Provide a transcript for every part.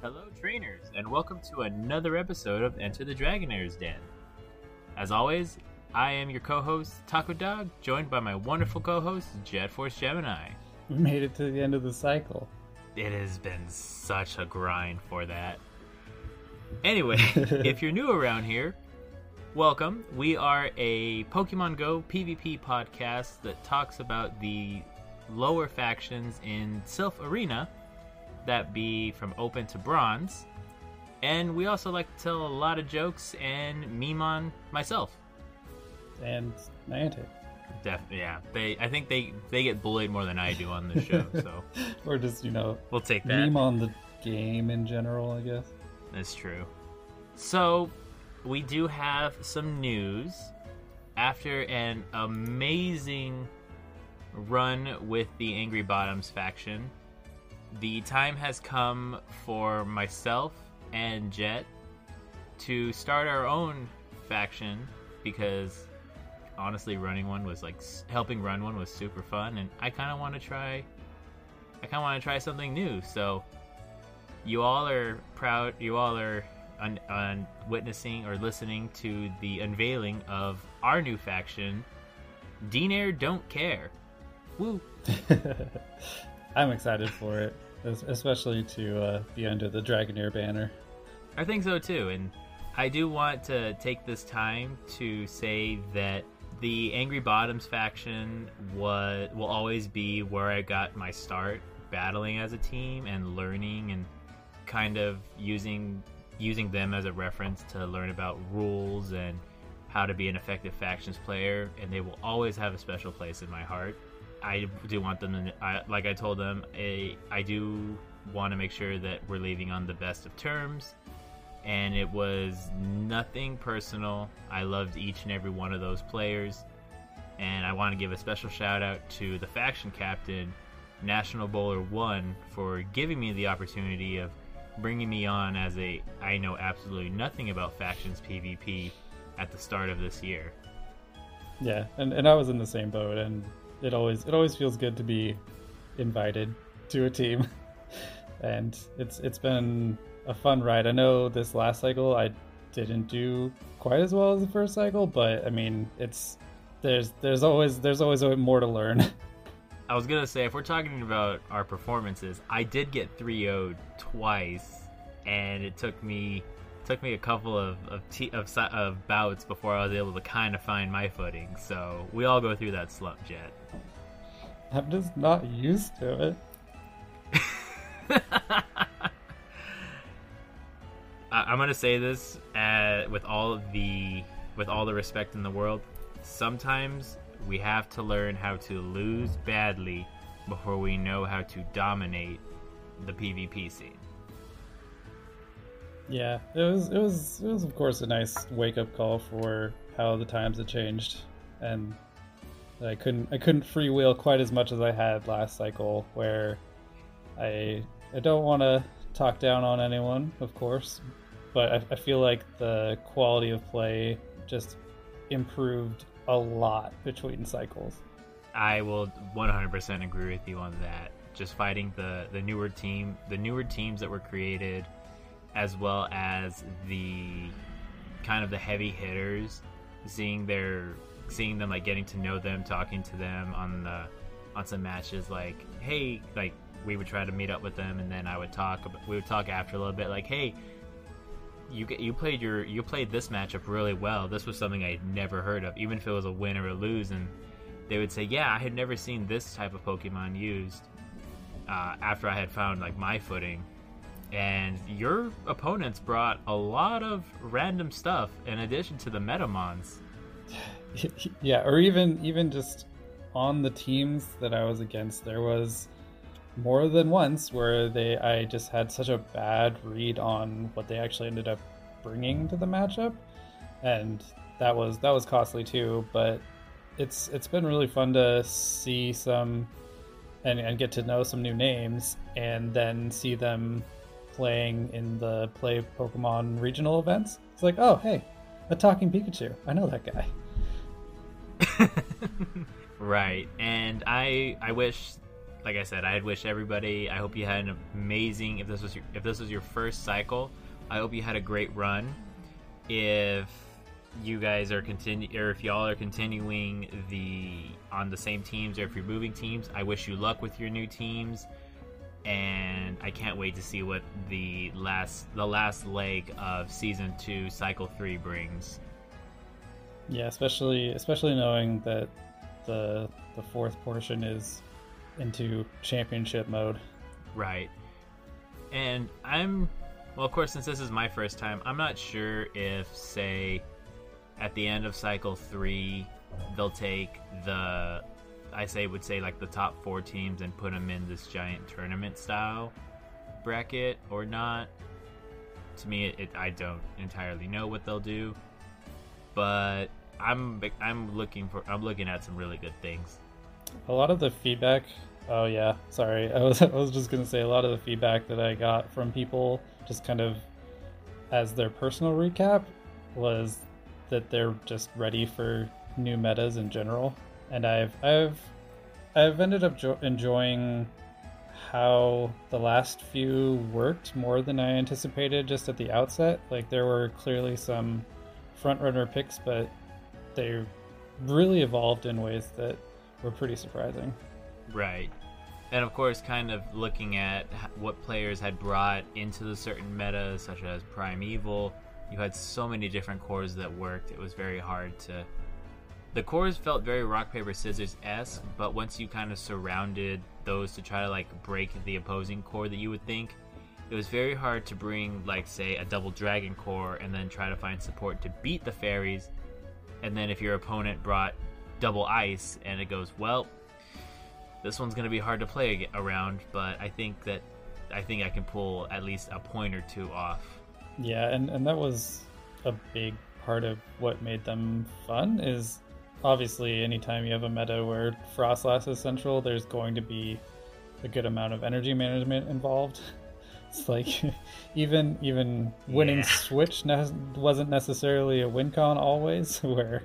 Hello, trainers, and welcome to another episode of Enter the Dragonair's Den. As always, I am your co-host Taco Dog, joined by my wonderful co-host Jet Force Gemini. We made it to the end of the cycle. It has been such a grind for that. Anyway, if you're new around here, welcome. We are a Pokemon Go PvP podcast that talks about the lower factions in Silph Arena, that be from open to bronze. And we also like to tell a lot of jokes and meme on myself. And Niantic. Def- yeah, they. I think they they get bullied more than I do on the show, so or just, you know, we'll take that. meme on the game in general, I guess. That's true. So, we do have some news. After an amazing run with the Angry Bottoms faction, the time has come for myself and Jet to start our own faction because honestly running one was like helping run one was super fun and I kind of want to try I kind of want to try something new. So you all are proud you all are witnessing or listening to the unveiling of our new faction Dinair don't care. Woo. I'm excited for it, especially to uh, be under the Dragonair banner. I think so too, and I do want to take this time to say that the Angry Bottoms faction was will always be where I got my start battling as a team and learning and kind of using using them as a reference to learn about rules and how to be an effective factions player and they will always have a special place in my heart. I do want them to, I, like I told them, I, I do want to make sure that we're leaving on the best of terms and it was nothing personal. I loved each and every one of those players, and I want to give a special shout out to the faction captain, National Bowler One, for giving me the opportunity of bringing me on as a I know absolutely nothing about factions PvP at the start of this year. Yeah, and, and I was in the same boat, and it always it always feels good to be invited to a team, and it's it's been a fun ride. I know this last cycle I didn't do quite as well as the first cycle, but I mean it's there's there's always there's always more to learn. I was gonna say if we're talking about our performances, I did get 3 0 twice, and it took me took me a couple of of, of of bouts before I was able to kind of find my footing. So we all go through that slump, Jet. I'm just not used to it. I- I'm gonna say this uh, with all the with all the respect in the world. Sometimes we have to learn how to lose badly before we know how to dominate the PvP scene. Yeah, it was it was it was of course a nice wake up call for how the times had changed, and I couldn't I couldn't freewheel quite as much as I had last cycle, where I I don't want to talk down on anyone, of course, but I, I feel like the quality of play just improved a lot between cycles. I will 100% agree with you on that. Just fighting the the newer team, the newer teams that were created, as well as the kind of the heavy hitters, seeing their seeing them like getting to know them, talking to them on the on some matches like, hey, like we would try to meet up with them and then I would talk we would talk after a little bit like, hey, you you played your you played this matchup really well. This was something I'd never heard of, even if it was a win or a lose. And they would say, "Yeah, I had never seen this type of Pokemon used." Uh, after I had found like my footing, and your opponents brought a lot of random stuff in addition to the Metamons. yeah, or even even just on the teams that I was against, there was more than once where they I just had such a bad read on what they actually ended up bringing to the matchup, and that was that was costly too. But it's it's been really fun to see some and, and get to know some new names, and then see them playing in the play Pokemon regional events. It's like, oh hey, a talking Pikachu. I know that guy. right, and I I wish like I said, I'd wish everybody. I hope you had an amazing. If this was your, if this was your first cycle, I hope you had a great run. If you guys are continue, or if y'all are continuing the on the same teams, or if you're moving teams, I wish you luck with your new teams. And I can't wait to see what the last the last leg of season two, cycle three brings. Yeah, especially especially knowing that the the fourth portion is into championship mode. Right. And I'm well, of course, since this is my first time, I'm not sure if, say, at the end of cycle three, they'll take the, I say, would say like the top four teams and put them in this giant tournament style bracket or not. To me, it, it I don't entirely know what they'll do, but I'm I'm looking for I'm looking at some really good things. A lot of the feedback. Oh yeah, sorry. I was I was just gonna say a lot of the feedback that I got from people, just kind of as their personal recap, was that they're just ready for new metas in general, and I've I've I've ended up jo- enjoying how the last few worked more than I anticipated just at the outset. Like there were clearly some front runner picks, but they really evolved in ways that were pretty surprising. Right. And of course, kind of looking at what players had brought into the certain meta, such as Primeval, you had so many different cores that worked. It was very hard to. The cores felt very rock paper scissors esque, but once you kind of surrounded those to try to like break the opposing core that you would think, it was very hard to bring like say a double dragon core and then try to find support to beat the fairies. And then if your opponent brought double ice and it goes well this one's going to be hard to play around but i think that i think i can pull at least a point or two off. Yeah and, and that was a big part of what made them fun is obviously anytime you have a meta where Froslass is central there's going to be a good amount of energy management involved it's like even even winning yeah. switch ne- wasn't necessarily a win con always. Where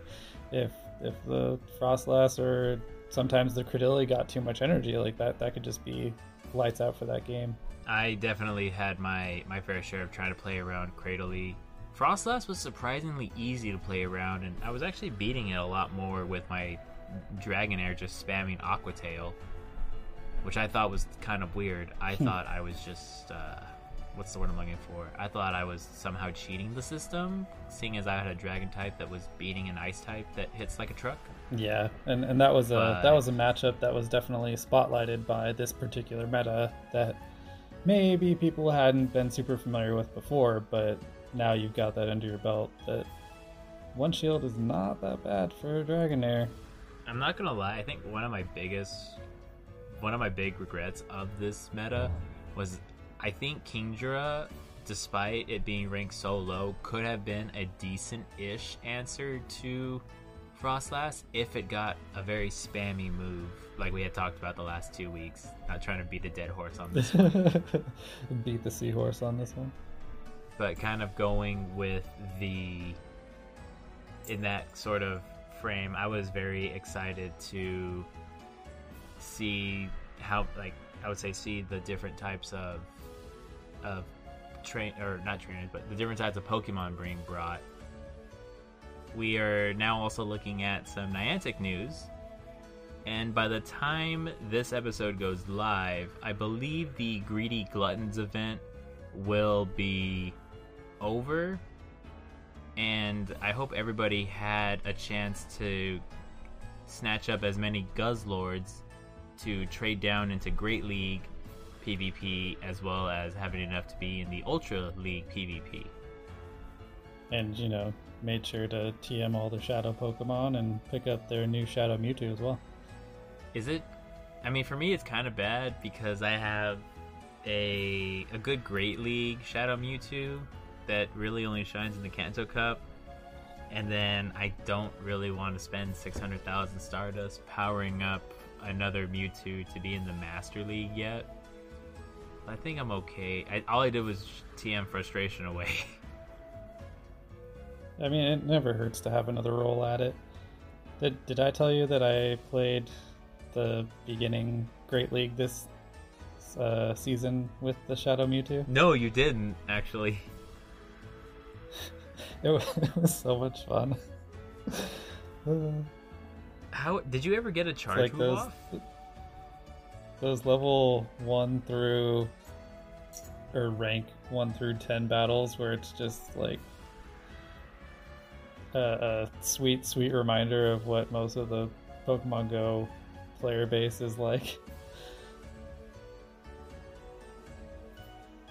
if if the Froslass or sometimes the Cradily got too much energy like that, that could just be lights out for that game. I definitely had my my fair share of trying to play around Cradily. Froslass was surprisingly easy to play around, and I was actually beating it a lot more with my Dragonair just spamming Aqua Tail which I thought was kind of weird. I hmm. thought I was just uh, what's the word I'm looking for? I thought I was somehow cheating the system, seeing as I had a dragon type that was beating an ice type that hits like a truck. Yeah, and, and that was a but... that was a matchup that was definitely spotlighted by this particular meta that maybe people hadn't been super familiar with before, but now you've got that under your belt that one shield is not that bad for a Dragonair. I'm not gonna lie, I think one of my biggest one of my big regrets of this meta was I think Kingdra, despite it being ranked so low, could have been a decent ish answer to Froslass if it got a very spammy move, like we had talked about the last two weeks. Not trying to beat the dead horse on this one. beat the seahorse on this one. But kind of going with the. In that sort of frame, I was very excited to see how like I would say see the different types of of train or not trainers, but the different types of Pokemon being brought. We are now also looking at some Niantic news. And by the time this episode goes live, I believe the Greedy Gluttons event will be over. And I hope everybody had a chance to snatch up as many Guzzlords to trade down into Great League PvP as well as having enough to be in the Ultra League PvP. And, you know, made sure to TM all the Shadow Pokemon and pick up their new Shadow Mewtwo as well. Is it? I mean, for me, it's kind of bad because I have a a good Great League Shadow Mewtwo that really only shines in the Kanto Cup, and then I don't really want to spend six hundred thousand Stardust powering up another Mewtwo to be in the Master League yet. I think I'm okay. I, all I did was TM frustration away. I mean, it never hurts to have another roll at it. Did, did I tell you that I played the beginning Great League this uh, season with the Shadow Mewtwo? No, you didn't actually. It was, it was so much fun. How did you ever get a charge like move those off? those level one through or rank one through ten battles where it's just like a, a sweet sweet reminder of what most of the Pokemon Go player base is like.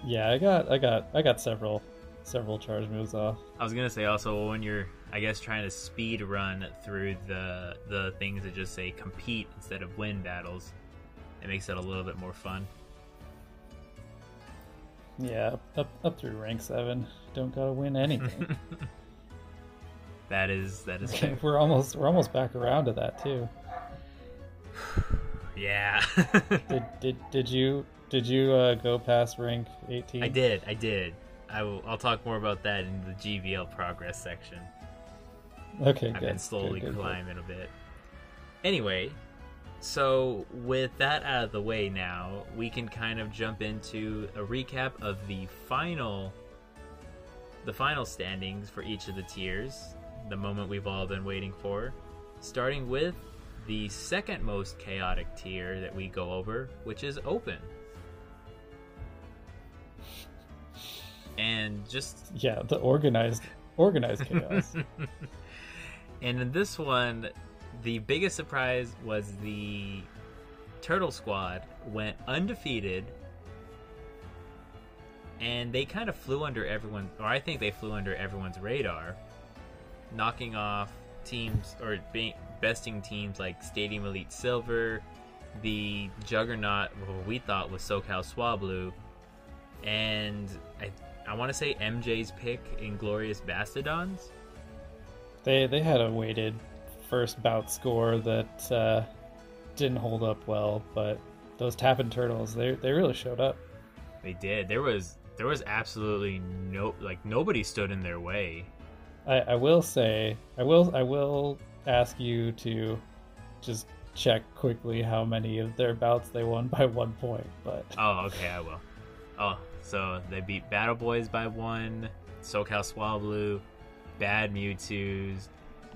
Yeah, I got I got I got several several charge moves off. I was gonna say also when you're, I guess, trying to speed run through the the things that just say compete instead of win battles, it makes it a little bit more fun. Yeah, up up through rank seven. Don't gotta win anything. That is that is we're almost we're almost back around to that too. yeah. Did did did you did you uh, go past rank eighteen? I did, I did. I will. I'll talk more about that in the GBL progress section. Okay, I've good. been slowly good, good, climbing a bit. Anyway, so with that out of the way now, we can kind of jump into a recap of the final the final standings for each of the tiers, the moment we've all been waiting for, starting with the second most chaotic tier that we go over, which is open. And just Yeah, the organized organized chaos. and in this one, the biggest surprise was the Turtle Squad went undefeated, and they kind of flew under everyone, or I think they flew under everyone's radar, knocking off teams or being besting teams like Stadium Elite Silver, the Juggernaut, what we thought was SoCal Swablu, and I I want to say MJ's pick, Inglorious Bastodons. they they had a weighted first bout score that uh, didn't hold up well, but those tapping turtles they they really showed up. They did. There was there was absolutely no like nobody stood in their way. I, I will say I will I will ask you to just check quickly how many of their bouts they won by one point, but Oh, okay, I will. Oh, so they beat Battle Boys by one, SoCal Swablu, Bad Mewtwo's.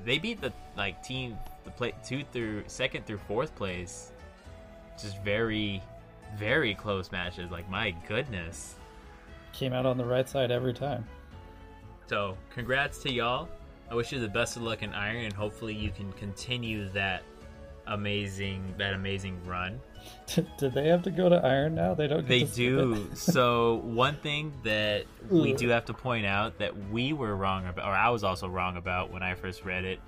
They beat the like team the play two through second through fourth place. Just very, very close matches. Like my goodness. came out on the right side every time. So, congrats to y'all. I wish you the best of luck in Iron, and hopefully you can continue that amazing that amazing run. Did they have to go to Iron now? They don't. Get They do. so one thing that we do have to point out that we were wrong about, or I was also wrong about when I first read it,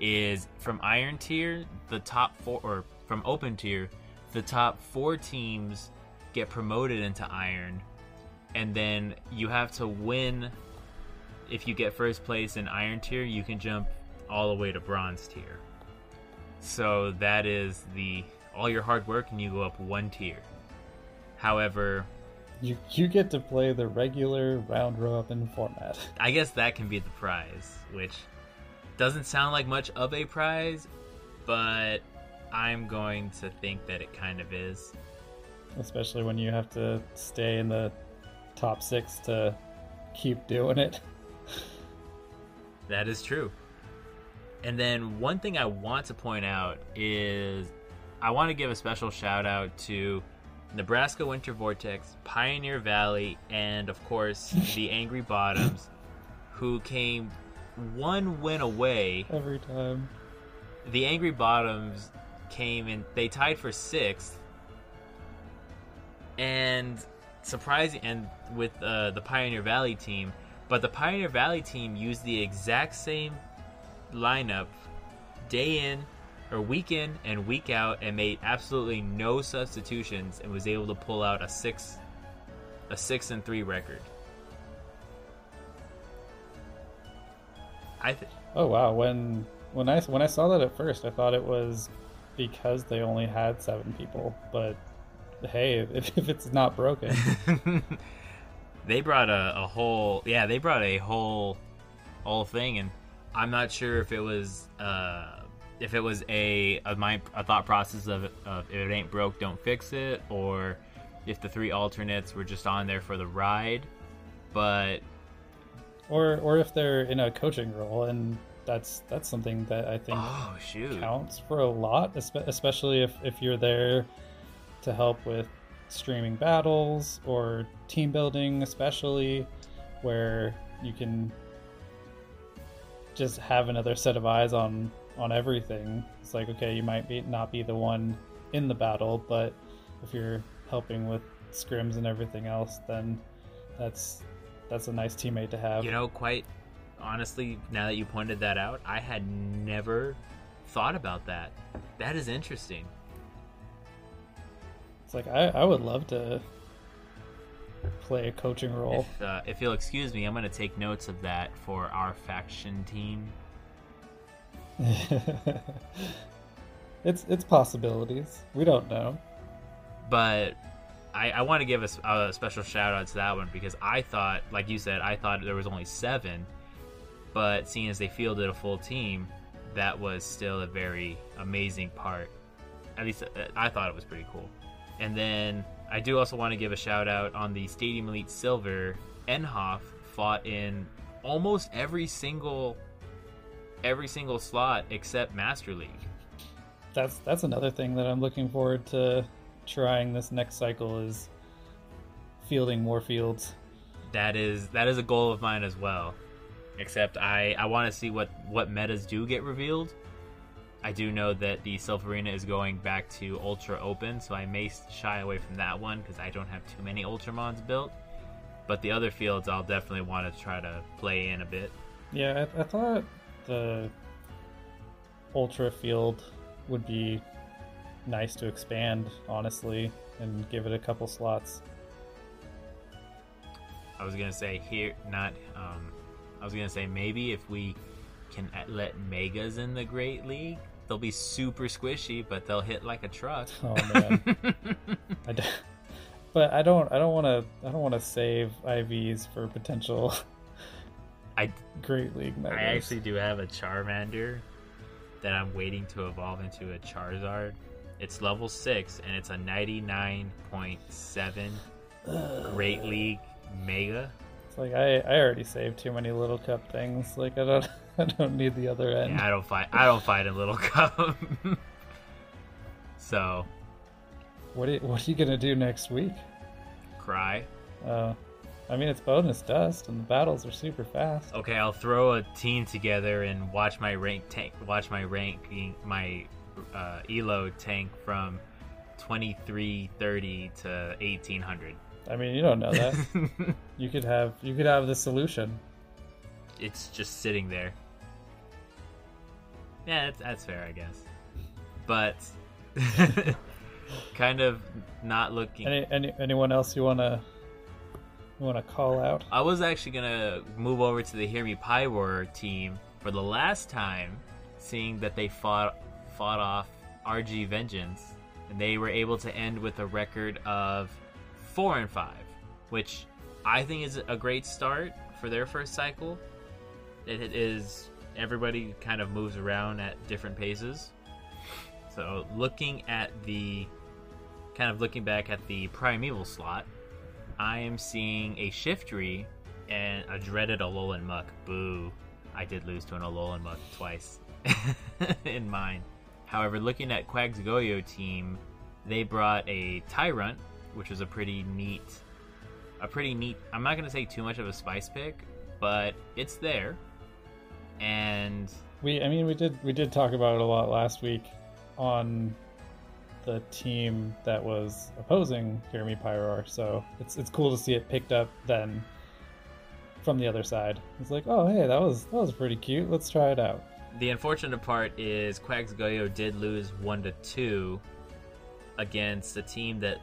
is from Iron Tier, the top four, or from Open Tier, the top four teams get promoted into Iron, and then you have to win. If you get first place in Iron Tier, you can jump all the way to Bronze Tier. So that is the all your hard work, and you go up one tier. However, You you get to play the regular round robin format. I guess that can be the prize, which doesn't sound like much of a prize, but I'm going to think that it kind of is. especially when you have to stay in the top six to keep doing it. That is true. And then one thing I want to point out is I want to give a special shout out to Nebraska Winter Vortex, Pioneer Valley, and of course the Angry Bottoms, who came one win away Every time. the Angry Bottoms came and They tied for sixth, and surprising, and with uh, the Pioneer Valley team. But the Pioneer Valley team used the exact same lineup day in or week in and week out, and made absolutely no substitutions, and was able to pull out a six, a six and three record. I th- Oh wow, when when I when I saw that at first, I thought it was because they only had seven people. But hey, if, if it's not broken, they brought a, a whole yeah they brought a whole whole thing and i'm not sure if it was uh if it was a a, my, a thought process of, of if it ain't broke, don't fix it, or if the three alternates were just on there for the ride. But or or if they're in a coaching role, and that's that's something that I think oh shoot counts for a lot, especially if if you're there to help with streaming battles or team building, especially where you can just have another set of eyes on on everything. It's like okay, you might be not be the one in the battle, but if you're helping with scrims and everything else, then that's that's a nice teammate to have. You know, quite honestly, now that you pointed that out, I had never thought about that. That is interesting. It's like I, I would love to play a coaching role. If, uh, if you'll excuse me, I'm going to take notes of that for our faction team. it's it's possibilities. We don't know. But I, I want to give a, a, special shout out to that one because I thought, like you said, I thought there was only seven, but seeing as they fielded a full team, that was still a very amazing part. At least uh, I thought it was pretty cool. And then I do also want to give a shout out on the Stadium Elite Silver. Enhoff fought in almost every single every single slot except Master League. That's that's another thing that I'm looking forward to trying this next cycle is fielding more fields. That is that is a goal of mine as well. Except I I want to see what what metas do get revealed. I do know that the Silph Arena is going back to Ultra Open, so I may shy away from that one because I don't have too many Ultramons built. But the other fields, I'll definitely want to try to play in a bit. Yeah, I, I thought the Ultra field would be nice to expand, honestly, and give it a couple slots. I was gonna say here, not. Um, I was gonna say maybe if we can let megas in the Great League, they'll be super squishy, but they'll hit like a truck. Oh man. I d- but I don't. I don't want to. I don't want to save IVs for potential. I Great League. Megas. I actually do have a Charmander that I'm waiting to evolve into a Charizard. It's level six and it's a 99.7 Great League Mega. It's like I, I already saved too many little cup things. Like I don't I don't need the other end. Yeah, I don't fight. I don't fight in little cup. so, what are you, what are you gonna do next week? Cry. Uh, I mean it's bonus dust and the battles are super fast. Okay, I'll throw a team together and watch my rank tank. Watch my ranking my uh, Elo tank from 2330 to 1800. I mean, you don't know that. you could have you could have the solution. It's just sitting there. Yeah, that's, that's fair, I guess. But kind of not looking. Any, any anyone else you wanna you wanna call out? I was actually gonna move over to the Hear Me Pyroar team for the last time, seeing that they fought fought off RG Vengeance, and they were able to end with a record of four and five, which I think is a great start for their first cycle. It is everybody kind of moves around at different paces. So looking at the kind of looking back at the primeval slot, I am seeing a Shiftry and a dreaded Alolan Muck. Boo. I did lose to an Alolan Muck twice in mine. However, looking at Quag's Goyo team, they brought a Tyrunt, which was a pretty neat, a pretty neat. I'm not gonna say too much of a spice pick, but it's there. And we, I mean, we did we did talk about it a lot last week on the team that was opposing Me Pyroar. So it's it's cool to see it picked up then from the other side. It's like, oh hey, that was that was pretty cute. Let's try it out. The unfortunate part is Quags Goyo did lose one to two against a team that,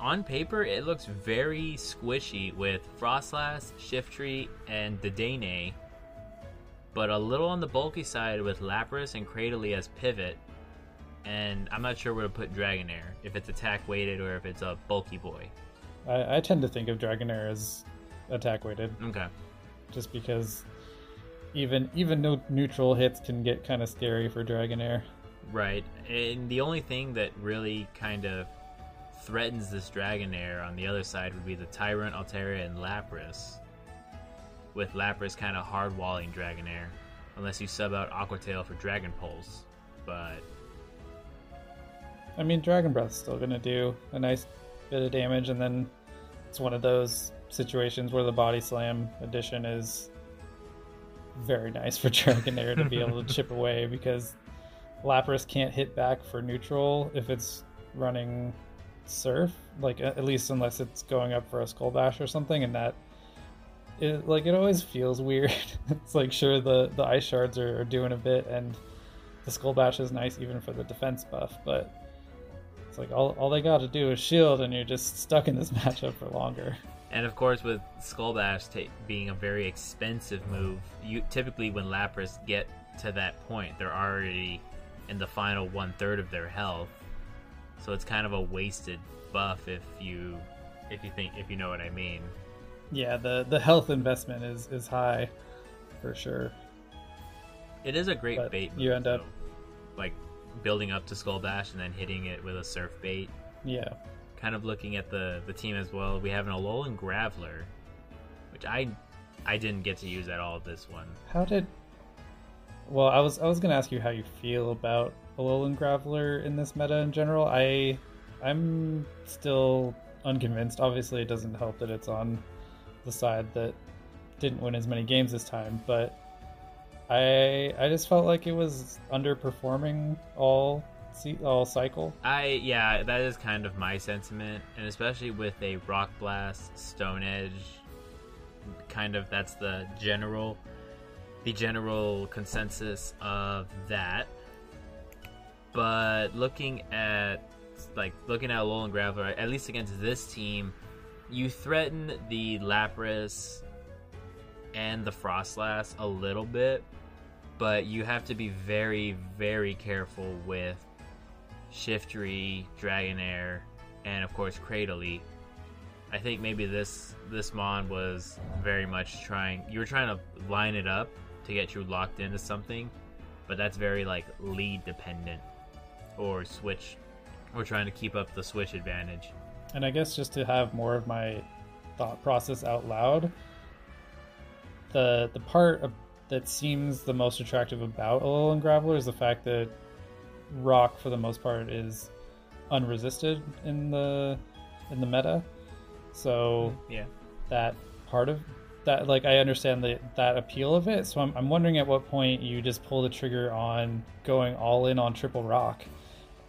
on paper, it looks very squishy with Froslass, Shiftry, and Dedenne, but a little on the bulky side with Lapras and Cradily as pivot. And I'm not sure where to put Dragonair, if it's attack weighted or if it's a bulky boy. I, I tend to think of Dragonair as attack weighted. Okay. Just because even even no neutral hits can get kind of scary for Dragonair. Right. And the only thing that really kind of threatens this Dragonair on the other side would be the Tyrunt, Altaria, and Lapras. With Lapras kind of hard walling Dragonair. Unless you sub out Aqua Tail for Dragon Pulse. But. I mean, Dragon Breath's still gonna do a nice bit of damage, and then it's one of those situations where the Body Slam addition is very nice for Dragonair to be able to chip away because Lapras can't hit back for neutral if it's running Surf, like at least unless it's going up for a Skull Bash or something, and that it like it always feels weird. it's like sure the the ice shards are, are doing a bit, and the Skull Bash is nice even for the defense buff, but it's like all all they got to do is shield, and you're just stuck in this matchup for longer. And of course, with Skull Bash being a very expensive move, you typically when Lapras get to that point, they're already in the final one third of their health. So it's kind of a wasted buff if you if you think if you know what I mean. Yeah, the the health investment is is high for sure. It is a great but bait. Move, you end up like building up to Skull Bash and then hitting it with a Surf bait. Yeah. Kind of looking at the the team as well. We have an Alolan Graveler, which I I didn't get to use at all this one. How did well, I was I was gonna ask you how you feel about Alolan Graveler in this meta in general. I I'm still unconvinced. Obviously, it doesn't help that it's on the side that didn't win as many games this time, but I I just felt like it was underperforming all all cycle. I yeah, that is kind of my sentiment, and especially with a Rock Blast, Stone Edge, kind of that's the general the general consensus of that. But looking at like looking at Alolan Graveler, at least against this team, you threaten the Lapras and the Froslass a little bit, but you have to be very, very careful with Shiftry, Dragonair, and of course Cradily. I think maybe this this Mon was very much trying. You were trying to line it up to get you locked into something, but that's very like lead dependent or switch. We're trying to keep up the switch advantage. And I guess just to have more of my thought process out loud, the the part of, that seems the most attractive about Alolan Graveler is the fact that rock for the most part is unresisted in the in the meta. So mm, yeah, that part of that like I understand the, that appeal of it. So I'm, I'm wondering at what point you just pull the trigger on going all in on triple rock,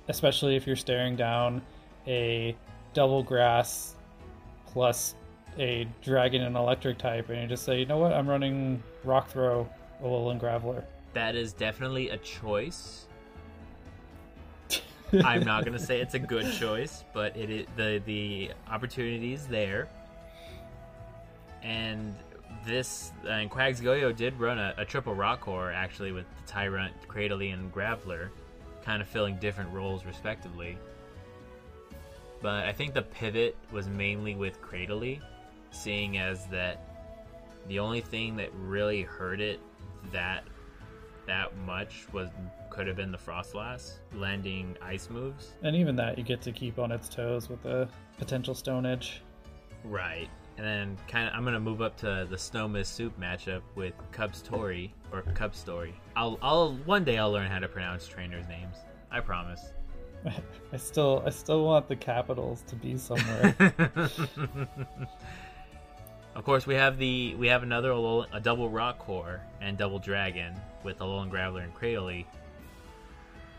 especially if you're staring down a double grass plus a dragon and electric type, and you just say, you know what, I'm running rock throw, Alolan Graveler. That is definitely a choice. I'm not gonna say it's a good choice, but it is, the the opportunity is there, and this and Quags Goyo did run a, a, triple rock core actually with the Tyrunt, Cradily, and Graveler, kind of filling different roles respectively. But I think the pivot was mainly with Cradily, seeing as that the only thing that really hurt it that that much was could have been the Froslass landing ice moves. And even that you get to keep on its toes with the potential Stone Edge. Right and then kind of I'm gonna move up to the Snow Mist Soup matchup with Cubs Tori or Cubs Story. I'll I'll one day I'll learn how to pronounce trainers' names. I promise. I still I still want the capitals to be somewhere. of course, we have the we have another a double rock core and double dragon with Alolan Graveler and Cradily,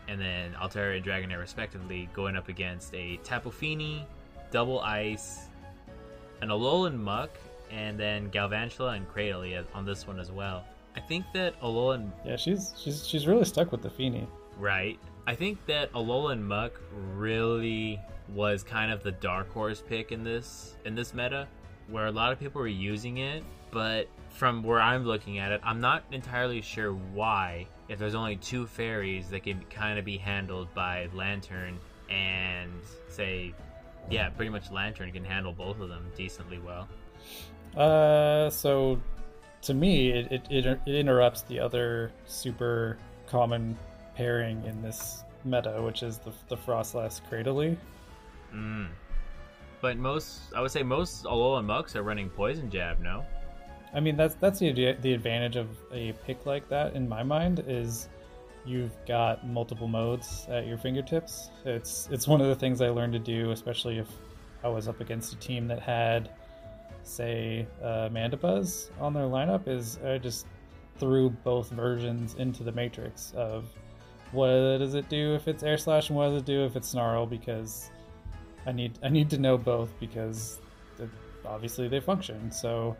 and then Altaria and Dragonair respectively going up against a Tapu Fini, double ice, an Alolan Muck, and then Galvantula and Cradily on this one as well. I think that Alolan. Yeah, she's she's she's really stuck with the Fini. Right. I think that Alolan Muck really was kind of the dark horse pick in this in this meta, where a lot of people were using it, but from where I'm looking at it, I'm not entirely sure why. If there's only two fairies that can kind of be handled by Lanturn and say yeah, pretty much Lanturn can handle both of them decently well. Uh, so to me, it, it, it, it interrupts the other super common pairing in this meta, which is the the Froslass Cradily. Mm. But most, I would say most Alolan Mucks are running Poison Jab, no? I mean, that's that's the the advantage of a pick like that in my mind is you've got multiple modes at your fingertips. It's it's one of the things I learned to do, especially if I was up against a team that had, say, uh, Mandibuzz on their lineup. Is I just threw both versions into the matrix of what does it do if it's air slash and what does it do if it's snarl because I need I need to know both because obviously they function. So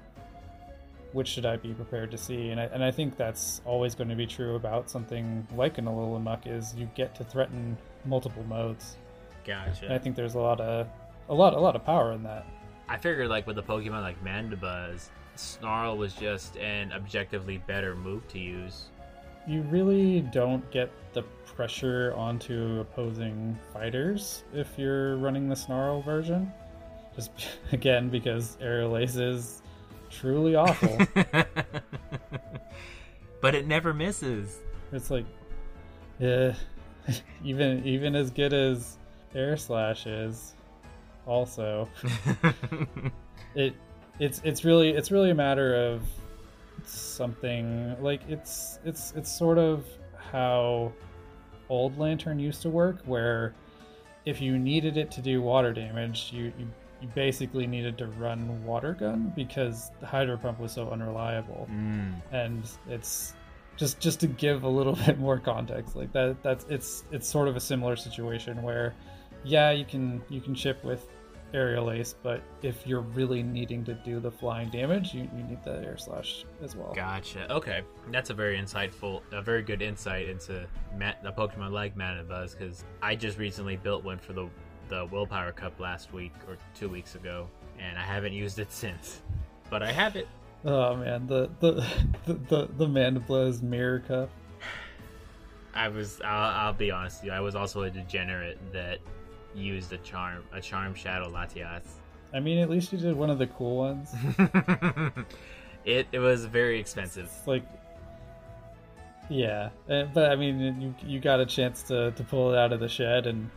which should I be prepared to see? And I, and I think that's always going to be true about something like an Alolan Muck is you get to threaten multiple modes. Gotcha. And I think there's a lot of a lot a lot of power in that. I figured like with a Pokemon like Mandibuzz, Snarl was just an objectively better move to use. You really don't get the pressure onto opposing fighters if you're running the Snarl version. Just again because Aerial Ace is truly awful. but it never misses. It's like, yeah, even even as good as Air Slash is, also, it it's it's really it's really a matter of something like it's it's it's sort of how old Lanturn used to work where if you needed it to do water damage you, you you basically needed to run water gun because the hydro pump was so unreliable mm. and it's just just to give a little bit more context like that that's it's it's sort of a similar situation where yeah you can you can ship with aerial ace but if you're really needing to do the flying damage you, you need the air slash as well gotcha okay that's a very insightful a very good insight into a pokemon like Mandibuzz because i just recently built one for the the Willpower Cup last week or two weeks ago, and I haven't used it since. But I have it. Oh man, the the the the, the Mandibuzz Mirror Cup. I was. I'll, I'll, be honest with you. I was also a degenerate that used a charm, a charm shadow Latias. I mean, at least you did one of the cool ones. it it was very expensive. It's like, yeah, eh, but I mean, you you got a chance to to pull it out of the shed and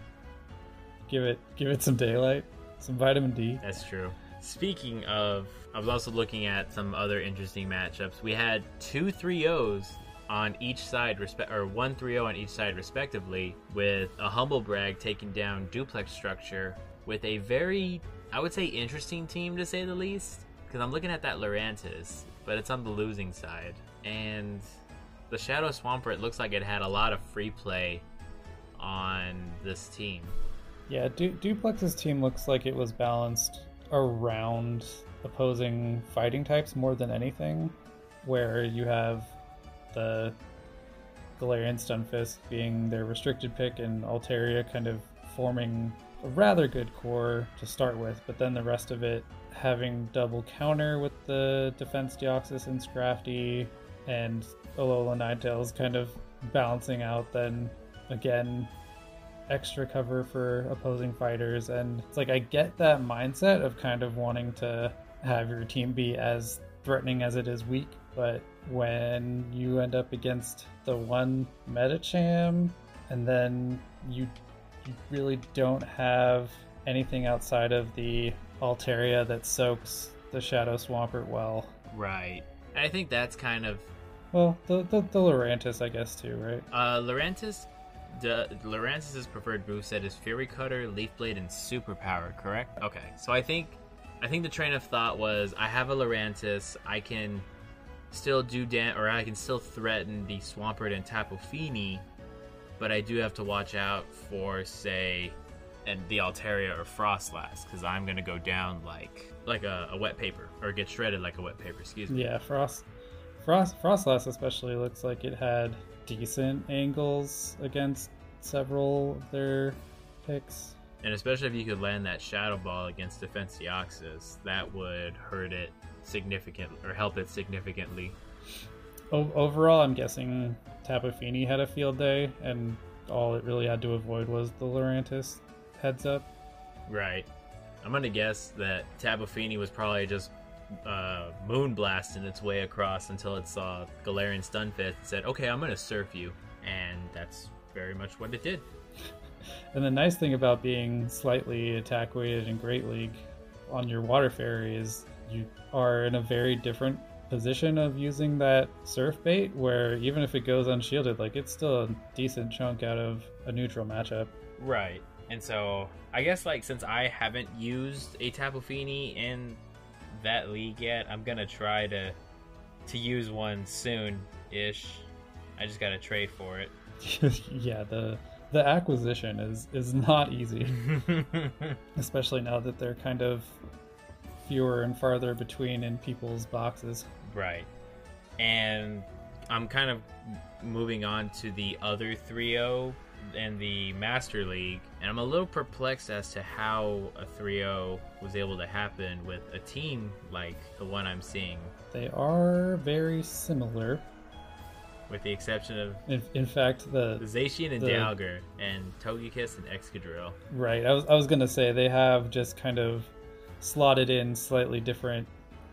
give it give it some daylight, some vitamin D. That's true. Speaking of, I was also looking at some other interesting matchups. We had two 3-0s on each side, respect or one 3-0 on each side respectively, with a humble brag taking down duplex structure with a very, I would say, interesting team to say the least. Because I'm looking at that Lurantis, but it's on the losing side, and the Shadow Swampert it looks like it had a lot of free play on this team. Yeah, du- Duplex's team looks like it was balanced around opposing fighting types more than anything, where you have the Galarian Stunfisk being their restricted pick and Altaria kind of forming a rather good core to start with, but then the rest of it having double counter with the Defense Deoxys and Scrafty and Alola Ninetales kind of balancing out then again extra cover for opposing fighters. And it's like I get that mindset of kind of wanting to have your team be as threatening as it is weak, but when you end up against the one Medicham and then you you really don't have anything outside of the Altaria that soaks the Shadow Swampert well. Right. I think that's kind of well, the the, the Lurantis, I guess too, right? Uh, Lurantis the Lurantis' preferred moveset is Fury Cutter, Leaf Blade, and Superpower, correct? Okay, so I think I think the train of thought was I have a Lurantis, I can still do dam or I can still threaten the Swampert and Tapu Fini, but I do have to watch out for say and the Altaria or Froslass because I'm gonna go down like like a, a, wet paper or get shredded like a wet paper. Excuse me. Yeah, Frost, Frost, Froslass especially looks like it had decent angles against several of their picks. And especially if you could land that Shadow Ball against Defense Deoxys, that would hurt it significantly or help it significantly. O- overall, I'm guessing Tapu Fini had a field day, and all it really had to avoid was the Lurantis heads up. Right. I'm gonna guess that Tapu Fini was probably just uh, moon blasting its way across until it saw Galarian Stunfisk and said, "Okay, I'm gonna surf you," and that's very much what it did. And the nice thing about being slightly attack weighted in Great League on your water fairy is you are in a very different position of using that surf bait where even if it goes unshielded, like it's still a decent chunk out of a neutral matchup. Right. And so I guess like since I haven't used a Tapu Fini in that league yet, I'm gonna try to to use one soon ish. I just gotta trade for it. yeah, the the acquisition is is not easy, especially now that they're kind of fewer and farther between in people's boxes. Right. And I'm kind of moving on to the other 3-0 and the Master League, and I'm a little perplexed as to how a 3-0 was able to happen with a team like the one I'm seeing. They are very similar. With the exception of, in, in fact, the, the Zacian and the, and Togekiss and Excadrill. Right. I was, I was going to say they have just kind of slotted in slightly different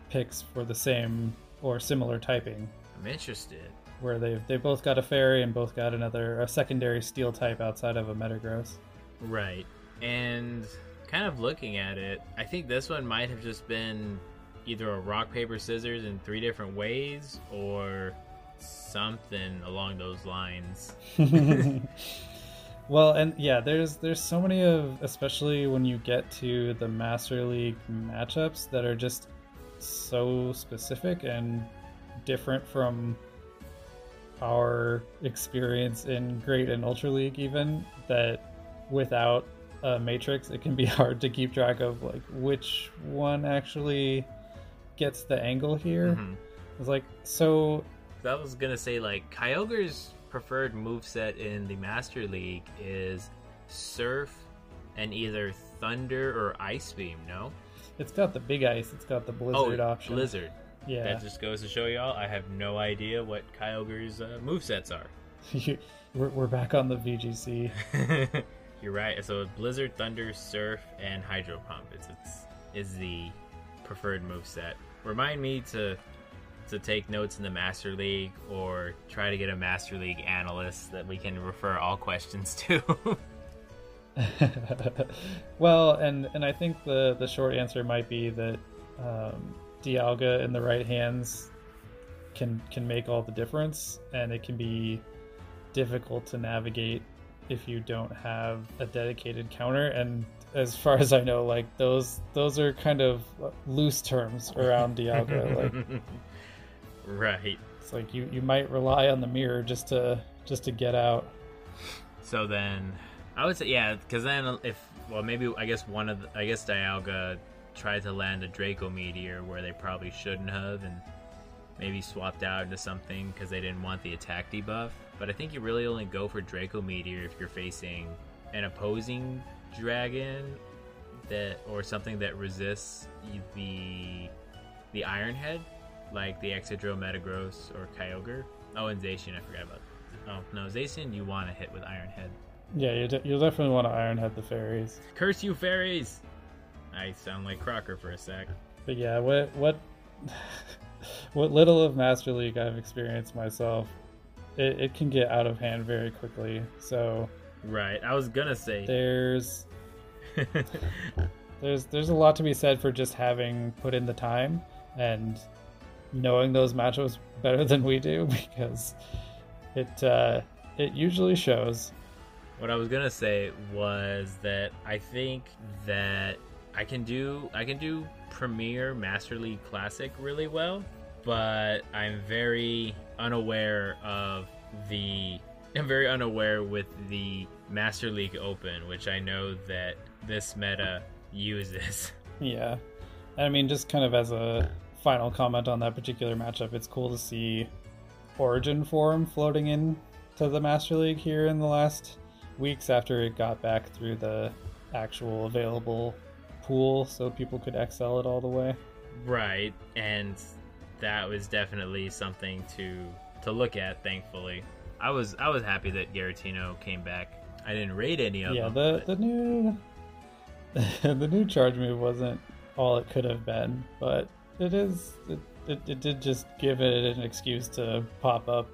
picks for the same or similar typing. I'm interested. Where they've they both got a fairy and both got another a secondary steel type outside of a Metagross. Right. And kind of looking at it, I think this one might have just been either a rock paper scissors in three different ways or something along those lines. well, and yeah, there's there's so many of especially when you get to the Master League matchups that are just so specific and different from our experience in Great and Ultra League, even that without a matrix, it can be hard to keep track of like which one actually gets the angle here. Mm-hmm. It's like so. I was gonna say like Kyogre's preferred move set in the Master League is Surf and either Thunder or Ice Beam. No. It's got the big ice. It's got the blizzard oh, option. Blizzard. Yeah. That just goes to show y'all. I have no idea what Kyogre's uh, move sets are. we're, we're back on the VGC. You're right. So Blizzard, Thunder, Surf, and Hydro Pump. It's, it's is the preferred move set. Remind me to to take notes in the Master League or try to get a Master League analyst that we can refer all questions to. well, and and I think the the short answer might be that um, Dialga in the right hands can can make all the difference, and it can be difficult to navigate if you don't have a dedicated counter. And as far as I know, like those those are kind of loose terms around Dialga. like, right. It's like you you might rely on the mirror just to just to get out. So then I would say yeah, because then if well maybe I guess one of the, I guess Dialga tried to land a Draco Meteor where they probably shouldn't have, and maybe swapped out into something because they didn't want the attack debuff. But I think you really only go for Draco Meteor if you're facing an opposing dragon that or something that resists the the Iron Head, like the Excadrill Metagross or Kyogre. Oh, and Zacian, I forgot about. Oh no, Zacian, you want to hit with Iron Head. Yeah, you de- you'll definitely want to Ironhead the fairies. Curse you, fairies! I sound like Crocker for a sec. But yeah, what what what little of Master League I've experienced myself, it, it can get out of hand very quickly. So right, I was gonna say there's there's there's a lot to be said for just having put in the time and knowing those matchups better than we do because it uh, it usually shows what I was gonna say was that I think that I can do I can do Premier Master League Classic really well, but I'm very unaware of the I'm very unaware with the Master League Open, which I know that this meta uses. Yeah. I mean just kind of as a final comment on that particular matchup, it's cool to see Origin form floating in to the Master League here in the last weeks after it got back through the actual available pool so people could XL it all the way. Right, and that was definitely something to to look at, thankfully. I was I was happy that Giratina came back. I didn't rate any of yeah, them. Yeah, the, but... the new the new charge move wasn't all it could have been, but it is it, it, it did just give it an excuse to pop up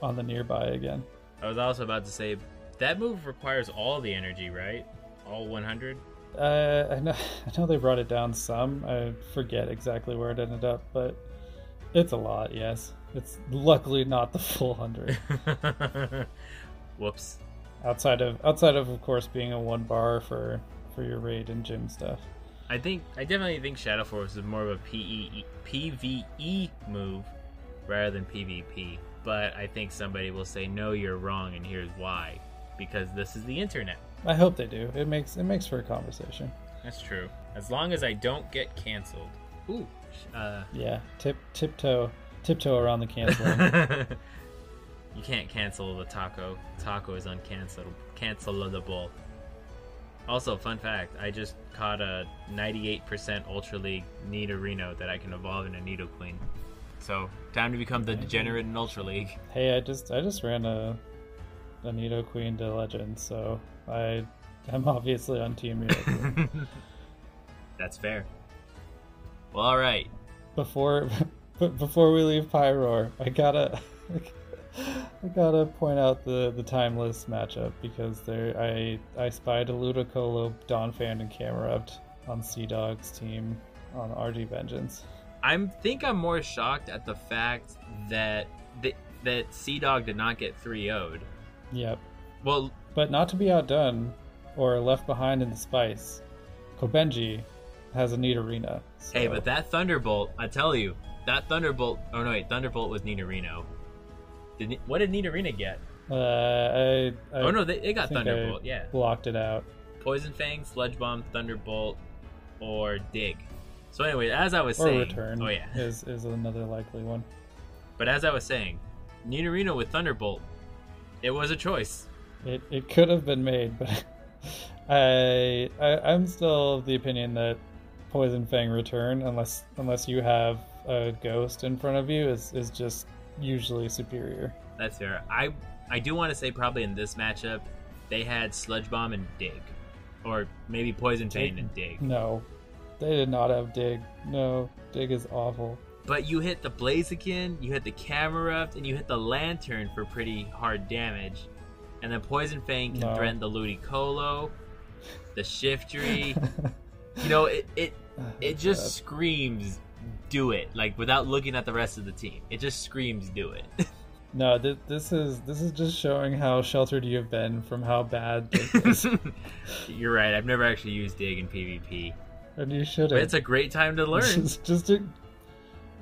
on the nearby again. I was also about to say That move requires all the energy, right? All 100? Uh, I know, I know they brought it down some. I forget exactly where it ended up, but it's a lot. Yes, it's luckily not the full hundred. Whoops. Outside of outside of of course being a one bar for for your raid and gym stuff. I think I definitely think Shadow Force is more of a PE, PVE move rather than PvP. But I think somebody will say, "No, you're wrong," and here's why: because this is the internet. I hope they do. It makes it makes for a conversation. That's true. As long as I don't get canceled. Ooh. Uh, yeah. Tip tiptoe tiptoe around the canceling. you can't cancel the taco. Taco is uncancelable. Cancelable. Also, fun fact: I just caught a 98% Ultra League Nidorino that I can evolve into Nidoqueen. So, time to become the degenerate in Ultra League. Hey, I just I just ran a a Nidoqueen to Legend, so I am obviously on Team Nidoqueen. That's fair. Well, all right. Before before we leave Pyroar, I gotta I gotta point out the the timeless matchup because there I I spied a Ludicolo, Donphan, and Camerupt on Sea Dog's team on RG Vengeance. I think I'm more shocked at the fact that that, that Sea Dog did not get 3 0'd. Yep. Well, but not to be outdone or left behind in the spice, Kobenji has a Nidorino. So. Hey, but that Thunderbolt, I tell you, that Thunderbolt. Oh no, wait, Thunderbolt was Nidorino. Did what did Nidorino get? Uh, I, I oh no, they, they got Thunderbolt. I yeah, blocked it out. Poison Fang, Sludge Bomb, Thunderbolt, or Dig. So anyway, as I was or saying, Return oh yeah, is is another likely one. But as I was saying, Nidorino with Thunderbolt, it was a choice. It it could have been made, but I, I I'm still of the opinion that Poison Fang Return, unless unless you have a ghost in front of you, is is just usually superior. That's fair. I I do want to say probably in this matchup they had Sludge Bomb and Dig, or maybe Poison Fang and Dig. No, they did not have Dig. No, Dig is awful. But you hit the Blaziken, you hit the Camerupt, and you hit the Lanturn for pretty hard damage. And then Poison Fang can no. threaten the Ludicolo, the Shiftry. you know, it it it just screams do it like without looking at the rest of the team. It just screams do it. no, th- this is this is just showing how sheltered you have been from how bad Dig is. You're right. I've never actually used Dig in PvP. And you should. But it's a great time to learn. Just, just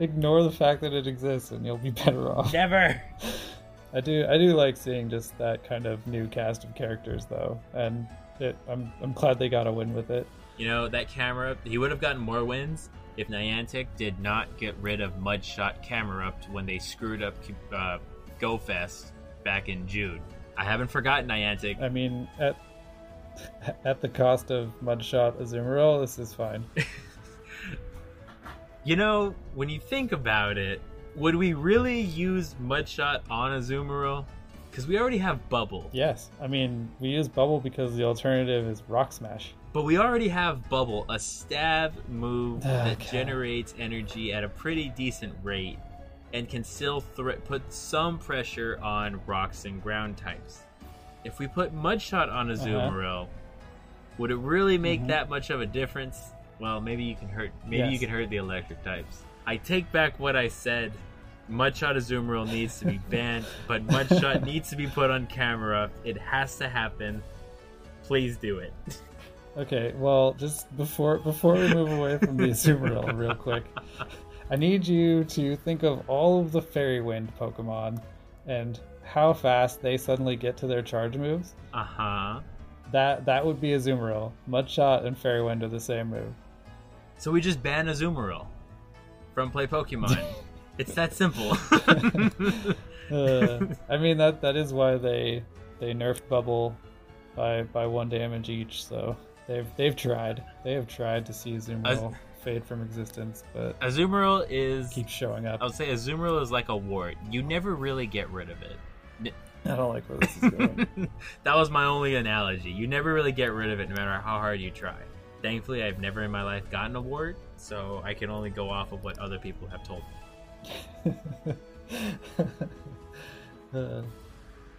ignore the fact that it exists, and you'll be better off. Never. I do. I do like seeing just that kind of new cast of characters, though, and it, I'm I'm glad they got a win with it. You know that camera. He would have gotten more wins if Niantic did not get rid of Mudshot Camerupt when they screwed up uh, GoFest back in June. I haven't forgotten Niantic. I mean, at at the cost of Mudshot Azumarill, this is fine. you know, when you think about it, would we really use Mudshot on Azumarill? Because we already have Bubble. Yes, I mean we use Bubble because the alternative is Rock Smash. But we already have Bubble, a stab move okay. that generates energy at a pretty decent rate and can still th- put some pressure on rocks and ground types. If we put Mudshot on Azumarill, uh-huh. would it really make mm-hmm. that much of a difference? Well, maybe you can hurt. Maybe yes. you can hurt the electric types. I take back what I said. Mudshot Azumarill needs to be banned, but Mudshot needs to be put on camera. It has to happen. Please do it. Okay, well, just before before we move away from the Azumarill real quick, I need you to think of all of the Fairy Wind Pokemon and how fast they suddenly get to their charge moves. Uh huh. That that would be Azumarill. Mudshot and Fairy Wind are the same move. So we just ban Azumarill from Play Pokemon. it's that simple. uh, I mean that that is why they they nerfed Bubble by by one damage each. So They've they've tried. They have tried to see Azumarill Az- fade from existence, but Azumarill is keeps showing up. I would say Azumarill is like a wart. You never really get rid of it. I don't like where this is going. that was my only analogy. You never really get rid of it, no matter how hard you try. Thankfully, I've never in my life gotten a wart, so I can only go off of what other people have told me. uh,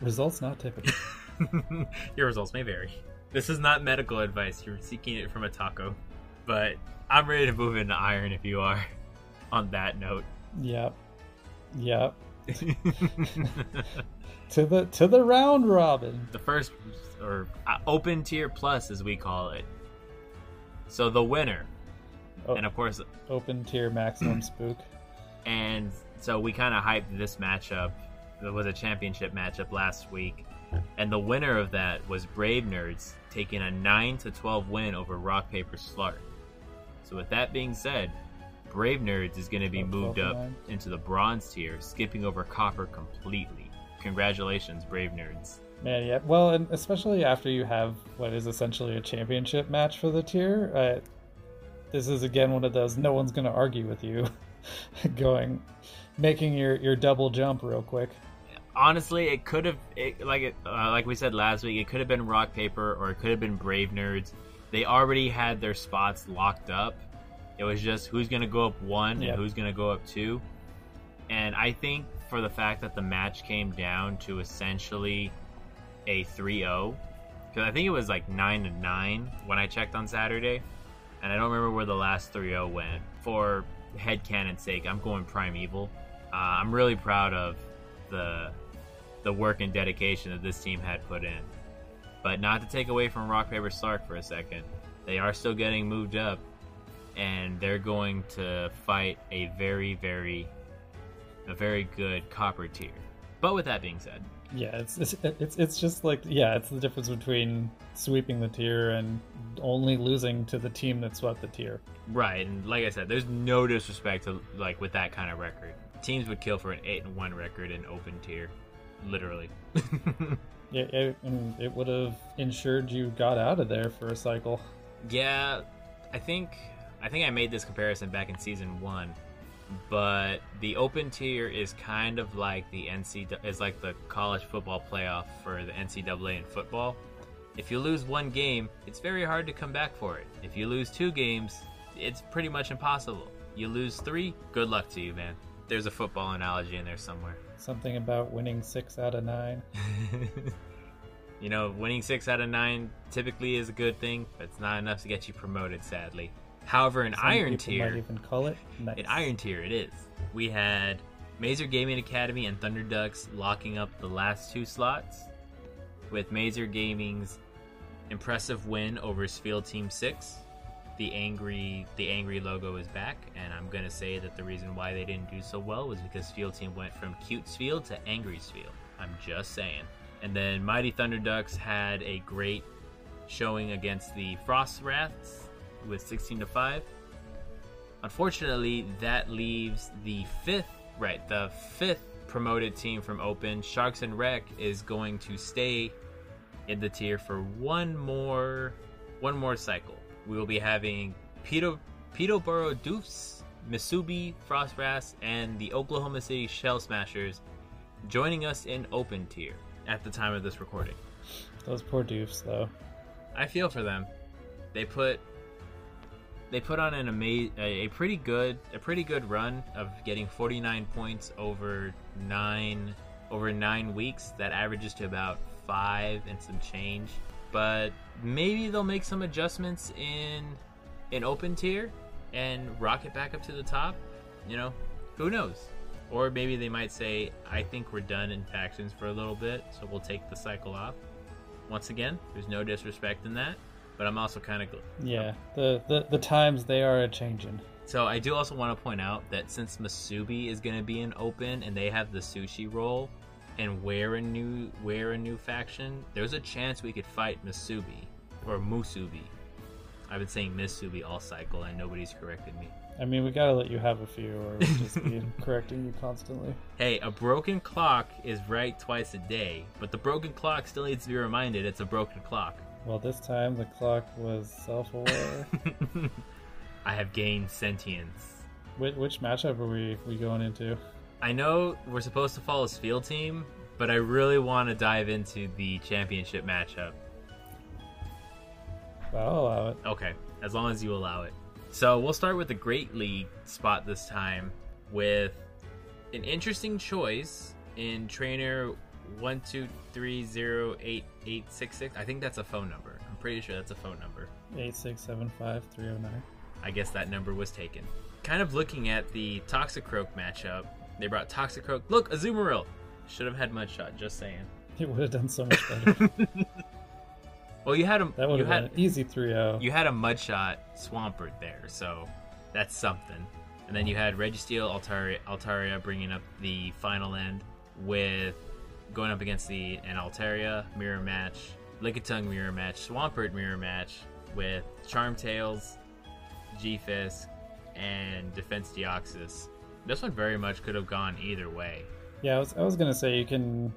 results not typical. Your results may vary. This is not medical advice. You're seeking it from a taco. But I'm ready to move into iron if you are. On that note. Yep. Yep. to the to the round robin. The first or uh, open tier plus as we call it. So the winner. Oh, And of course open tier maximum spook. and so we kind of hyped this matchup. It was a championship matchup last week, and the winner of that was Brave Nerds taking a nine to twelve win over Rock Paper Slart. So with that being said, Brave Nerds is going to be moved up into the bronze tier, skipping over Copper completely. Congratulations, Brave Nerds. Man, yeah. Well, and especially after you have what is essentially a championship match for the tier, uh, this is again one of those no one's going to argue with you, going, making your your double jump real quick. Honestly, it could have, it, like it, uh, like we said last week, it could have been Rock Paper or it could have been Brave Nerds. They already had their spots locked up. It was just who's going to go up one Yep. and who's going to go up two. And I think for the fact that the match came down to essentially a 3-0, because I think it was like 9 to 9 when I checked on Saturday, and I don't remember where the last 3-0 went. For headcanon's sake, I'm going Primeval. Uh, I'm really proud of the the work and dedication that this team had put in. But not to take away from Rock Paper Stark for a second, they are still getting moved up, and they're going to fight a very, very, a very good copper tier. But with that being said, Yeah, it's it's it's, it's just like yeah, it's the difference between sweeping the tier and only losing to the team that swept the tier. right, and like I said, there's no disrespect to like with that kind of record. Teams would kill for an eight and one record in open tier, literally. Yeah, it, it would have ensured you got out of there for a cycle. Yeah, I think I think I made this comparison back in season one, but the open tier is kind of like the NC is like the college football playoff for the NCAA in football. If you lose one game, it's very hard to come back for it. If you lose two games, it's pretty much impossible. You lose three, good luck to you, man. There's a football analogy in there somewhere. Something about winning six out of nine. you know, winning six out of nine typically is a good thing, but it's not enough to get you promoted, sadly. However, in Some Iron Tier, might even call it nice. in Iron Tier, it is. We had Mazer Gaming Academy and Thunder Ducks locking up the last two slots, with Mazer Gaming's impressive win over Field Team Six. The angry, the angry logo is back, and I'm gonna say that the reason why they didn't do so well was because Field Team went from cute Field to angry Field. I'm just saying. And then Mighty Thunder Ducks had a great showing against the Frost Wraths with 16 to 5. Unfortunately, that leaves the fifth, right, the fifth promoted team from Open, Sharks and Wreck, is going to stay in the tier for one more, one more cycle. We will be having Peter, Peterborough Doofs, Misubi, Frost Wraths, and the Oklahoma City Shell Smashers joining us in Open tier at the time of this recording. Those poor doofs, though. I feel for them. They put they put on an ama- a, a pretty good a pretty good run of getting 49 points over 9 over 9 weeks that averages to about 5 and some change. But maybe they'll make some adjustments in an open tier and rocket back up to the top. You know, who knows? Or maybe they might say, I think we're done in factions for a little bit, so we'll take the cycle off. Once again, there's no disrespect in that, but I'm also kind of. Yeah, the, the the times they are a changing. So I do also want to point out that since Masubi is going to be an open and they have the sushi roll and wear a new wear a new faction, there's a chance we could fight Masubi or Musubi. I've been saying Misubi all cycle and nobody's corrected me. I mean, we gotta let you have a few, or we'll just be correcting you constantly. Hey, a broken clock is right twice a day, but the broken clock still needs to be reminded it's a broken clock. Well, this time the clock was self-aware. I have gained sentience. which, which matchup are we we going into? I know we're supposed to follow this field team, but I really want to dive into the championship matchup. I'll allow it. Okay, as long as you allow it. So we'll start with the Great League spot this time with an interesting choice in trainer one two three zero eight eight six six. I think that's a phone number. I'm pretty sure that's a phone number. Eight six seven five three zero nine. I guess that number was taken. Kind of looking at the Toxicroak matchup, they brought Toxicroak. Look, Azumarill! Should have had Mudshot, just saying. It would have done so much better. well, you had a that would you have had been an easy 3-0. you had a Mudshot Swampert there, so that's something. And then you had Registeel Altaria, Altaria bringing up the final end with going up against the an Altaria mirror match, Lickitung mirror match, Swampert mirror match with Charmtails, G-Fisk, and Defense Deoxys. This one very much could have gone either way. Yeah, I was, I was gonna say you can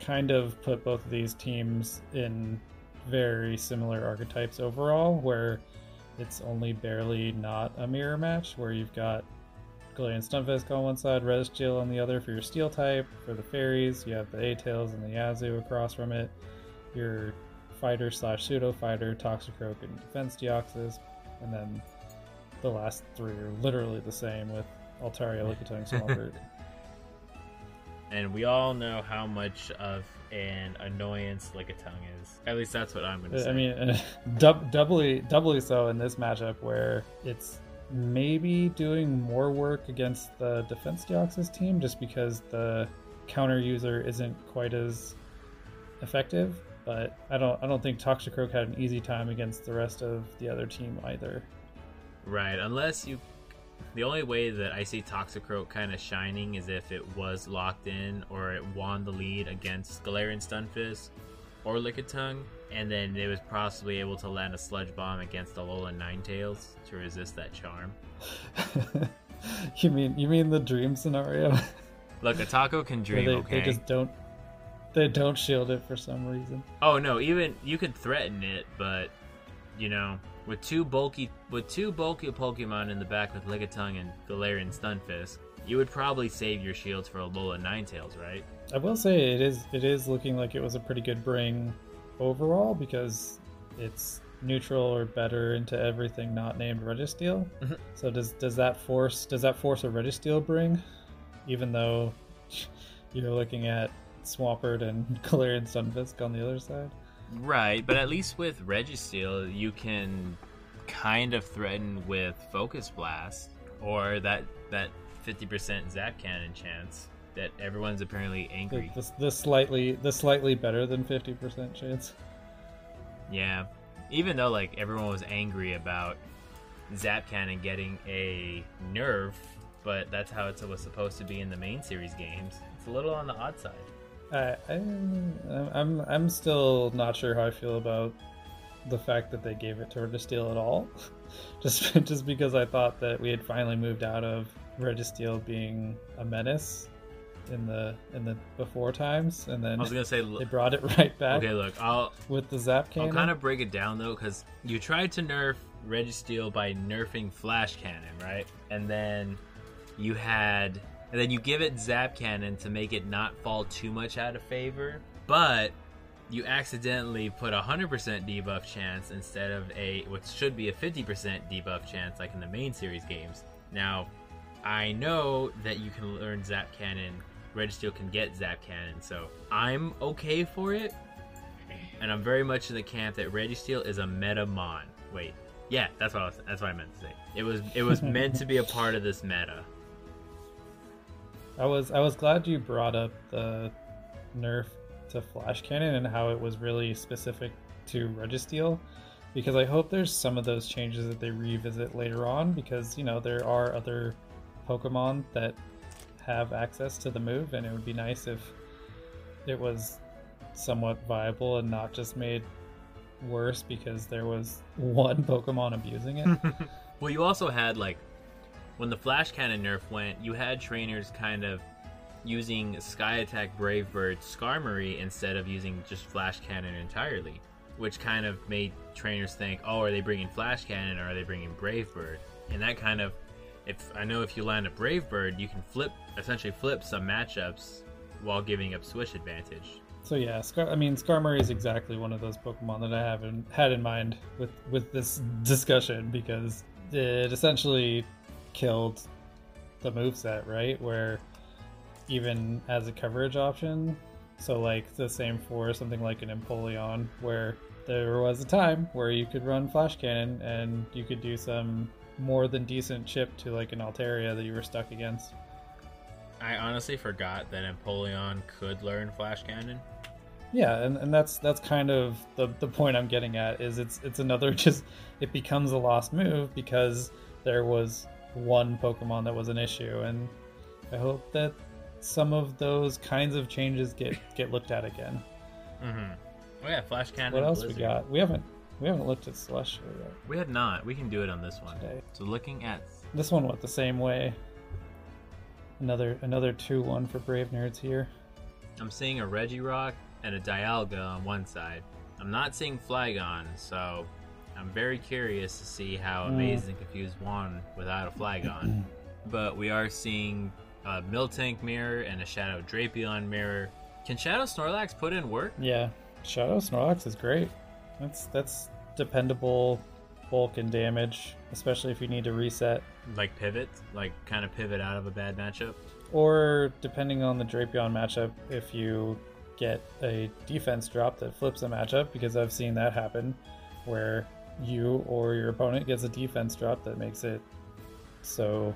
kind of put both of these teams in very similar archetypes overall, where it's only barely not a mirror match, where you've got Galarian Stunfisk on one side, Registeel on the other for your Steel type. For the fairies, you have the A-Tails and the Yazoo across from it. Your fighter slash pseudo fighter, Toxicroak and Defense Deoxys, and then the last three are literally the same with Altaria, Lickitung, Swampert. And we all know how much of an annoyance Lickitung is. At least that's what I'm going to uh, say. I mean, uh, dub- doubly doubly so in this matchup where it's maybe doing more work against the defense Deoxys team just because the counter user isn't quite as effective. But I don't I don't think Toxicroak had an easy time against the rest of the other team either. Right, unless you. The only way that I see Toxicroak kind of shining is if it was locked in or it won the lead against Galarian Stunfisk or Lickitung, and then it was possibly able to land a Sludge Bomb against Alolan Ninetales to resist that charm. you mean you mean the dream scenario? Look, a taco can dream, they, okay? they just don't they don't shield it for some reason. Oh no, even you could threaten it, but you know, with two bulky with two bulky Pokemon in the back with Lickitung and Galarian Stunfisk, you would probably save your shields for a Alola Ninetales, right? I will say it is it is looking like it was a pretty good bring overall because it's neutral or better into everything not named Registeel. Mhm. So does does that force does that force a Registeel bring, even though you're looking at Swampert and Galarian Stunfisk on the other side? Right, but at least with Registeel, you can kind of threaten with Focus Blast or that that 50% Zap Cannon chance that everyone's apparently The, angry. the, the slightly the slightly better than fifty percent chance. Yeah, even though like everyone was angry about Zap Cannon getting a nerf, but that's how it was supposed to be in the main series games. It's a little on the odd side. I, I I'm I'm still not sure how I feel about the fact that they gave it to Registeel at all. just just because I thought that we had finally moved out of Registeel being a menace in the in the before times, and then I was gonna say, they brought it right back okay, look, I'll with the Zap I'll kind of break it down though, because you tried to nerf Registeel by nerfing Flash Cannon, right? And then you had, and then you give it Zap Cannon to make it not fall too much out of favor, but you accidentally put a 100% debuff chance instead of a what should be a 50% debuff chance like in the main series games. Now, I know that you can learn Zap Cannon, Registeel can get Zap Cannon, so I'm okay for it and I'm very much in the camp that Registeel is a meta mon. Wait, yeah, that's what I was, that's what I meant to say. It was it was meant to be a part of this meta. I was I was glad you brought up the nerf to Flash Cannon and how it was really specific to Registeel because I hope there's some of those changes that they revisit later on because you know there are other Pokemon that have access to the move and it would be nice if it was somewhat viable and not just made worse because there was one Pokemon abusing it. Well, you also had like when the Flash Cannon nerf went, you had trainers kind of using Sky Attack Brave Bird Skarmory instead of using just Flash Cannon entirely, which kind of made trainers think, "Oh, are they bringing Flash Cannon or are they bringing Brave Bird?" And that kind of if I know if you land a Brave Bird, you can flip essentially flip some matchups while giving up Swish advantage. So yeah, Scar- I mean Skarmory is exactly one of those Pokemon that I haven't had in mind with with this discussion because it essentially killed the moveset, right? Where even as a coverage option, So like the same for something like an Empoleon, where there was a time where you could run Flash Cannon and you could do some more than decent chip to like an Altaria that you were stuck against. I honestly forgot that Empoleon could learn Flash Cannon. Yeah, and, and that's that's kind of the, the point I'm getting at is it's it's another just it becomes a lost move because there was one Pokemon that was an issue and I hope that some of those kinds of changes get get looked at again. Mm-hmm. Oh yeah, Flash Cannon. What else Blizzard. we got? We haven't we haven't looked at Celestial yet. We have not. We can do it on this one. Today. So looking at This one went the same way. Another another two one for Brave Nerds here. I'm seeing a Regirock and a Dialga on one side. I'm not seeing Flygon, so I'm very curious to see how Mm. Amazing and Confused won without a Flygon. but we are seeing a Miltank mirror and a Shadow Drapion mirror. Can Shadow Snorlax put in work? Yeah, Shadow Snorlax is great. That's that's dependable bulk and damage, especially if you need to reset. Like pivot? Like kind of pivot out of a bad matchup? Or depending on the Drapion matchup, if you get a defense drop that flips a matchup, because I've seen that happen, where you or your opponent gets a defense drop that makes it so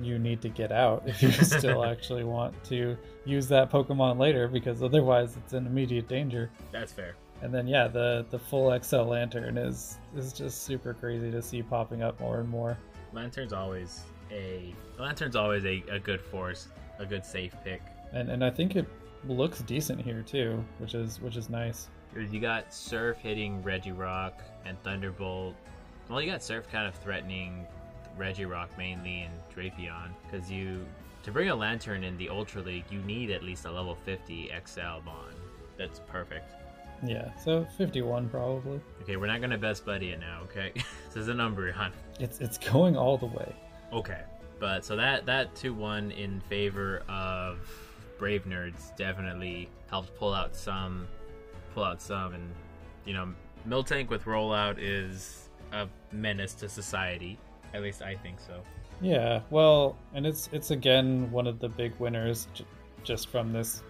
you need to get out if you still actually want to use that Pokemon later, because otherwise it's in immediate danger. That's fair. And then yeah, the the full XL Lanturn is is just super crazy to see popping up more and more. Lanturn's always a Lanturn's always a, a good force, a good safe pick. And and I think it looks decent here too, which is which is nice. You got Surf hitting Regirock and Thunderbolt. Well, you got Surf kind of threatening Regirock mainly and Drapion because you to bring a Lanturn in the Ultra League, you need at least a level 50 XL Bond. That's perfect. Yeah, so 51 probably. Okay, we're not gonna best buddy it now. Okay, this is a number. It's it's going all the way. Okay, but so that that two one in favor of Brave Nerds definitely helped pull out some, pull out some, and you know, Miltank with rollout is a menace to society. At least I think so. Yeah, well, and it's it's again one of the big winners j- just from this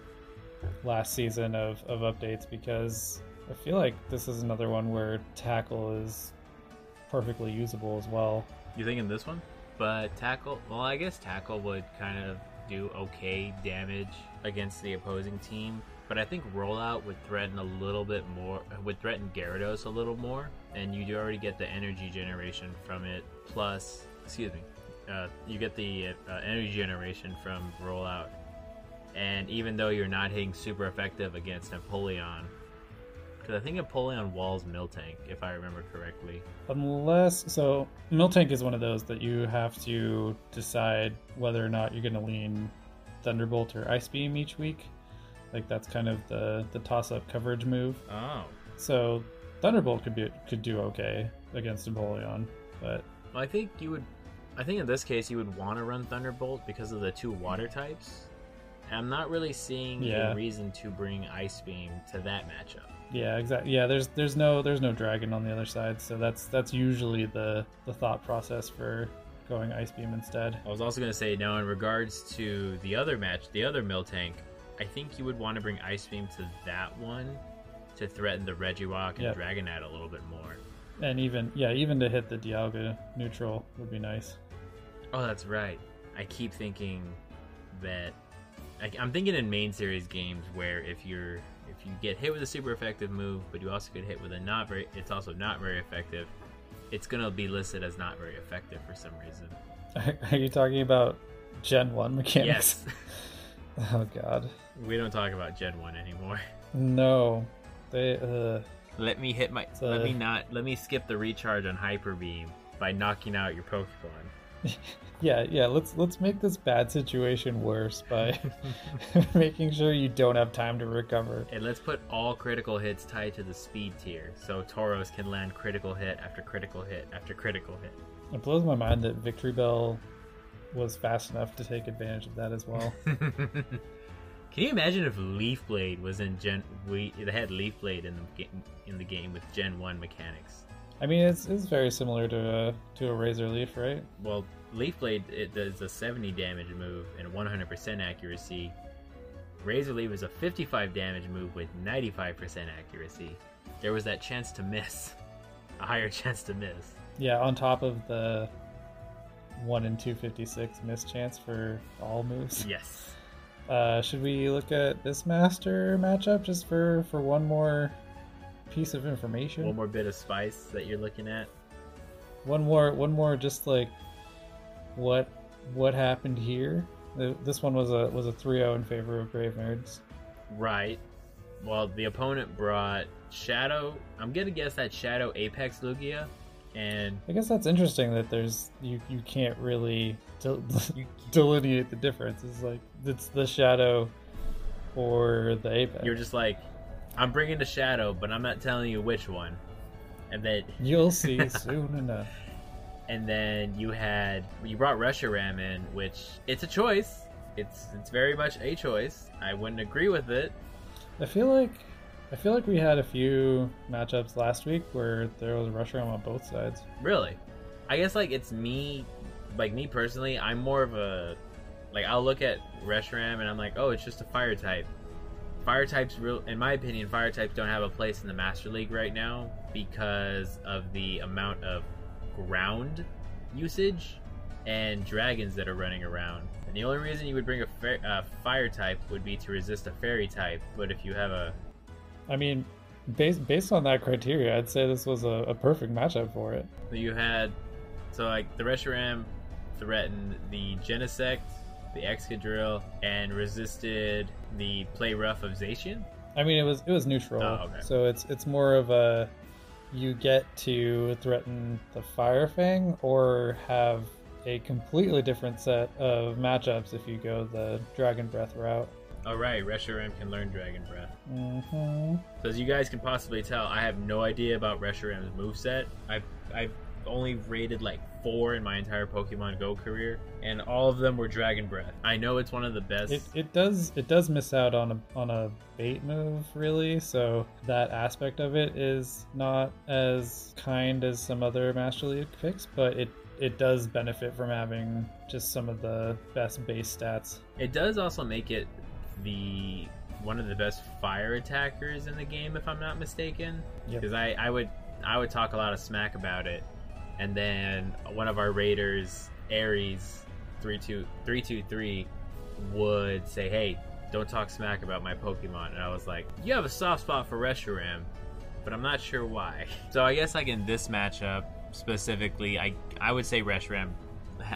last season of, of updates because I feel like this is another one where tackle is perfectly usable as well. You think in this one? But tackle, well, I guess tackle would kind of do okay damage against the opposing team. But I think rollout would threaten a little bit more, would threaten Gyarados a little more, and you do already get the energy generation from it. Plus, excuse me, uh, you get the uh, energy generation from rollout. And even though you're not hitting super effective against Empoleon, because I think Empoleon walls Miltank, if I remember correctly. Unless so Miltank is one of those that you have to decide whether or not you're going to lean Thunderbolt or Ice Beam each week. Like that's kind of the the toss up coverage move. Oh, So Thunderbolt could be could do okay against Empoleon, but Well, I think you would. I think in this case you would want to run Thunderbolt because of the two water types. And I'm not really seeing Yeah. a reason to bring Ice Beam to that matchup. yeah, exactly. Yeah, there's there's no there's no dragon on the other side, so that's that's usually the the thought process for going Ice Beam instead. I was also going to say now in regards to the other match, the other Miltank, I think you would want to bring Ice Beam to that one to threaten the Regirock and Yep. Dragonite a little bit more. And even yeah, even to hit the Dialga neutral would be nice. Oh, that's right. I keep thinking that I, I'm thinking in main series games where if you're if you get hit with a super effective move, but you also get hit with a not very, it's also not very effective. It's gonna be listed as not very effective for some reason. Are you talking about Gen One mechanics? Yes, Oh God, we don't talk about Gen One anymore. no. They uh, Let me hit my. So- let me not. Let me skip the recharge on Hyper Beam by knocking out your Pokemon. yeah, yeah. Let's let's make this bad situation worse by making sure you don't have time to recover. And let's put all critical hits tied to the speed tier, so Tauros can land critical hit after critical hit after critical hit. It blows my mind that Victreebel was fast enough to take advantage of that as well. Can you imagine if Leaf Blade was in Gen? We they had Leaf Blade in the game in the game with Gen One mechanics. I mean, it's, it's very similar to a to a Razor Leaf, right? Well, Leaf Blade it does a 70 damage move and 100% accuracy, Razor Leaf is a 55 damage move with 95% accuracy. There was that chance to miss, a higher chance to miss. Yeah, on top of the one in two fifty six miss chance for all moves. Yes. Uh, should we look at this master matchup just for for one more piece of information? One more bit of spice that you're looking at. One more, one more, just like what what happened here. This one was a was a 3-0 in favor of Brave Nerds. Right. Well, the opponent brought Shadow. I'm gonna guess that Shadow Apex Lugia, and I guess that's interesting that there's you you can't really del- you, delineate the difference. It's like it's the shadow or the apex. you're just like, I'm bringing the Shadow, but I'm not telling you which one. And then, You'll see soon enough. and then you had you brought Reshiram in, which it's a choice. It's it's very much a choice. I wouldn't agree with it. I feel like I feel like we had a few matchups last week where there was a rush on both sides. Really? I guess like it's me, like me personally. I'm more of a like I'll look at Reshiram and I'm like, oh, it's just a fire type. Fire types, real in my opinion, fire types don't have a place in the Master League right now because of the amount of ground usage and dragons that are running around. And the only reason you would bring a fa- uh, fire type would be to resist a fairy type. But if you have a I mean, based based on that criteria, I'd say this was a, a perfect matchup for it. You had so like the Reshiram threatened the Genesect, the Excadrill, and resisted the play rough of Zacian. I mean, it was it was neutral, Oh, okay. so it's it's more of a you get to threaten the Fire Fang or have a completely different set of matchups if you go the Dragon Breath route. All right, Reshiram can learn Dragon Breath. hmm So as you guys can possibly tell, I have no idea about Reshiram's moveset. I've I've only rated like four in my entire Pokemon Go career, and all of them were Dragon Breath. I know it's one of the best. It, it does it does miss out on a on a bait move really, so that aspect of it is not as kind as some other Master League picks, but it it does benefit from having just some of the best base stats. It does also make it the one of the best fire attackers in the game, if I'm not mistaken. Yep. Because I, I would I would talk a lot of smack about it, and then one of our raiders, Aries, three two three two three, would say, "Hey, don't talk smack about my Pokemon," and I was like, "You have a soft spot for Reshiram, but I'm not sure why." So I guess like in this matchup specifically, I I would say Reshiram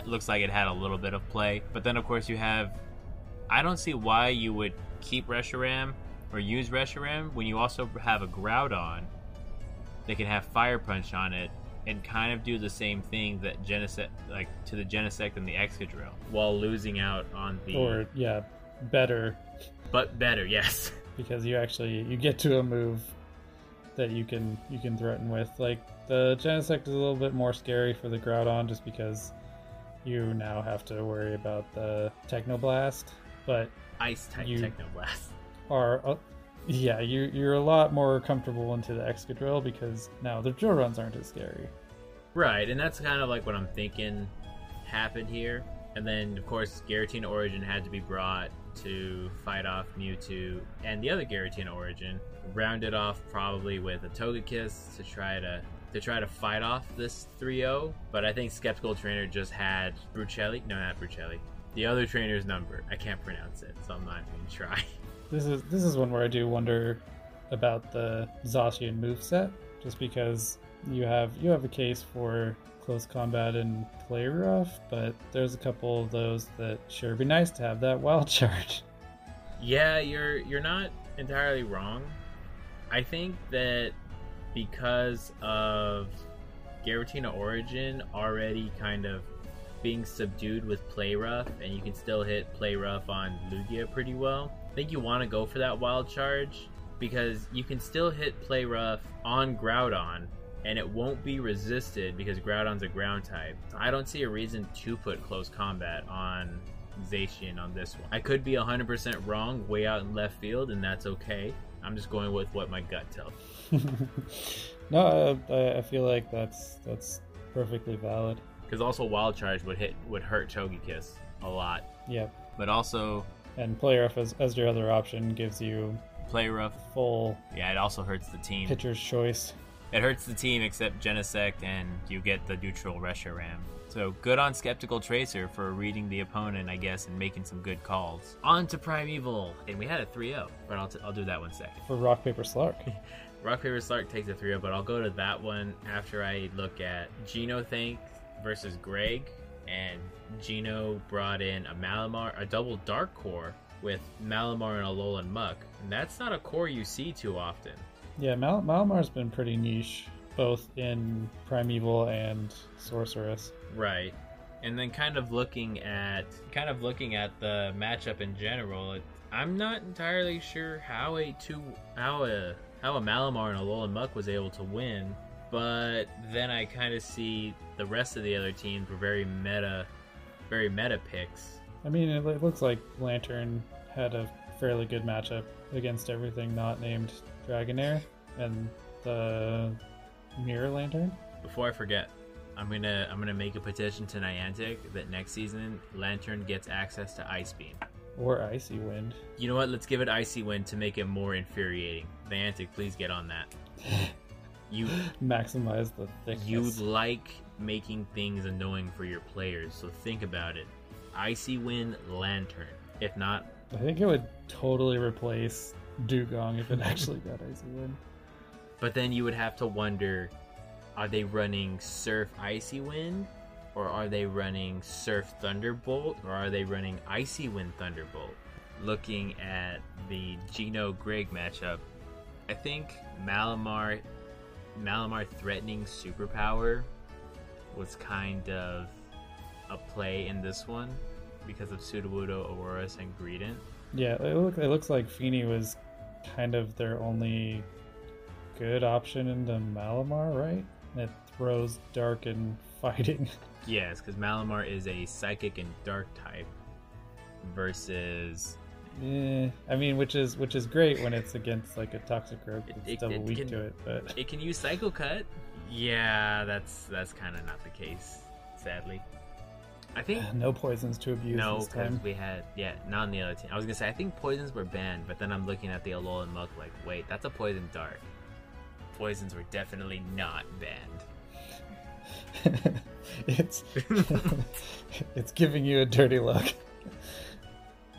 looks like it had a little bit of play, but then of course you have I don't see why you would keep Reshiram or use Reshiram when you also have a Groudon that can have Fire Punch on it and kind of do the same thing that Genesect, like to the Genesect and the Excadrill, while losing out on the. Or yeah, better but better, yes. because you actually you get to a move that you can you can threaten with. Like the Genesect is a little bit more scary for the Groudon just because you now have to worry about the Technoblast, but Ice type You- Technoblast. are uh, yeah you you're a lot more comfortable into the Excadrill because now the drill runs aren't as scary. Right, and that's kind of like what I'm thinking happened here. And then, of course, Giratina Origin had to be brought to fight off Mewtwo and the other Giratina Origin. Rounded off probably with a Togekiss to try to to try to fight off this 3-0. But I think Skeptical Trainer just had Brucelli. No, not Brucelli. The other trainer's number. I can't pronounce it, so I'm not going to try. This is this is one where I do wonder about the Zacian moveset, just because you have you have a case for close combat and play rough, but there's a couple of those that sure be nice to have that wild charge. Yeah, you're you're not entirely wrong. I think that because of Giratina Origin already kind of being subdued with Play Rough, and you can still hit Play Rough on Lugia pretty well. I think you want to go for that wild charge because you can still hit Play Rough on Groudon, and it won't be resisted because Groudon's a ground type. I don't see a reason to put close combat on Zacian on this one. I could be 100% wrong, way out in left field, and that's okay. I'm just going with what my gut tells. no, I, I feel like that's that's perfectly valid. Because also Wild Charge would hit would hurt Togekiss a lot. Yep. But also And play rough as, as your other option gives you Play rough. full Yeah, it also hurts the team. pitcher's choice. It hurts the team except Genesect, and you get the neutral Reshiram. So good on Skeptical Tracer for reading the opponent, I guess, and making some good calls. On to Primeval, and we had a 3-0, but I'll, t- I'll do that one second. For rock paper slark. Rock Paper Slark takes a 3-0, but I'll go to that one after I look at Geno Thank versus Greg. And Gino brought in a Malamar, a double Dark Core with Malamar and Alolan Muck. And that's not a core you see too often. Yeah, Mal- Malamar's been pretty niche, both in Primeval and Sorceress. Right. And then kind of looking at kind of looking at the matchup in general, it, I'm not entirely sure how a two how a how a Malamar and a Alolan Muck was able to win, but then I kind of see the rest of the other teams were very meta, very meta picks. I mean, it, it looks like Lanturn had a fairly good matchup against everything not named Dragonair and the Mirror Lanturn. Before I forget, I'm gonna I'm gonna make a petition to Niantic that next season Lanturn gets access to Ice Beam. Or Icy Wind. You know what? Let's give it Icy Wind to make it more infuriating. Niantic, please get on that. You Maximize the you like making things annoying for your players, so think about it. Icy Wind Lanturn. If not, I think it would totally replace Dewgong if it actually got Icy Wind. but then you would have to wonder are they running Surf Icy Wind? Or are they running Surf Thunderbolt? Or are they running Icy Wind Thunderbolt? Looking at the Gino Greg matchup, I think Malamar Malamar threatening superpower was kind of a play in this one because of Sudowoodo, Aurorus, and Greedent. Yeah, it, look, it looks like Feeny was kind of their only good option into Malamar, right? It throws dark and fighting. Yes, because Malamar is a psychic and dark type versus Eh, I mean, which is which is great when it's against like a toxic rogue It- that's it- double it weak can- to it, but it can use Psycho Cut. Yeah, that's that's kind of not the case, sadly. I think no poisons to abuse no, because we had yeah, not on the other team. I was gonna say I think poisons were banned, but then I'm looking at the Alolan Muck like, wait, that's a poison dark. Poisons were definitely not banned. it's it's giving you a dirty look.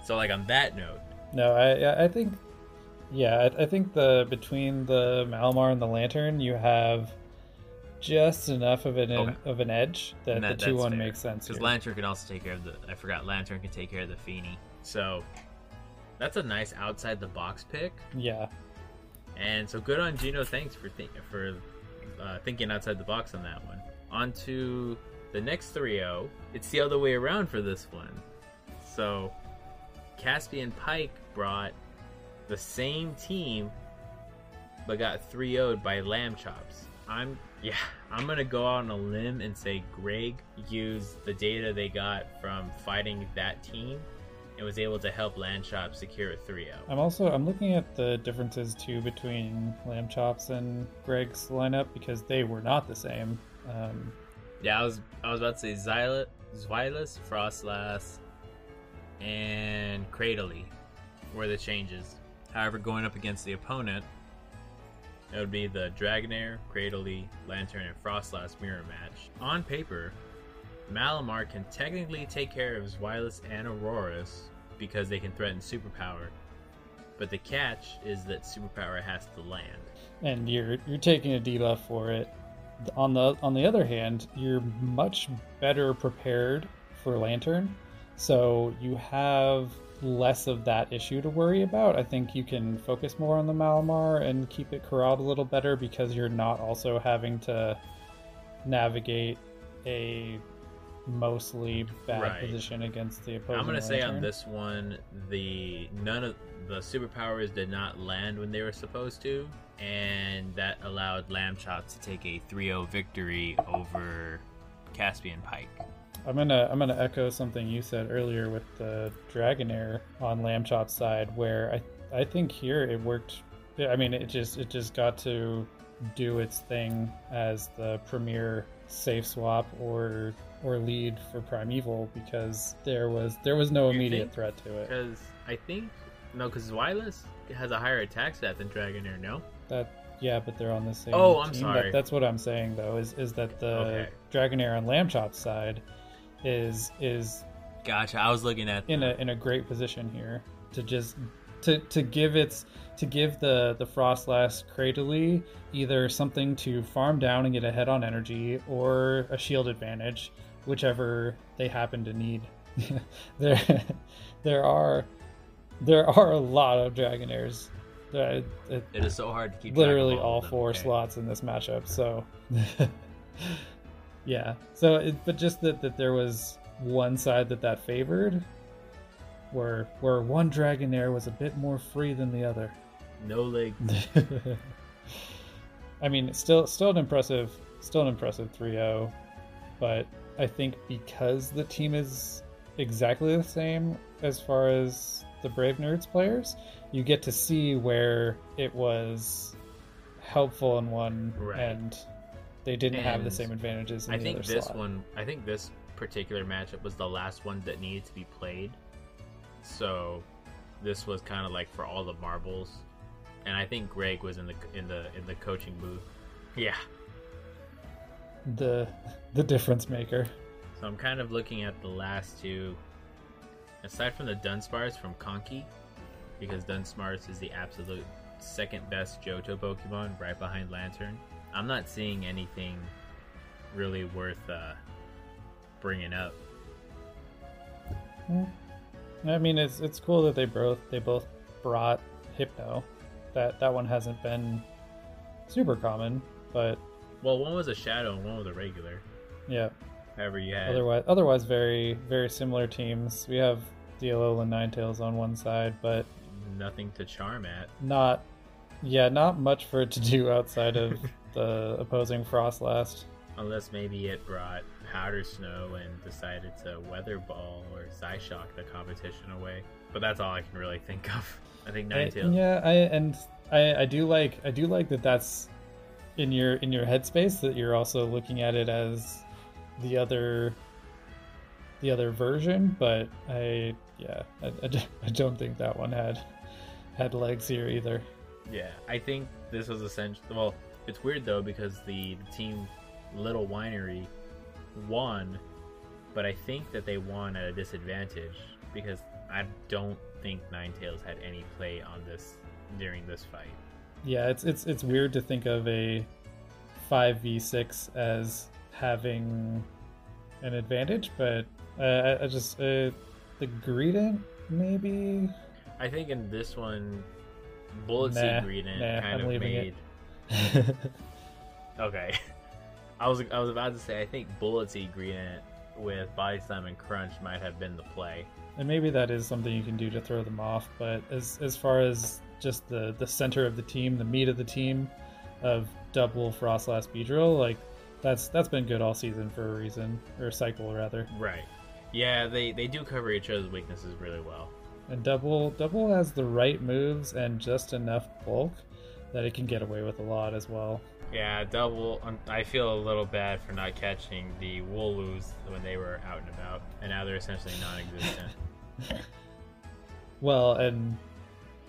So like on that note, No, I I think yeah, I, I think the between the Malamar and the Lanturn, you have just enough of an Okay. of an edge that, that- the two one fair. makes sense. because. Lanturn can also take care of the. I forgot Lanturn can take care of the Feeny. So that's a nice outside the box pick. yeah, And so good on Gino. Thanks for think for uh, thinking outside the box on that one. On to the next 3-0. It's the other way around for this one. So Caspian Pike brought the same team but got 3-0'd by Lamb Chops. I'm yeah, I'm gonna go out on a limb and say Greg used the data they got from fighting that team and was able to help Lamb Chops secure a oh. 3-0. I'm also I'm looking at the differences too between Lamb Chops and Greg's lineup because they were not the same. Um, Yeah, I was I was about to say Xyla, Zweilous, Froslass, and Cradily were the changes. However, going up against the opponent, it would be the Dragonair, Cradily, Lanturn, and Froslass mirror match. On paper, Malamar can technically take care of Zweilous and Aurorus because they can threaten Superpower. But the catch is that Superpower has to land. and you're you're taking a debuff for it. On the on the other hand, you're much better prepared for Lanturn, so you have less of that issue to worry about. I think you can focus more on the Malamar and keep it corralled a little better because you're not also having to navigate a mostly bad Right. position against the opposing I'm gonna say on this one, the none of the superpowers did not land when they were supposed to, and that allowed Lamb Chops to take a 3-0 victory over Caspian Pike. I'm gonna I'm gonna echo something you said earlier with the Dragonair on Lamb Chop's side, where I I think here it worked. I mean, it just it just got to do its thing as the premier safe swap or or lead for Primeval because there was there was no immediate threat to it. Because I think no, because Zweilous has a higher attack stat than Dragonair. No. That yeah, but they're on the same. Oh, I'm team. sorry. That, that's what I'm saying though. Is is that the Okay. Dragonair on Lambchop's side is is Gotcha. I was looking at in a in a great position here to just to to give its to give the the Froslass Cradily either something to farm down and get ahead on energy or a shield advantage, whichever they happen to need. there there are there are a lot of Dragonairs. There, it, It is so hard to keep. track of literally all, all four okay. slots in this matchup. So, yeah. So, it, but just that that there was one side that that favored, where where one Dragonair was a bit more free than the other. No leg. I mean, it's still still an impressive still an impressive 3-0, but I think because the team is exactly the same as far as the Brave Nerds players, you get to see where it was helpful in one Right. and they didn't have the same advantages in I think this slot. one. I think this particular matchup was the last one that needed to be played. So, this was kind of like for all the marbles, and I think Greg was in the in the in the coaching booth. Yeah. the the difference maker. So I'm kind of looking at the last two. Aside from the Dunsparce from Conky, because Dunsparce is the absolute second best Johto Pokemon right behind Lanturn, I'm not seeing anything really worth uh, bringing up. I mean, it's it's cool that they both they both brought Hypno. That that one hasn't been super common, but Well, one was a Shadow and one was a regular. yeah. However, you had. Otherwise, otherwise very very similar teams. We have DLO and Ninetales on one side, but nothing to charm at. not yeah, not much for it to do outside of the opposing Froslass. Unless maybe it brought Powder Snow and decided to Weather Ball or Psyshock the competition away. But that's all I can really think of. I think I- Ninetales. yeah, I and I I do like I do like that that's in your in your headspace that you're also looking at it as the other the other version, but I yeah I I don't think that one had had legs here either. Yeah, I think this was essentially. Well, it's weird though because the, the team Little Winery won, but I think that they won at a disadvantage because I don't think Ninetales had any play on this during this fight. Yeah, it's it's it's weird to think of a five v six as having an advantage, but uh, I, I just uh, the Greedent maybe I think in this one, Bullet Nah, Seed Greedent nah, kind I'm of made. it. Okay. I was I was about to say I think Bullet Seed Greedent with Body Slam and Crunch might have been the play. and maybe that is something you can do to throw them off. But as as far as just the the center of the team, the meat of the team, of double frost Froslass Beedrill, like that's that's been good all season for a reason, or cycle rather. Right. Yeah, they they do cover each other's weaknesses really well. And double double has the right moves and just enough bulk that it can get away with a lot as well. Yeah, double. um, I feel a little bad for not catching the Wooloos when they were out and about, and now they're essentially non-existent. Well, and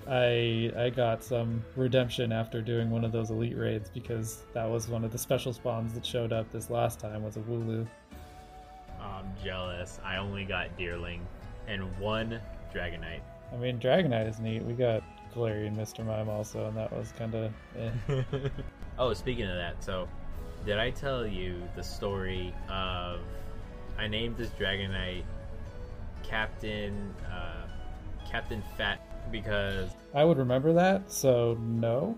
I I got some redemption after doing one of those elite raids because that was one of the special spawns that showed up this last time was a Wooloo. I'm jealous. I only got Deerling and one Dragonite. I mean, Dragonite is neat. We got Galarian Mr. Mime also, and that was kind of eh. oh, speaking of that, so did I tell you the story of I named this Dragonite Captain uh, Captain Fat because I would remember that. So no.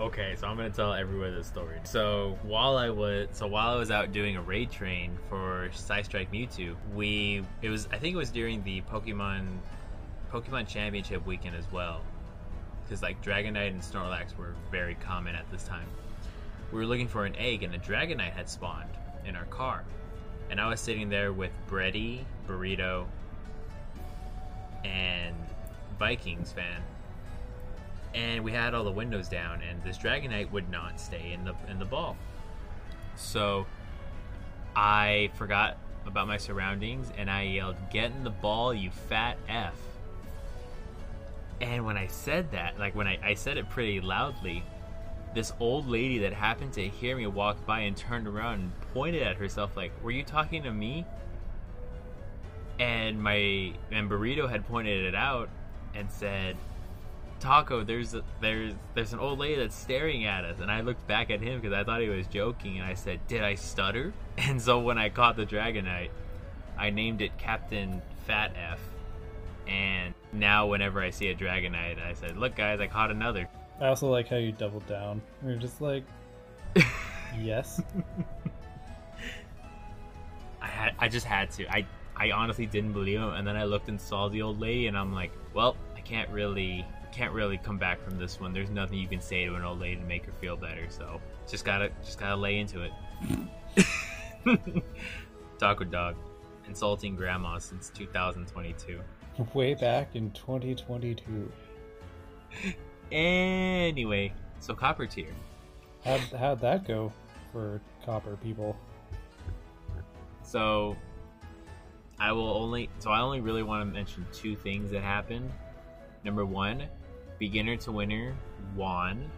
Okay, so I'm gonna tell everyone this story. So while I was so while I was out doing a raid train for Psystrike Mewtwo, we it was I think it was during the Pokemon Pokemon Championship weekend as well, because like Dragonite and Snorlax were very common at this time. We were looking for an egg, and a Dragonite had spawned in our car, and I was sitting there with Breddy, Burrito, and Vikings fan and we had all the windows down and this dragonite would not stay in the in the ball so I forgot about my surroundings and I yelled, Get in the ball, you fat F. And when I said that, like when I, I said it pretty loudly, this old lady that happened to hear me walk by and turned around and pointed at herself like, "Were you talking to me?" And my and burrito had pointed it out and said, "Taco, there's a, there's there's an old lady that's staring at us." And I looked back at him because I thought he was joking, and I said, "Did I stutter?" And so when I caught the Dragonite, I named it Captain Fat F. And now whenever I see a Dragonite, I said, "Look, guys, I caught another." I also like how you doubled down. You're just like, yes. I had, I just had to. I, I honestly didn't believe him, and then I looked and saw the old lady, and I'm like, well, I can't really, can't really come back from this one. There's nothing you can say to an old lady to make her feel better. So just gotta, just gotta lay into it. Taco dog, insulting grandma since 2022. Way back in 2022. Anyway, so copper tier. How'd, how'd that go for copper people? So I will only so I only really want to mention two things that happened. Number one, beginner to winner won.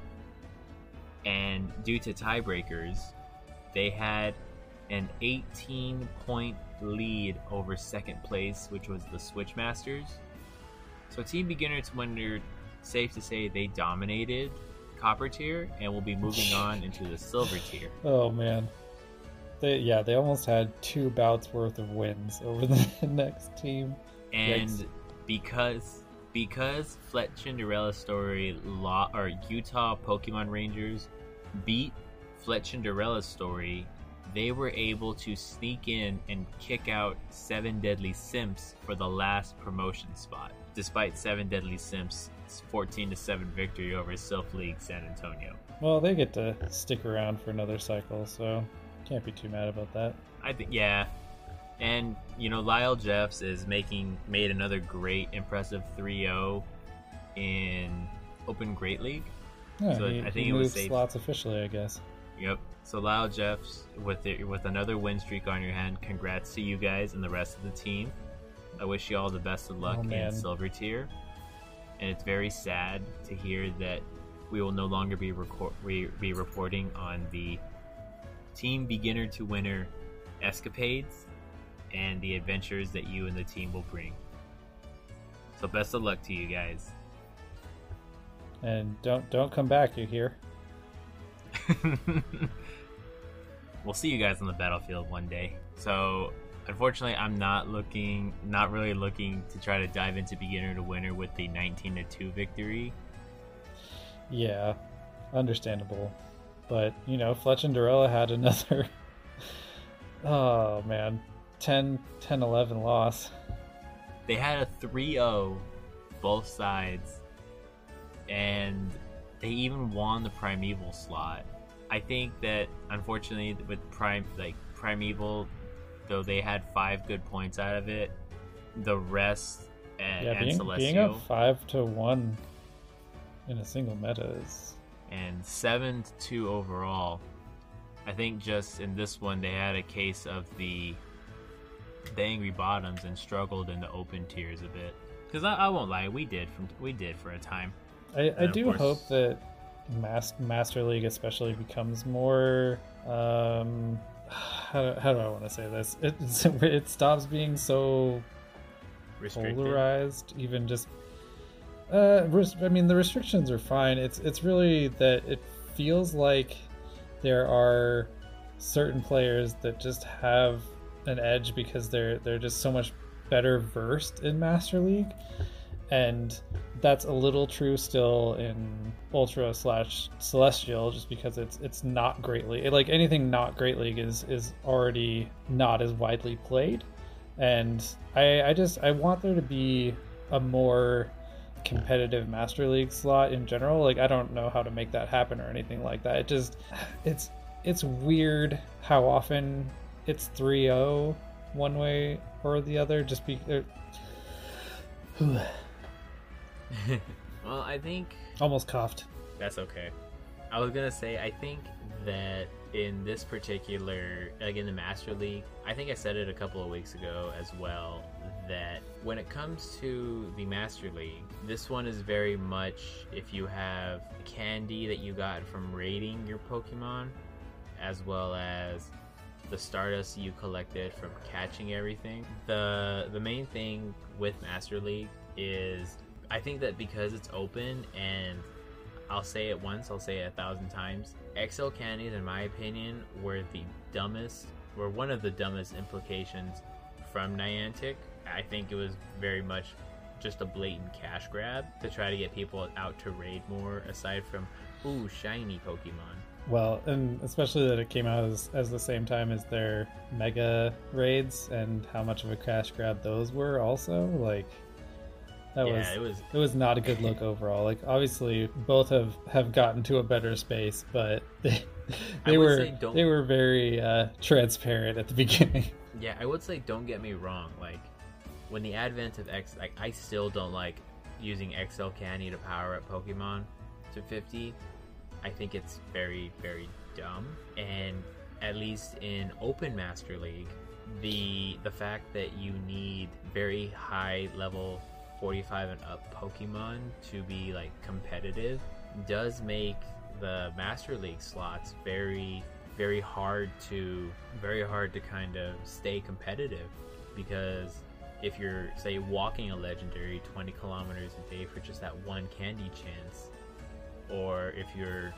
And due to tiebreakers, they had an 18 point lead over second place, which was the Switchmasters. So team beginner to winner safe to say they dominated copper tier and will be moving on into the silver tier. Oh man. They yeah, they almost had two bouts worth of wins over the next team. And Yikes. because because Fletch and story law or Utah Pokemon Rangers beat Fletch and story, they were able to sneak in and kick out seven deadly simps for the last promotion spot, despite seven deadly simps 14 to 7 victory over Silph League San Antonio. Well, they get to stick around for another cycle, so can't be too mad about that. I think yeah. And you know, Lyle Jeffs is making made another great impressive 3-0 in Open Great League. Yeah, so he, I think he it was safe. slots officially, I guess. Yep. So Lyle Jeffs with it, with another win streak on your hand, congrats to you guys and the rest of the team. I wish you all the best of luck oh, in silver tier and it's very sad to hear that we will no longer be record- re- be reporting on the team beginner to winner escapades and the adventures that you and the team will bring. So best of luck to you guys. And don't don't come back, you hear? we'll see you guys on the battlefield one day. So Unfortunately, I'm not looking, not really looking to try to dive into beginner to winner with the 19 to 2 victory. Yeah, understandable. But, you know, Fletch and Dorella had another, oh man, 10 10 11 loss. They had a 3 0 both sides, and they even won the Primeval slot. I think that unfortunately with Prime like Primeval though they had five good points out of it. The rest and, yeah, being, Celestial, being up five to one in a single meta is and seven to two overall. I think just in this one they had a case of the the angry bottoms and struggled in the open tiers a bit. Because I, I, won't lie, we did from we did for a time. I, I do course... hope that Master League especially becomes more um, how, how do I want to say this? It it stops being so Restricted. polarized. Even just, uh, I mean, the restrictions are fine. It's it's really that it feels like there are certain players that just have an edge because they're they're just so much better versed in Master League, and that's a little true still in Ultra slash Celestial, just because it's it's not Great League. Like anything not Great League is is already not as widely played, and I I just I want there to be a more competitive Master League slot in general. Like I don't know how to make that happen or anything like that. It just it's it's weird how often it's 3-0 one way or the other just be er, well, I think almost coughed. That's okay. I was gonna say I think that in this particular, like in the Master League, I think I said it a couple of weeks ago as well, that when it comes to the Master League, this one is very much if you have candy that you got from raiding your Pokemon, as well as the Stardust you collected from catching everything. The the main thing with Master League is I think that because it's open and I'll say it once, I'll say it a thousand times. XL candies, in my opinion, were the dumbest, were one of the dumbest implications from Niantic. I think it was very much just a blatant cash grab to try to get people out to raid more, aside from, ooh, shiny Pokemon. Well, and especially that it came out as, as the same time as their mega raids and how much of a cash grab those were also. Like, that yeah, was it was it was not a good look overall. Like obviously both have have gotten to a better space, but they they were they were very uh, transparent at the beginning. Yeah, I would say don't get me wrong. Like when the advent of X, like I still don't like using XL Candy to power up Pokemon to 50. I think it's very very dumb. And at least in Open Master League, the the fact that you need very high level 45 and up Pokemon to be like competitive does make the Master League slots very very hard to very hard to kind of stay competitive because if you're say walking a legendary 20 kilometers a day for just that one candy chance or if you're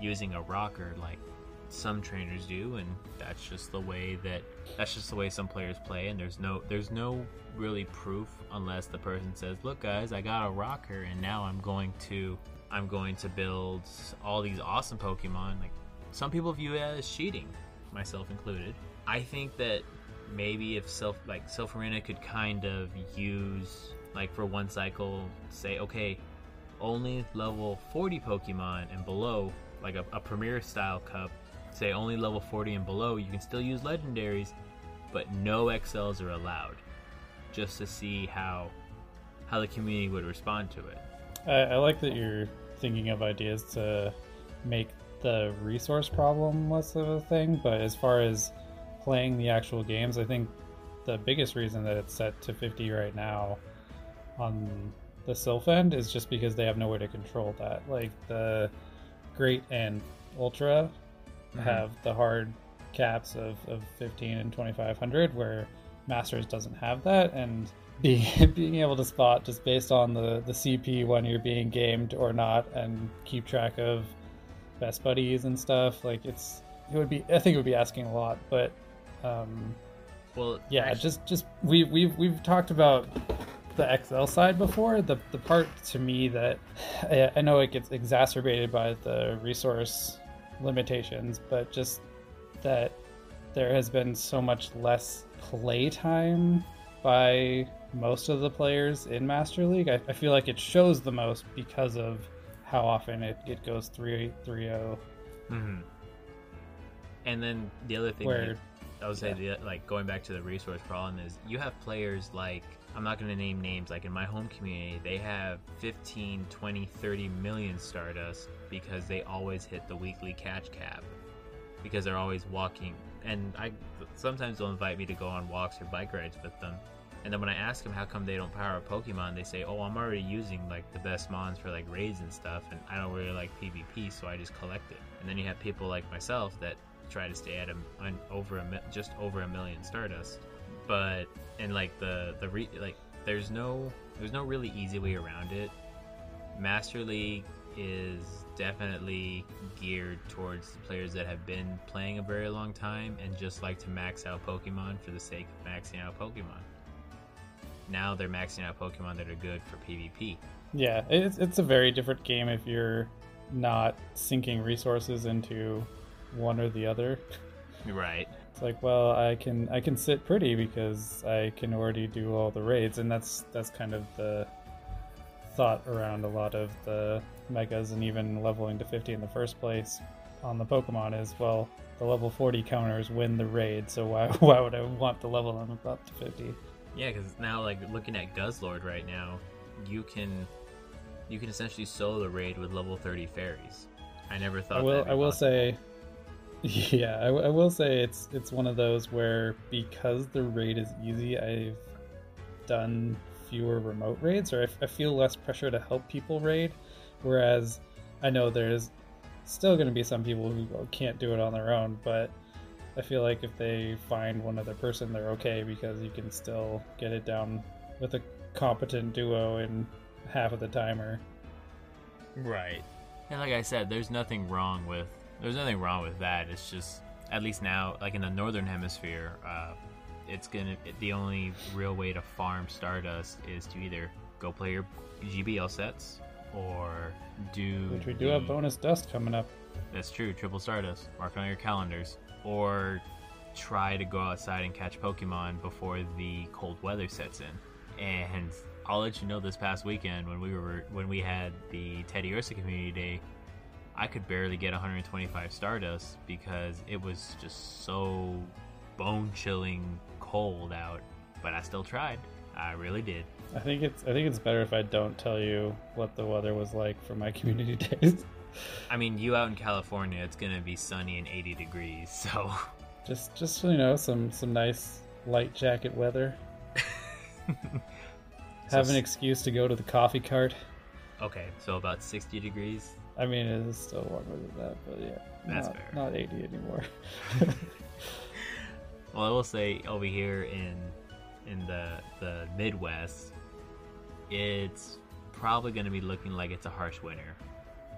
using a rocker like some trainers do and that's just the way that that's just the way some players play and there's no there's no really proof unless the person says look guys i got a rocker and now i'm going to i'm going to build all these awesome pokemon. Like some people view it as cheating myself included. I think that maybe if Silph like Silph Arena could kind of use like for one cycle say okay only level 40 pokemon and below like a, a premier style cup say only level 40 and below you can still use legendaries but no xls are allowed just to see how how the community would respond to it I, I like that you're thinking of ideas to make the resource problem less of a thing, but as far as playing the actual games, I think the biggest reason that it's set to 50 right now on the Silph end is just because they have no way to control that. Like the Great and Ultra Mhm. have the hard caps of, of 15 and 2500 where Masters doesn't have that and being being able to spot just based on the the CP when you're being gamed or not and keep track of best buddies and stuff like it's it would be I think it would be asking a lot but um well yeah actu- just just we we've we've talked about the XL side before the the part to me that I, I know it gets exacerbated by the resource limitations but just that there has been so much less playtime by most of the players in Master League. I, I feel like it shows the most because of how often it, it goes 3 3 0. Mhm. and then the other thing Where- that I would say the, like going back to the resource problem is you have players like I'm not going to name names like in my home community they have 15 20 30 million stardust because they always hit the weekly catch cap because they're always walking. And I sometimes they'll invite me to go on walks or bike rides with them. And then when I ask them how come they don't power up Pokemon they say oh I'm already using like the best mons for like raids and stuff and I don't really like PvP so I just collect it. And then you have people like myself that try to stay at a, an over a just over a million stardust. But and like the the re, like there's no there's no really easy way around it. Master league is definitely geared towards the players that have been playing a very long time and just like to max out pokemon for the sake of maxing out pokemon. Now they're maxing out pokemon that are good for pvp. Yeah, it's, it's a very different game if you're not sinking resources into one or the other. right. It's like, well, I can I can sit pretty because I can already do all the raids, and that's that's kind of the thought around a lot of the megas and even leveling to 50 in the first place on the Pokemon is well, the level 40 counters win the raid, so why why would I want to level them up to 50? Yeah, because now, like looking at Guzzlord right now, you can you can essentially solo the raid with level thirty fairies. I never thought. I will I will possible. say Yeah, I, I will say it's it's one of those where because the raid is easy, I've done fewer remote raids, or I, feel less pressure to help people raid. Whereas I know there's still going to be some people who can't do it on their own, but I feel like if they find one other person, they're okay because you can still get it down with a competent duo in half of the timer. Right. And like I said, there's nothing wrong with there's nothing wrong with that. It's just at least now, like in the northern hemisphere, uh, it's gonna the only real way to farm Stardust is to either go play your GBL sets or do Which we do the- have bonus dust coming up. That's true, triple Stardust. Mark it on your calendars. Or try to go outside and catch Pokemon before the cold weather sets in. And I'll let you know this past weekend when we were when we had the Teddiursa Community Day, I could barely get 125 Stardust because it was just so bone chilling cold out. But I still tried. I really did. I think it's I think it's better if I don't tell you what the weather was like for my community days. I mean, you out in California, it's gonna be sunny and 80 degrees, so just just you know some some nice light jacket weather. So Have an excuse to go to the coffee cart. okay. So about 60 degrees. I mean, it is still warmer than that, but yeah, That's not, fair. not 80 anymore. Well, I will say over here in in the the Midwest, it's probably going to be looking like it's a harsh winter.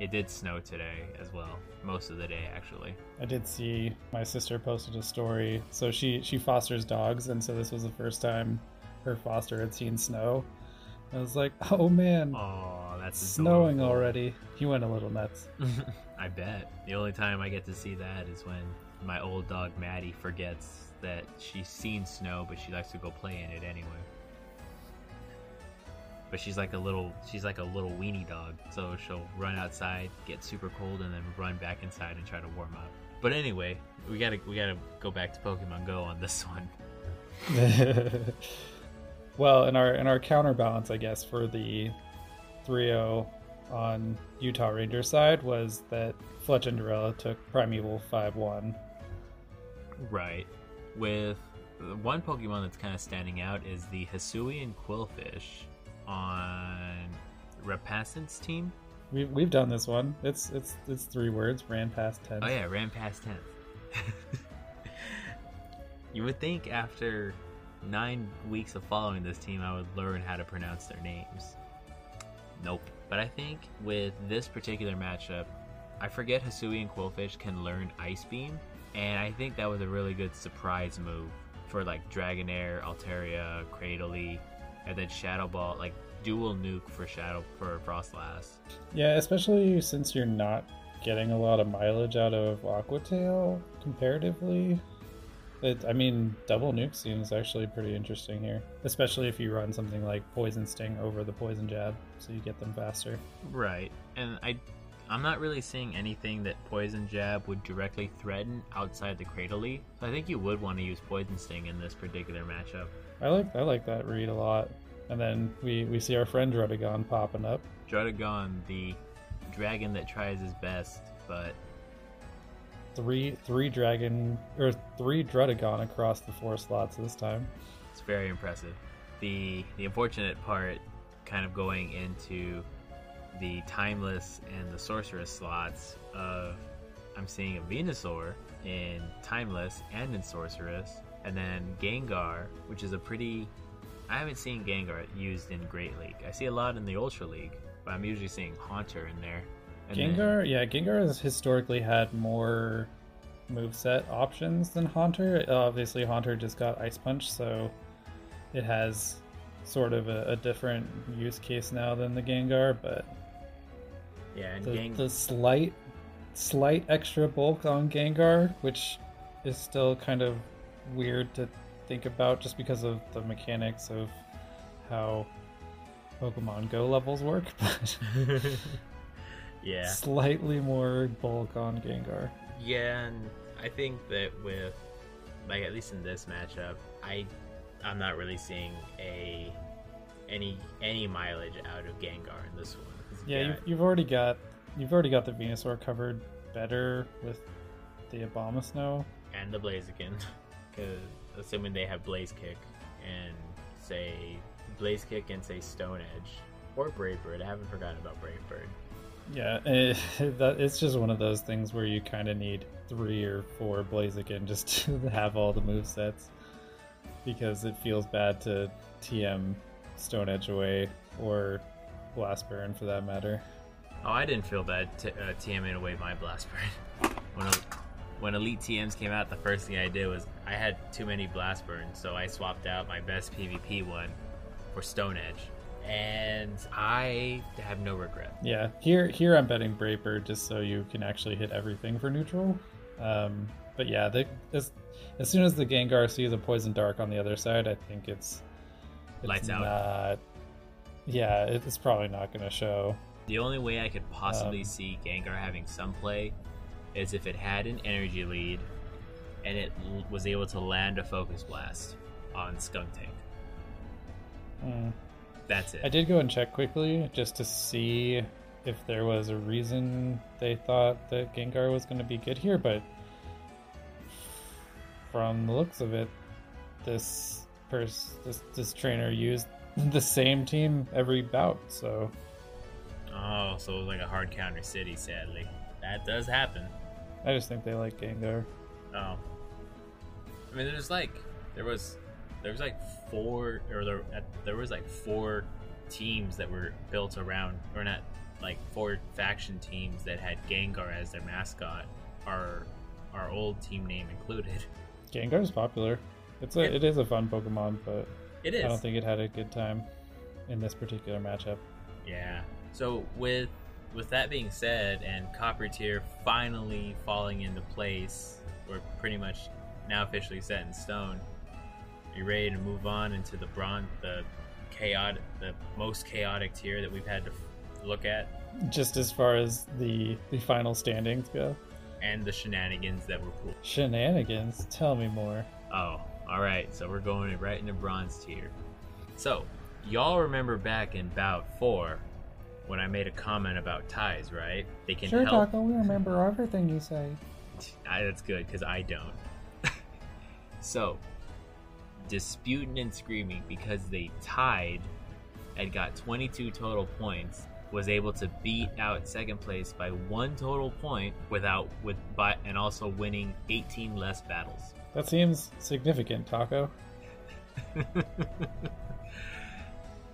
It did snow today as well, most of the day actually. I did see my sister posted a story. So she she fosters dogs, and so this was the first time her foster had seen snow. I was like, oh man, Oh, that's snowing adorable. already. He went a little nuts. I bet. The only time I get to see that is when my old dog Maddie forgets that she's seen snow, but she likes to go play in it anyway. But she's like a little she's like a little weenie dog, so she'll run outside, get super cold, and then run back inside and try to warm up. But anyway, we gotta we gotta go back to Pokemon Go on this one. well, in our in our counterbalance, I guess for the 3-0 on Utah Ranger side was that Fletch and Dorella took Primeval 5-1. Right. With one Pokemon that's kind of standing out is the Hisuian Qwilfish on Rapacin's team. We've, we've done this one. It's it's it's three words. Ran past ten. Oh yeah, ran past tenth. you would think after nine weeks of following this team, I would learn how to pronounce their names. Nope. But I think with this particular matchup, I forget Hisuian Qwilfish can learn Ice Beam, and I think that was a really good surprise move for like Dragonair, Altaria, Cradily, and then Shadow Ball, like dual nuke for Shadow for Froslass. Yeah, especially since you're not getting a lot of mileage out of Aquatail comparatively. It, I mean, double nuke seems actually pretty interesting here, especially if you run something like Poison Sting over the Poison Jab, so you get them faster. Right, and I, I'm not really seeing anything that Poison Jab would directly threaten outside the Cradily. So I think you would want to use Poison Sting in this particular matchup. I like I like that read a lot. And then we, we see our friend Druddigon popping up. Druddigon, the dragon that tries his best, but Three three dragon or three Druddigon across the four slots this time. it's very impressive. The the unfortunate part, kind of going into the timeless and the sorceress slots of, I'm seeing a Venusaur in timeless and in sorceress, and then Gengar, which is a pretty. I haven't seen Gengar used in Great League. I see a lot in the Ultra League, but I'm usually seeing Haunter in there. And then- Gengar, yeah, Gengar has historically had more moveset options than Haunter. Obviously, Haunter just got Ice Punch, so it has sort of a, a different use case now than the Gengar, but yeah, and the, Gang- the slight slight extra bulk on Gengar, which is still kind of weird to think about just because of the mechanics of how Pokemon Go levels work, but yeah. slightly more bulk on Gengar. Yeah, and I think that with like at least in this matchup, I I'm not really seeing a any any mileage out of Gengar in this one. Yeah, you've, you've already got you've already got the Venusaur covered better with the Abomasnow. and the Blaziken, because assuming they have Blaze Kick and say Blaze Kick and say Stone Edge or Brave Bird. I haven't forgotten about Brave Bird. Yeah, it, eh, that, it's just one of those things where you kind of need three or four Blaziken just to have all the move sets because it feels bad to TM Stone Edge away or Blast Burn for that matter. Oh, I didn't feel bad t- uh, TMing away my Blast Burn. when, el- when Elite TMs came out, the first thing I did was I had too many Blast Burns, so I swapped out my best PvP one for Stone Edge. And I have no regret. Yeah, here here I'm betting Brave Bird just so you can actually hit everything for neutral. Um, but yeah, the, as as soon as the Gengar sees a Poison Dark on the other side, I think it's, it's Lights out. not, Yeah, it's probably not going to show. The only way I could possibly Um, see Gengar having some play is if it had an energy lead and it l- was able to land a Focus Blast on Skuntank. Mm. That's it. I did go and check quickly just to see if there was a reason they thought that Gengar was going to be good here, but from the looks of it, this pers- this this trainer used the same team every bout, so Oh, so it was like a hard counter city, sadly. That does happen. I just think they like Gengar. Oh. I mean, there's like, there was, there was like four, or there, there was like four teams that were built around, or not, like four faction teams that had Gengar as their mascot. Our, our old team name included. Gengar's popular. It's a It- it is a fun Pokemon, but It is. I don't think it had a good time in this particular matchup. Yeah. So with with that being said, and Copper Tier finally falling into place, we're pretty much now officially set in stone. Are you ready to move on into the bronze, the chaotic, the most chaotic tier that we've had to f- look at, Just as far as the the final standings go. and the shenanigans that were cool. Shenanigans. Tell me more. Oh, all right. So we're going right into bronze tier. So y'all remember back in bout four when I made a comment about ties, right? They can Sure, help. Taco. We remember everything you say. I, that's good because I don't. so, disputing and screaming because they tied and got 22 total points was able to beat out second place by one total point without with but and also winning 18 less battles. That seems significant, Taco.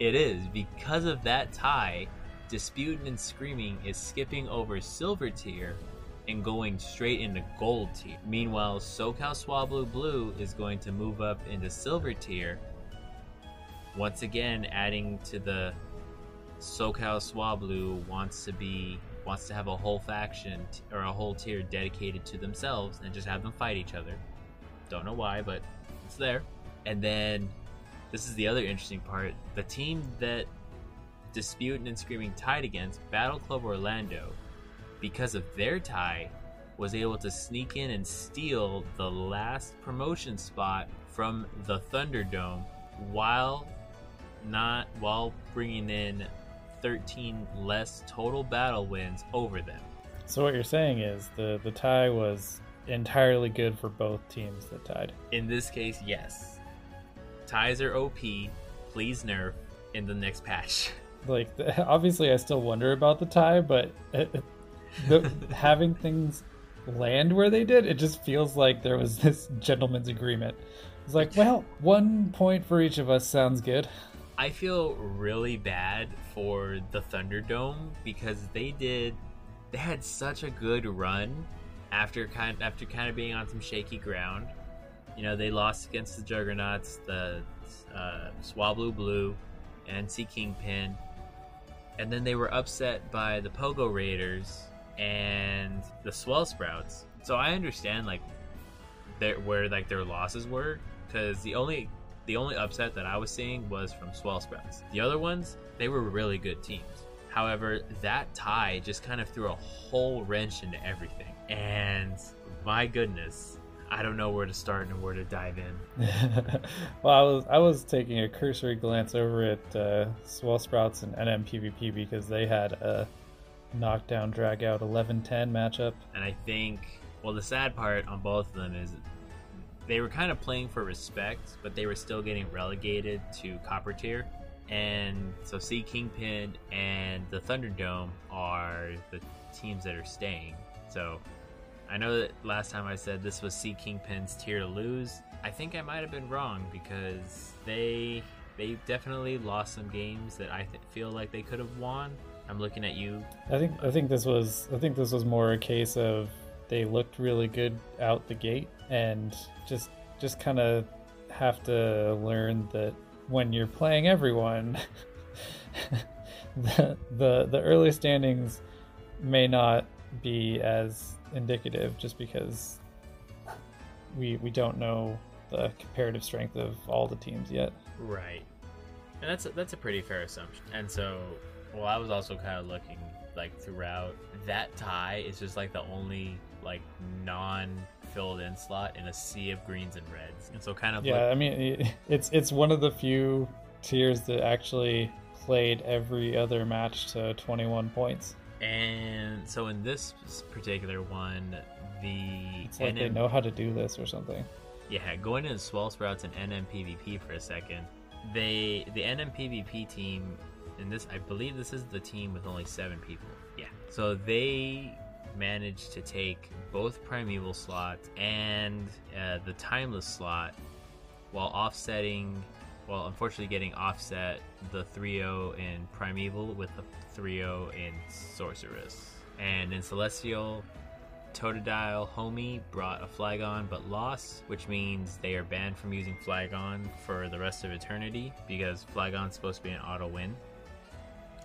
it is because of that tie. Disputing and screaming is skipping over silver tier and going straight into gold tier. Meanwhile, SoCal Swablu Blue is going to move up into silver tier. Once again, adding to the SoCal Swablu wants to be wants to have a whole faction or a whole tier dedicated to themselves and just have them fight each other. Don't know why, but it's there. And then this is the other interesting part. The team that Disputing and Screaming tied against, Battle Club Orlando, because of their tie, was able to sneak in and steal the last promotion spot from the Thunderdome while not while bringing in 13 less total battle wins over them. So what you're saying is the the tie was entirely good for both teams that tied. In this case, yes. Ties are OP. Please nerf in the next patch. Like obviously, I still wonder about the tie, but it, the, having things land where they did, it just feels like there was this gentleman's agreement. It's like, well, one point for each of us sounds good. I feel really bad for the Thunderdome because they did they had such a good run after kind after kind of being on some shaky ground. You know, they lost against the Juggernauts, the uh, Swablu Blue, and Sea Kingpin, and then they were upset by the Pogo Raiders and the Swell Sprouts. So I understand like their where like their losses were because the only the only upset that I was seeing was from Swell Sprouts. The other ones, they were really good teams. However, that tie just kind of threw a whole wrench into everything. And my goodness, I don't know where to start and where to dive in. well, I was I was taking a cursory glance over at uh, Swell Sprouts and NMPVP because they had a knockdown drag out 11-10 matchup. And I think well, the sad part on both of them is they were kind of playing for respect, but they were still getting relegated to copper tier. And so Sea Kingpin and the Thunderdome are the teams that are staying. So I know that last time I said this was Sea Kingpin's tier to lose. I think I might have been wrong because they they definitely lost some games that I th- feel like they could have won. I'm looking at you. I think I think this was I think this was more a case of they looked really good out the gate and just just kind of have to learn that when you're playing everyone the, the the early standings may not be as indicative just because we we don't know the comparative strength of all the teams yet. Right. And that's a, that's a pretty fair assumption. And so, well, I was also kind of looking like throughout that tie is just like the only like non filled in slot in a sea of greens and reds. And so kind of like Yeah, look- I mean it's it's one of the few tiers that actually played every other match to 21 points. And so in this particular one, the It's like they know how to do this or something. Yeah, going into Swell Sprouts and NMPVP for a second. They the NMPVP team and this I believe this is the team with only seven people. Yeah. So they managed to take both primeval slots and uh, the timeless slot while offsetting well unfortunately getting offset the 3-0 in primeval with the 3-0 in sorceress and in celestial Totodile Homie brought a Flygon but lost, which means they are banned from using Flygon for the rest of eternity because Flygon's supposed to be an auto win.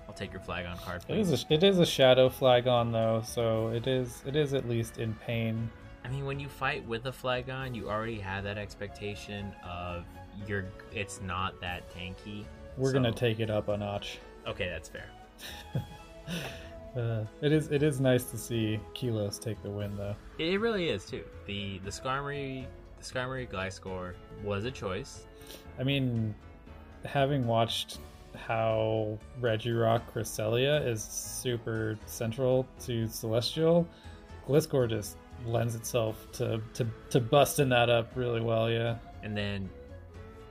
I'll take your Flygon card, It please. is a, it is a shadow flag on though, so it is it is at least in pain. I mean, when you fight with a Flygon, you already have that expectation of you're. It's not that tanky. We're So- gonna take it up a notch. Okay, that's fair. Uh, it is it is nice to see Kilos take the win though. It, really is too. The the Skarmory the Skarmory Gliscor was a choice. I mean, having watched how Regirock Cresselia is super central to Celestial, Gliscor just lends itself to, to, to busting that up really well, yeah. And then,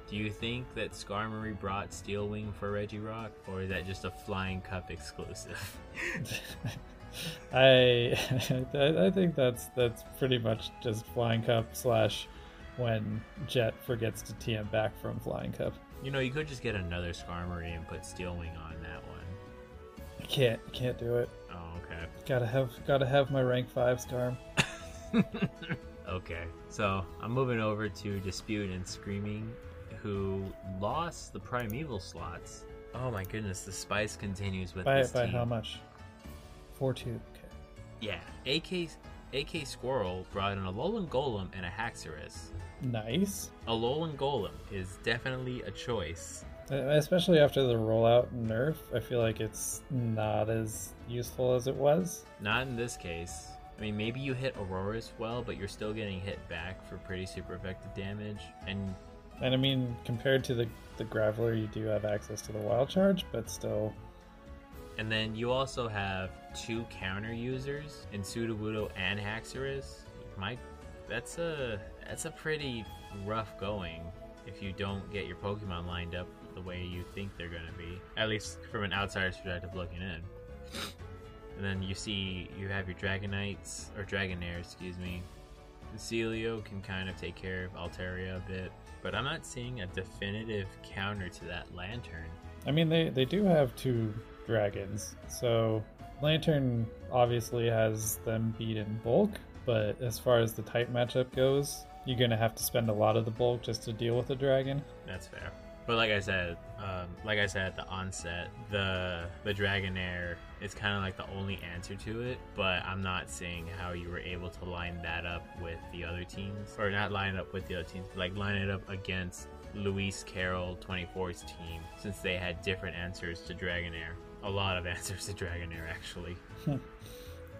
do you think that Skarmory brought Steel Wing for Regirock, or is that just a Flying Cup exclusive? I I think that's that's pretty much just Flying Cup slash when Jet forgets to TM back from Flying Cup. you know, you could just get another Skarmory and put Steel Wing on that one. I can't can't do it. Oh, okay. Gotta have gotta have my rank five Skarm. okay, so I'm moving over to Dispute and Screaming, who lost the Primeval slots. Oh my goodness, the spice continues with By this by team. how much? Four two. Okay. Yeah, AK AK Squirrel brought in a Alolan Golem and a Haxorus. Nice. Alolan Golem is definitely a choice. Uh, Especially after the rollout nerf, I feel like it's not as useful as it was. Not in this case. I mean, maybe you hit Aurorus well, but you're still getting hit back for pretty super effective damage. And And I mean, compared to the the Graveler, you do have access to the Wild Charge, but still, and then you also have two counter users in Sudowoodo and Haxorus. My, that's a that's a pretty rough going if you don't get your Pokemon lined up the way you think they're gonna be. At least from an outsider's perspective looking in. And then you see you have your Dragonites or Dragonair, excuse me. Sealeo can kind of take care of Altaria a bit, but I'm not seeing a definitive counter to that Lanturn. I mean, they they do have two dragons, so Lanturn obviously has them beat in bulk. But as far as the type matchup goes, you're gonna have to spend a lot of the bulk just to deal with a dragon. That's fair. But like I said, um, like I said at the onset, the the Dragonair is kind of like the only answer to it. But I'm not seeing how you were able to line that up with the other teams, or not line it up with the other teams, but like line it up against Luis Carroll 24's team, since they had different answers to Dragonair. A lot of answers to Dragonair, actually.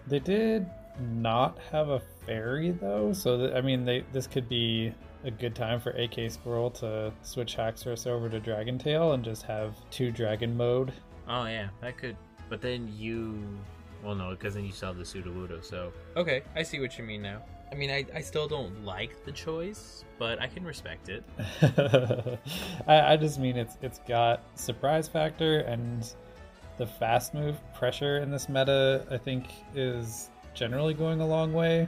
They did not have a fairy though, so th- I mean, they this could be a good time for AK Squirrel to switch Haxorus over to Dragon Tail and just have two dragon mode. Oh yeah, that could. But then you, well, no, because then you still have the Sudowoodo. So okay, I see what you mean now. I mean, I, I still don't like the choice, but I can respect it. I, I just mean it's it's got surprise factor and the fast move pressure in this meta. I think is generally going a long way.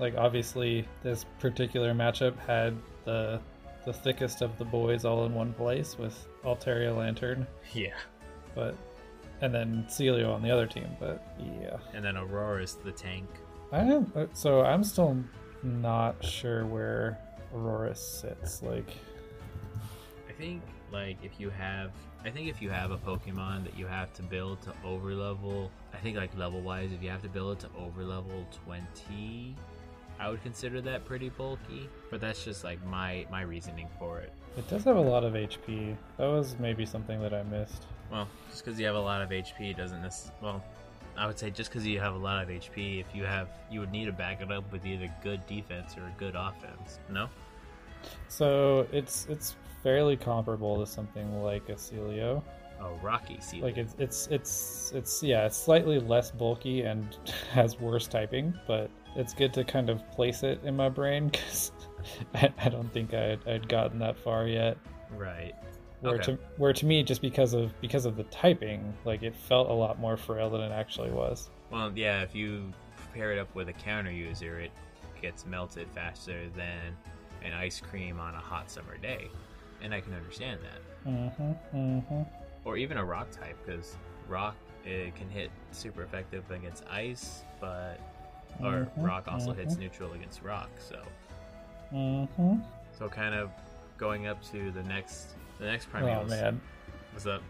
Like obviously, this particular matchup had the the thickest of the boys all in one place with Altaria Lanturn, Yeah. but and then Sealeo on the other team. But yeah, And then Aurorus the tank. I am uh, so I'm still not sure where Aurora sits. Like, I think like if you have I think if you have a Pokemon that you have to build to over level I think like level wise if you have to build it to over level twenty I would consider that pretty bulky. But that's just like my my reasoning for it. it does have a lot of HP. That was maybe something that I missed. Well, just because you have a lot of HP doesn't necessarily. Well, I would say just because you have a lot of HP, if you have, you would need to back it up with either good defense or good offense. No. So it's it's fairly comparable to something like a Sealeo. Oh, Rocky Seal. Like it's it's it's it's yeah, it's slightly less bulky and has worse typing, but it's good to kind of place it in my brain because I, I don't think I'd, I'd gotten that far yet. right. Where Okay. to where to me, just because of because of the typing, like it felt a lot more frail than it actually was. Well, yeah. If you pair it up with a counter user, it gets melted faster than an ice cream on a hot summer day, and I can understand that. Mm-hmm. Mm-hmm. Or even a rock type, because rock it can hit super effective against ice, but or Mhm, rock also hits mhm. neutral against rock. So Mm-hmm. So kind of going up to the next the next Oh Primeals. man. What's up?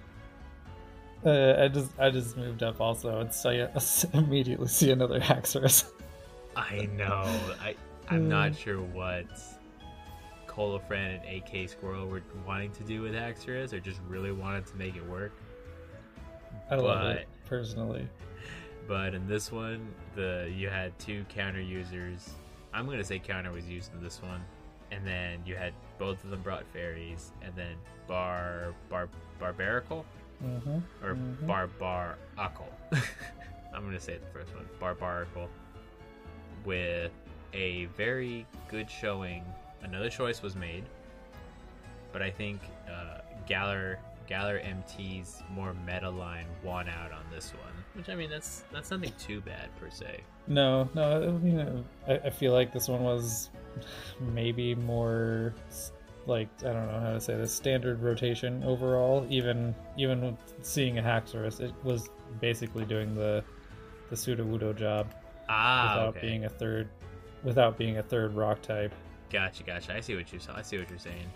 Uh, I just I just moved up also and so I immediately see another Haxorus. I know. I I'm not sure what Colofran and AK Squirrel were wanting to do with Haxorus, or just really wanted to make it work. I love it personally. But in this one, the you had two counter users. I'm gonna say counter was used in this one, and then you had both of them brought fairies, and then bar bar barbarical Mm-hmm. or Mhm. barbaracle. I'm gonna say the first one, barbaracle, with a very good showing. Another choice was made, but I think uh, Galar Galar MT's more meta line won out on this one. Which I mean, that's that's nothing too bad per se. No, no. I mean, I, I feel like this one was maybe more like I don't know how to say this standard rotation overall. Even even seeing a Haxorus, it was basically doing the the Sudowoodo job Ah, without okay. being a third without being a third rock type. Gotcha, gotcha. I see what you're. I see what you're saying.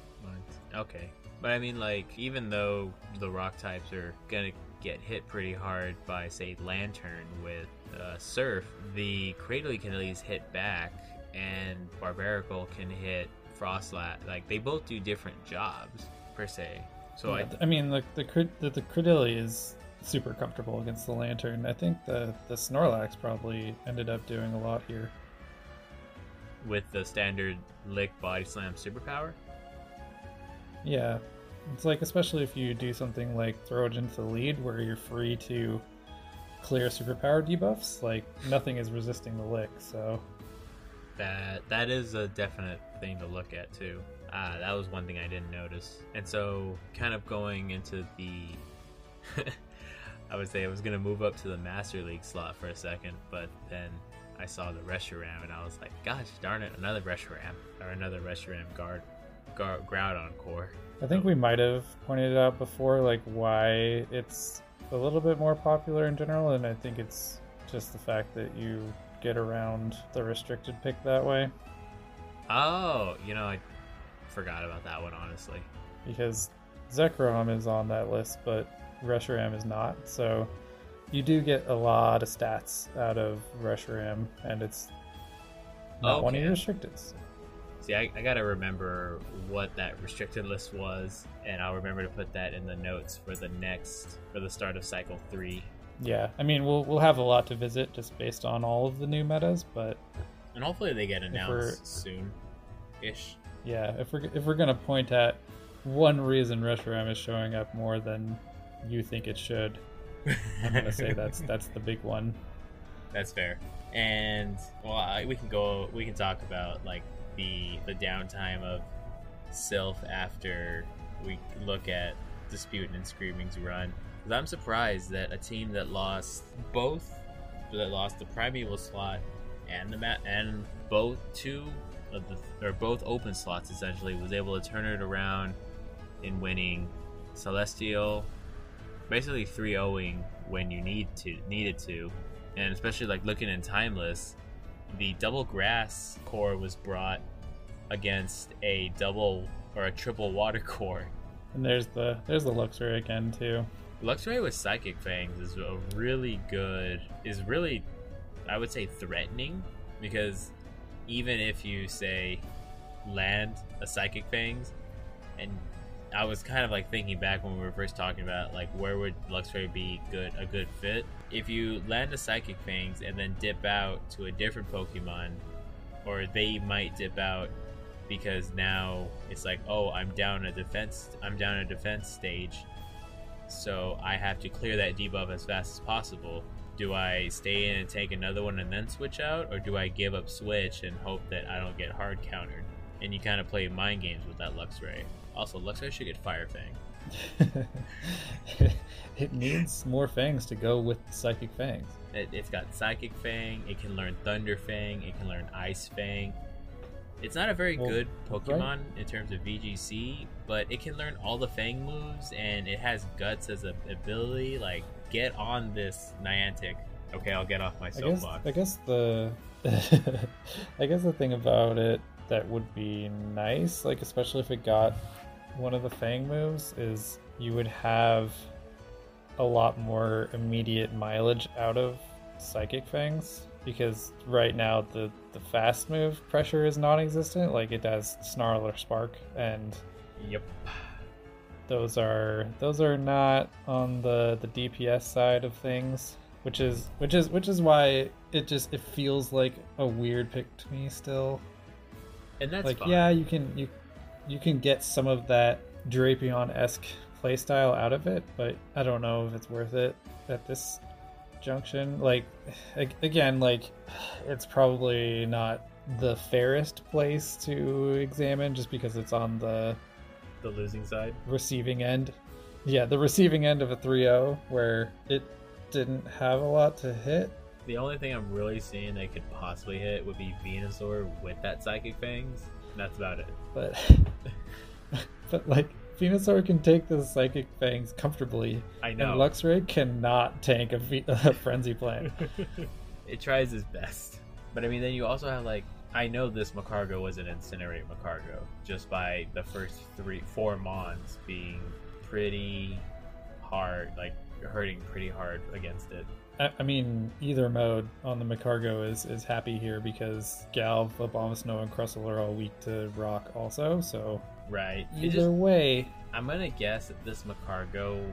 Okay, but I mean, like, even though the rock types are gonna get hit pretty hard by, say, Lanturn with uh, Surf, the Cradily can at least hit back, and Barbarical can hit Froslass. Like, they both do different jobs per se. So Yeah, I, I mean, the the the, the is super comfortable against the Lanturn. I think the the Snorlax probably ended up doing a lot here. with the standard Lick Body Slam superpower. Yeah, it's like especially if you do something like throw it into the lead where you're free to clear superpower debuffs. Like nothing is resisting the lick, so That that is a definite thing to look at too. Uh, that was one thing I didn't notice. And so, kind of going into the, I would say I was gonna move up to the Master League slot for a second, but then I saw the Reshiram and I was like, gosh darn it, another Reshiram or another Reshiram guard, guard Groudon core. I think we might have pointed it out before, like why it's a little bit more popular in general, and I think it's just the fact that you get around the restricted pick that way Oh, you know I forgot about that one honestly. because Zekrom is on that list, but Reshiram is not. So you do get a lot of stats out of Reshiram, and it's not one of Okay. your restricteds. See, I, I gotta remember what that restricted list was, and I'll remember to put that in the notes for the next for the start of cycle three. Yeah, I mean we'll we'll have a lot to visit just based on all of the new metas, but And hopefully they get announced soon, ish. yeah, if we're if we're gonna point at one reason Reshiram is showing up more than you think it should, I'm gonna say that's that's the big one. That's fair. And well, I, we can go. We can talk about like the the downtime of Silph after we look at Disputing and Screaming's run. Because I'm surprised that a team that lost both, that lost the Primeval slot and the mat and both two of the or both open slots essentially was able to turn it around in winning Celestial, basically 3-0ing when you need to needed to, and especially like looking in Timeless, the double grass core was brought against a double or a triple water core. And there's the there's the Luxray again too. Luxray with Psychic Fangs is a really good is really I would say threatening because even if you say land a Psychic Fangs and I was kind of like thinking back when we were first talking about like where would Luxray be good a good fit. If you land a Psychic Fangs and then dip out to a different Pokemon, or they might dip out because now it's like, oh, I'm down a defense I'm down a defense stage. So I have to clear that debuff as fast as possible. Do I stay in and take another one and then switch out, or do I give up switch and hope that I don't get hard countered? And you kind of play mind games with that Luxray. Also, Luxray should get Fire Fang. it needs more fangs to go with Psychic Fangs. It, has got Psychic Fang, it can learn Thunder Fang, it can learn Ice Fang. It's not a very well, good Pokemon right. in terms of VGC, but it can learn all the Fang moves and it has Guts as an ability. Like, get on this Niantic. Okay, I'll get off my soapbox. I guess, I guess the. I guess the thing about it that would be nice, like, especially if it got one of the Fang moves is you would have a lot more immediate mileage out of Psychic Fangs because right now the the fast move pressure is non-existent. Like it does Snarl or Spark, and yep, those are those are not on the the DPS side of things, which is which is which is why it just it feels like a weird pick to me still. And that's like fine. yeah, you can you you can get some of that Drapion esque playstyle out of it, but I don't know if it's worth it at this junction. Like, again, like, it's probably not the fairest place to examine just because it's on the the losing side, receiving end. Yeah, the receiving end of a 3-0 where it didn't have a lot to hit. The only thing I'm really seeing they could possibly hit would be Venusaur with that Psychic Fangs. That's about it. But but like Venusaur can take the Psychic Fangs comfortably. I know. And Luxray cannot tank a, a Frenzy Plant. it tries its best. But I mean, then you also have like, I know this Magcargo was an Incinerate Magcargo just by the first three, four Mons being pretty hard, like hurting pretty hard against it. I mean, either mode on the Magcargo is, is happy here because Galv, Abomasnow, and Crustle are all weak to Rock also, so Right. Either just, way, I'm gonna guess that this Magcargo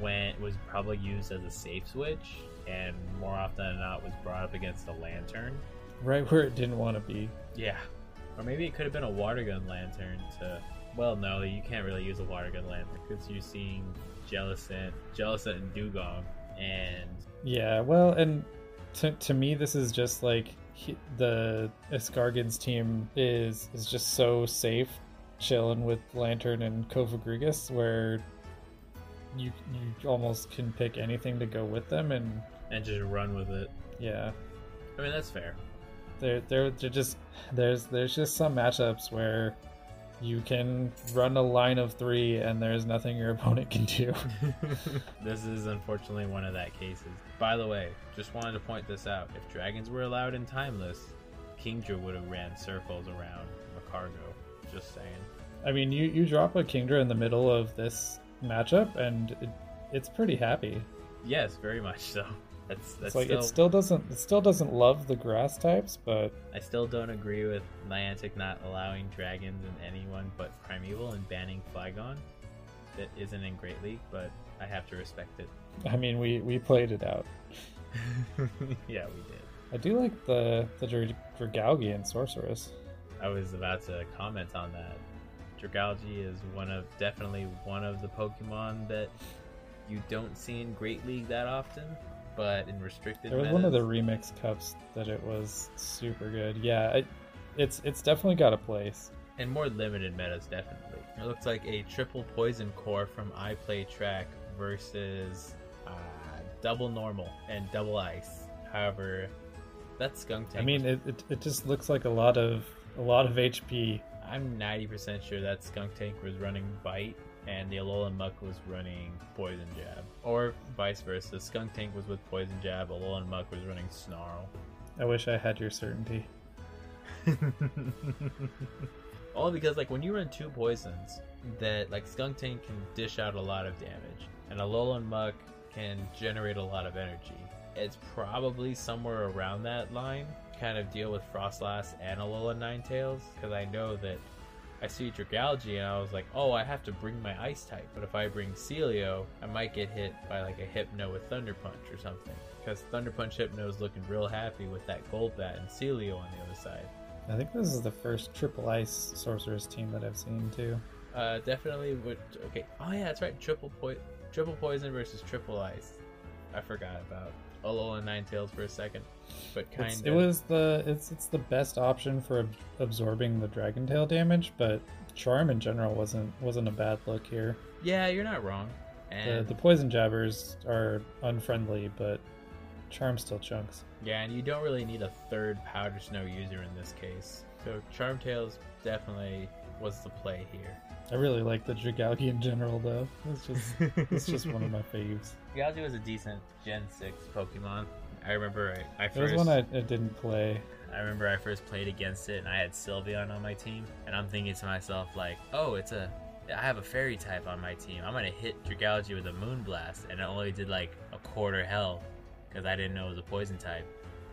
went was probably used as a safe switch, and more often than not was brought up against a lanturn. Right where it didn't want to be. Yeah. Or maybe it could have been a water gun lanturn to. Well, no, you can't really use a water gun lanturn because you're seeing Jellicent, Jellicent and Dewgong, and yeah. Well, and to to me, this is just like he, the Escargin's team is is just so safe chilling with Lanturn and Cofagrigus, where you you almost can pick anything to go with them and and just run with it. Yeah, I mean that's fair. There, there, just there's there's just some matchups where you can run a line of three and there's nothing your opponent can do. this is unfortunately one of that cases. By the way, just wanted to point this out. If dragons were allowed in Timeless, Kingdra would have ran circles around Magcargo. Just saying. I mean, you you drop a Kingdra in the middle of this matchup, and it, it's pretty happy. Yes, very much so. That's, that's it's like still... it still doesn't it still doesn't love the grass types, but I still don't agree with Niantic not allowing dragons in anyone but Primeval and banning Flygon. That isn't in Great League, but I have to respect it. I mean, we we played it out. yeah, we did. I do like the the Dragalge and Sorceress. I was about to comment on that. Dragalge is one of definitely one of the Pokemon that you don't see in Great League that often, but in restricted. It was metas, one of the remix cups that it was super good. Yeah, it, it's it's definitely got a place. And more limited metas, definitely. It looks like a triple poison core from I Play Track versus uh, double normal and double ice. However, that's skuntank. I mean, it, it it just looks like a lot of a lot of HP. I'm 90% sure that skuntank was running bite and the Alolan Muck was running poison jab, or vice versa. Skuntank was with poison jab, Alolan Muck was running snarl. I wish I had your certainty. All because like when you run two poisons, that like Skuntank can dish out a lot of damage, and Alolan Muck can generate a lot of energy. It's probably somewhere around that line. Kind of deal with Froslass and Alolan Ninetales, because I know that I see Dragalge and I was like, oh, I have to bring my Ice type. But if I bring Sealeo, I might get hit by like a Hypno with Thunder Punch or something. Because Thunder Punch Hypno is looking real happy with that Golbat and Sealeo on the other side. I think this is the first triple ice sorceress team that I've seen too. Uh, definitely would. Okay. Oh yeah, that's right. Triple po- triple poison versus triple ice. I forgot about Alolan Ninetales for a second, but kind It's, of. it was the it's it's the best option for ab- absorbing the dragon tail damage, but charm in general wasn't wasn't a bad look here. Yeah, you're not wrong. The, And the poison jabbers are unfriendly, but charm still chunks. yeah, and you don't really need a third powder snow user in this case. So Charmtails definitely was the play here. I really like the Dragalge in general, though. It's just it's just one of my faves. Galdi was a decent Gen six Pokemon. I remember I, I It was first. one I, I didn't play. I remember I first played against it and I had Sylveon on my team and I'm thinking to myself like, oh, it's a I have a fairy type on my team. I'm gonna hit Dragalge with a Moonblast and it only did like a quarter health because I didn't know it was a poison type.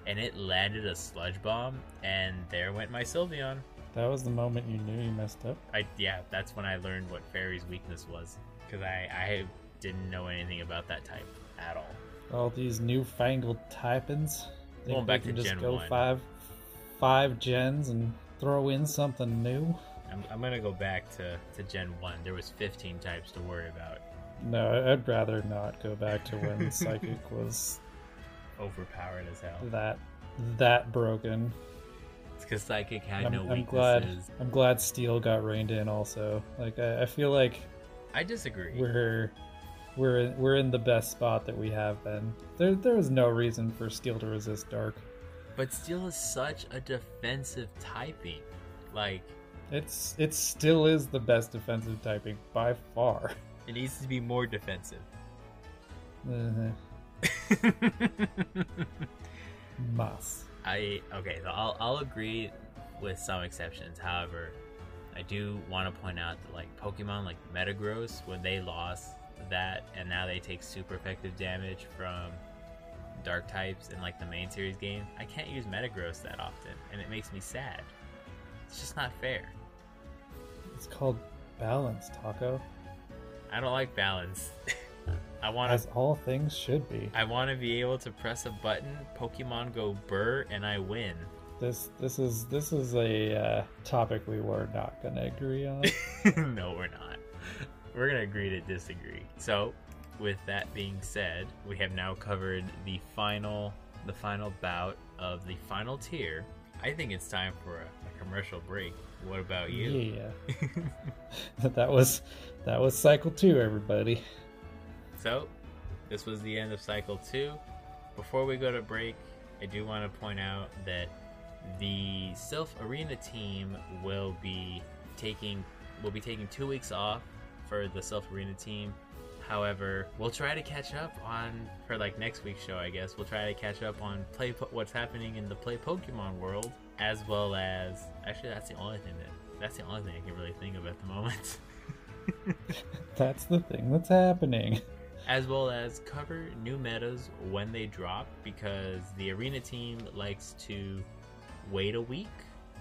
And it landed a sludge bomb and there went my Sylveon. That was the moment you knew you messed up. I yeah, that's when I learned what fairy's weakness was because I I didn't know anything about that type at all. All these newfangled typings. Think Going back can to just Gen go 1. five five gens and throw in something new. I'm, I'm gonna go back to, to Gen 1. There was 15 types to worry about. No, I'd rather not go back to when Psychic was Overpowered as hell. that that broken. It's because Psychic had I'm, no I'm glad weaknesses. I'm glad Steel got reined in also. Like I, I feel like I disagree. we're we're in, we're in the best spot that we have been. There there was no reason for Steel to resist Dark. But Steel is such a defensive typing. Like, It's it still is the best defensive typing by far. it needs to be more defensive. Uh, Mas. I okay, so I'll I'll agree with some exceptions. However, I do want to point out that like Pokemon like Metagross when they lost that and now they take super effective damage from dark types in like the main series game. I can't use Metagross that often and it makes me sad. It's just not fair. It's called balance, Taco. I don't like balance. I want As all things should be. I want to be able to press a button, Pokemon go burr and I win. This this is this is a uh, topic we were not gonna agree on. no, we're not. We're gonna agree to disagree. So, with that being said, we have now covered the final, the final bout of the final tier. I think it's time for a, a commercial break. What about you? Yeah. that was that was cycle two, everybody. So, this was the end of cycle two. Before we go to break, I do want to point out that the Silph Arena team will be taking will be taking two weeks off for the Silph Arena team. However, we'll try to catch up on for like next week's show. I guess we'll try to catch up on play po- what's happening in the play Pokemon world, as well as actually that's the only thing that that's the only thing I can really think of at the moment. That's the thing that's happening. as well as cover new metas when they drop because the arena team likes to wait a week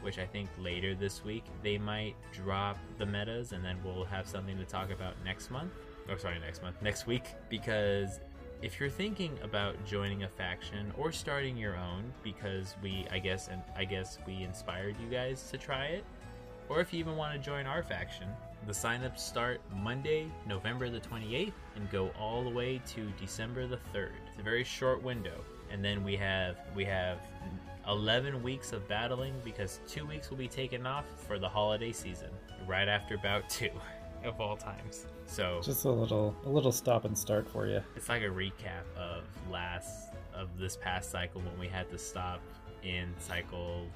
which i think later this week they might drop the metas and then we'll have something to talk about next month. Or sorry next month. Next week. Because if you're thinking about joining a faction or starting your own because we i guess and i guess we inspired you guys to try it or if you even want to join our faction The signups start Monday, November the 28th, and go all the way to December the 3rd. It's a very short window, and then we have we have 11 weeks of battling because two weeks will be taken off for the holiday season, right after bout two of all times. So Just a little a little stop and start for you. it's like a recap of last of this past cycle when we had to stop in cycle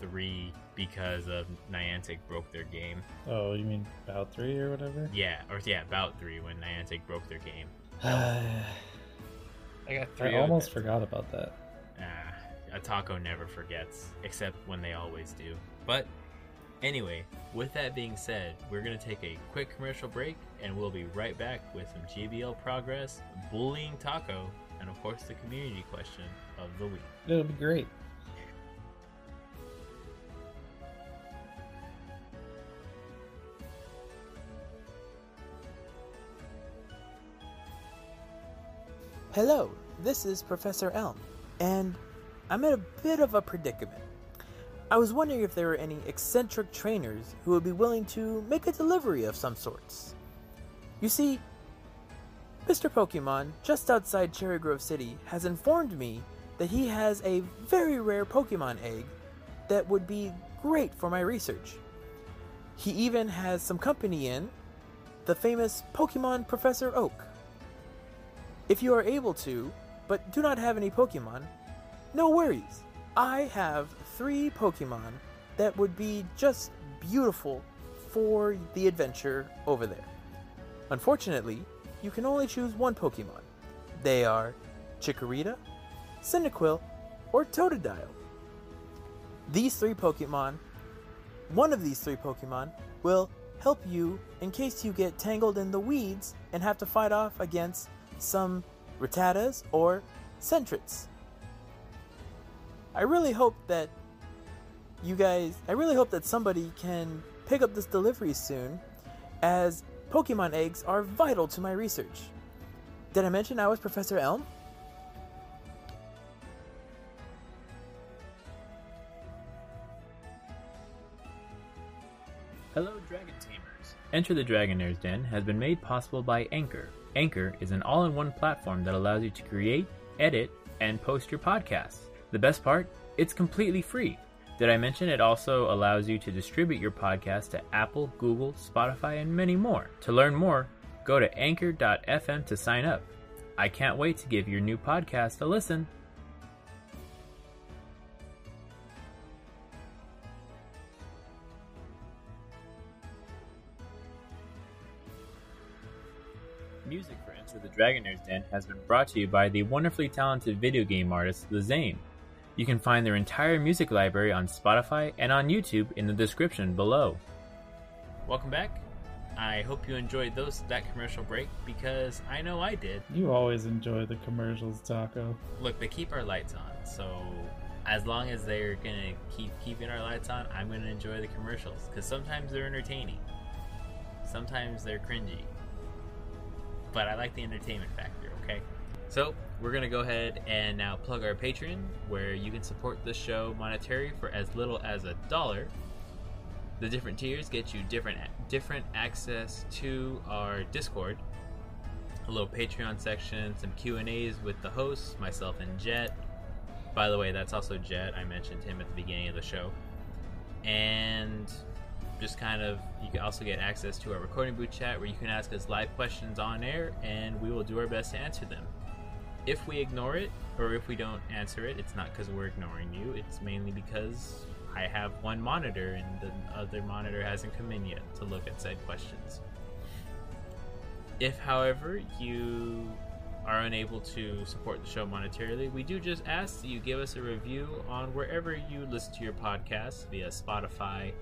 three because of Niantic broke their game. Oh, you mean bout three or whatever? Yeah, or yeah, about three when Niantic broke their game. I I got three. I almost forgot about that. A taco never forgets, except when they always do. But anyway, with that being said, we're gonna take a quick commercial break, and we'll be right back with some GBL progress, bullying taco, and of course the community question of the week. It'll be great. Hello, this is Professor Elm, and I'm in a bit of a predicament. I was wondering if there were any eccentric trainers who would be willing to make a delivery of some sorts. You see, Mr. Pokemon, just outside Cherry Grove City, has informed me that he has a very rare Pokemon egg that would be great for my research. He even has some company in, the famous Pokemon Professor Oak. If you are able to, but do not have any Pokemon, no worries. I have three Pokemon that would be just beautiful for the adventure over there. Unfortunately, you can only choose one Pokemon. They are Chikorita, Cyndaquil, or Totodile. These three Pokemon, one of these three Pokemon, will help you in case you get tangled in the weeds and have to fight off against some Rattatas or Sentrets. I really hope that you guys, I really hope that somebody can pick up this delivery soon, as Pokemon eggs are vital to my research. Did I mention I was Professor Elm? Hello, Dragon Tamers. Enter the Dragonair's Den has been made possible by Anchor. Anchor is an all in one platform that allows you to create, edit, and post your podcasts. The best part? It's completely free. Did I mention it also allows you to distribute your podcast to Apple, Google, Spotify, and many more? To learn more, go to anchor.fm to sign up. I can't wait to give your new podcast a listen. Music for Enter the Dragonair's Den has been brought to you by the wonderfully talented video game artist The Zame. You can find their entire music library on Spotify and on YouTube in the description below. Welcome back. I hope you enjoyed those that commercial break because I know I did. You always enjoy the commercials, Taco. Look, they keep our lights on, so as long as they're gonna keep keeping our lights on, I'm gonna enjoy the commercials because sometimes they're entertaining, sometimes they're cringy, but I like the entertainment factor. Okay, so we're gonna go ahead and now plug our Patreon, where you can support the show monetary for as little as a dollar. The different tiers get you different different access to our Discord, a little Patreon section, some Q and A's with the hosts, myself and Jet. By the way, that's also Jet. I mentioned him at the beginning of the show, and just kind of you can also get access to our recording booth chat where you can ask us live questions on air, and we will do our best to answer them. If we ignore it or if we don't answer it, it's not because we're ignoring you. It's mainly because I have one monitor and the other monitor hasn't come in yet to look at said questions. If, however, you are unable to support the show monetarily, we do just ask that you give us a review on wherever you listen to your podcast via Spotify,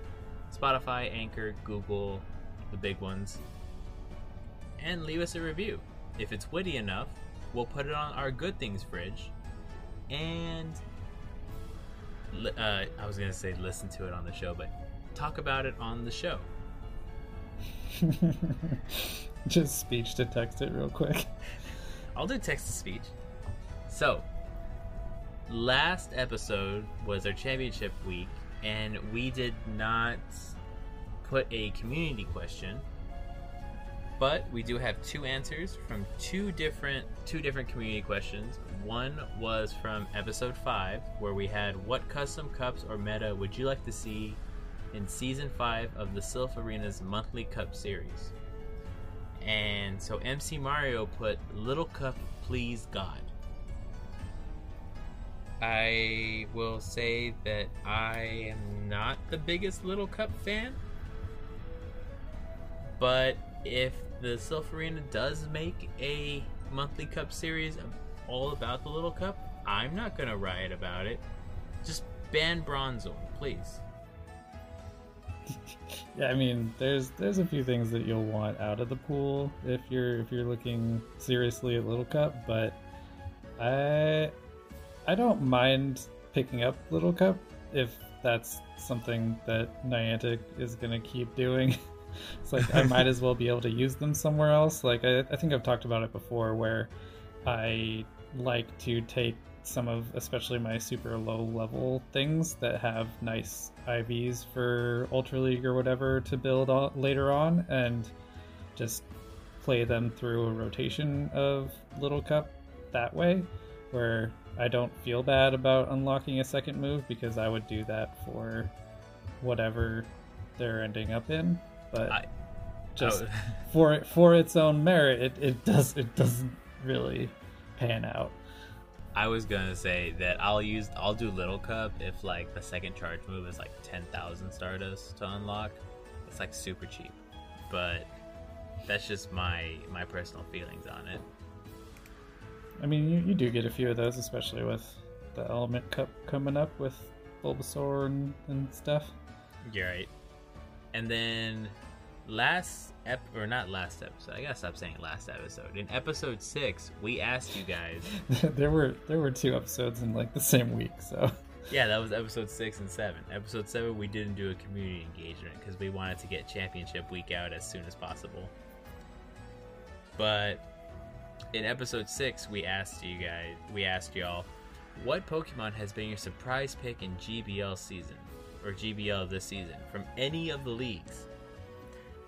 Spotify, Anchor, Google, the big ones, and leave us a review. If it's witty enough, we'll put it on our good things fridge and uh, I was gonna say listen to it on the show, but talk about it on the show. Just speech to text it real quick. I'll do text to speech. So, last episode was our championship week, and we did not put a community question but we do have two answers from two different two different community questions. One was from episode five, where we had what custom cups or meta would you like to see in season five of the Silph Arena's monthly cup series? And so MC Mario put Little Cup Please God. I will say that I am not the biggest Little Cup fan. But if the Silph Arena does make a monthly cup series all about the Little Cup, I'm not gonna riot about it. Just ban Bronzor, please. yeah, I mean, there's there's a few things that you'll want out of the pool if you're if you're looking seriously at Little Cup, but I I don't mind picking up Little Cup if that's something that Niantic is gonna keep doing. it's like I might as well be able to use them somewhere else. Like I, I think I've talked about it before, where I like to take some of especially my super low level things that have nice IVs for Ultra League or whatever to build on, later on and just play them through a rotation of Little Cup that way where I don't feel bad about unlocking a second move because I would do that for whatever they're ending up in but I, just for for its own merit it, it does it doesn't really pan out I was gonna say that I'll use I'll do Little Cup if like the second charge move is like ten thousand Stardust to unlock. It's like super cheap, but that's just my my personal feelings on it. I mean, you, you do get a few of those, especially with the Element Cup coming up with Bulbasaur and, and stuff. You're right. And then last ep or not last episode. I gotta stop saying last episode. In episode six, we asked you guys. there were there were two episodes in like the same week, so. Yeah, that was episode six and seven. Episode seven, we didn't do a community engagement because we wanted to get championship week out as soon as possible. But in episode six, we asked you guys, we asked y'all, what Pokemon has been your surprise pick in GBL season or GBL this season from any of the leagues?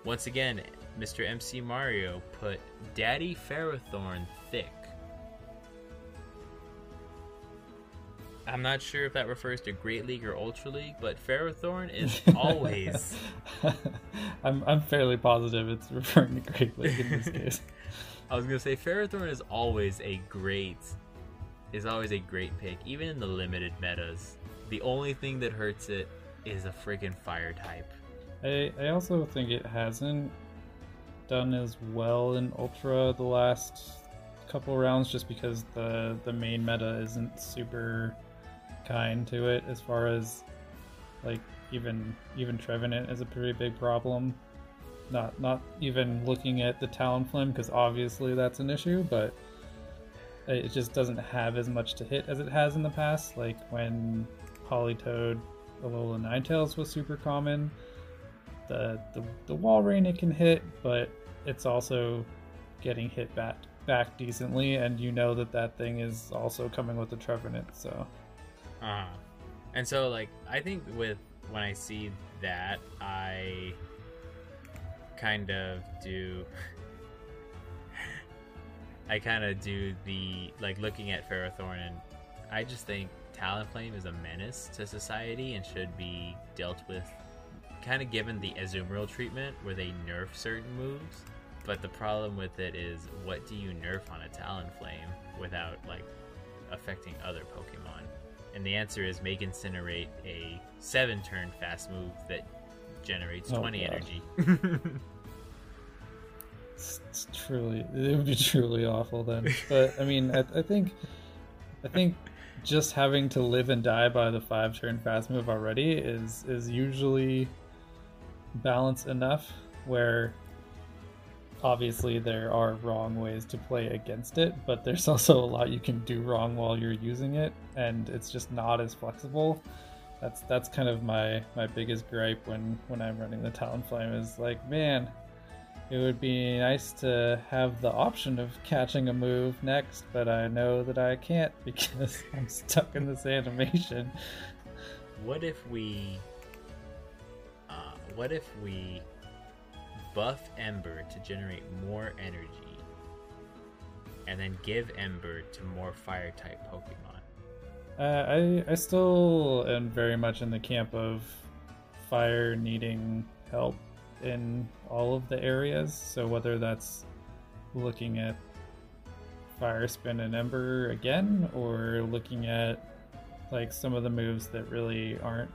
Once again, Mr. MC Mario put Daddy Ferrothorn thick. I'm not sure if that refers to Great League or Ultra League, but Ferrothorn is always. I'm I'm fairly positive it's referring to Great League in this case. I was gonna say Ferrothorn is always a great, is always a great pick, even in the limited metas. The only thing that hurts it is a freaking fire type. I, I also think it hasn't done as well in Ultra the last couple rounds just because the the main meta isn't super kind to it as far as like even even Trevenant is a pretty big problem. Not not even looking at the Talonflame because obviously that's an issue, but it just doesn't have as much to hit as it has in the past. Like when Politoed, Alola Ninetales was super common the, the, the Walrein it can hit, but it's also getting hit back back decently, and you know that that thing is also coming with the Trevenant. So, uh, and so like I think with when I see that, I kind of do. I kind of do the like looking at Ferrothorn, and I just think Talonflame is a menace to society and should be dealt with kind of given the Azumarill treatment where they nerf certain moves, but the problem with it is what do you nerf on a Talonflame without like affecting other Pokemon? And the answer is make Incinerate a seven turn fast move that generates oh, 20 God. energy. it's, it's, truly, it would be truly awful then. But I mean, I, I think, I think just having to live and die by the five turn fast move already is is usually balanced enough where obviously there are wrong ways to play against it, but there's also a lot you can do wrong while you're using it, and it's just not as flexible. That's that's kind of my my biggest gripe when when I'm running the Talonflame is like, man, it would be nice to have the option of catching a move next, but I know that I can't because I'm stuck in this animation. What if we what if we buff Ember to generate more energy, and then give Ember to more fire type Pokemon. Uh, I I still am very much in the camp of fire needing help in all of the areas. So whether that's looking at fire spin and ember again, or looking at like some of the moves that really aren't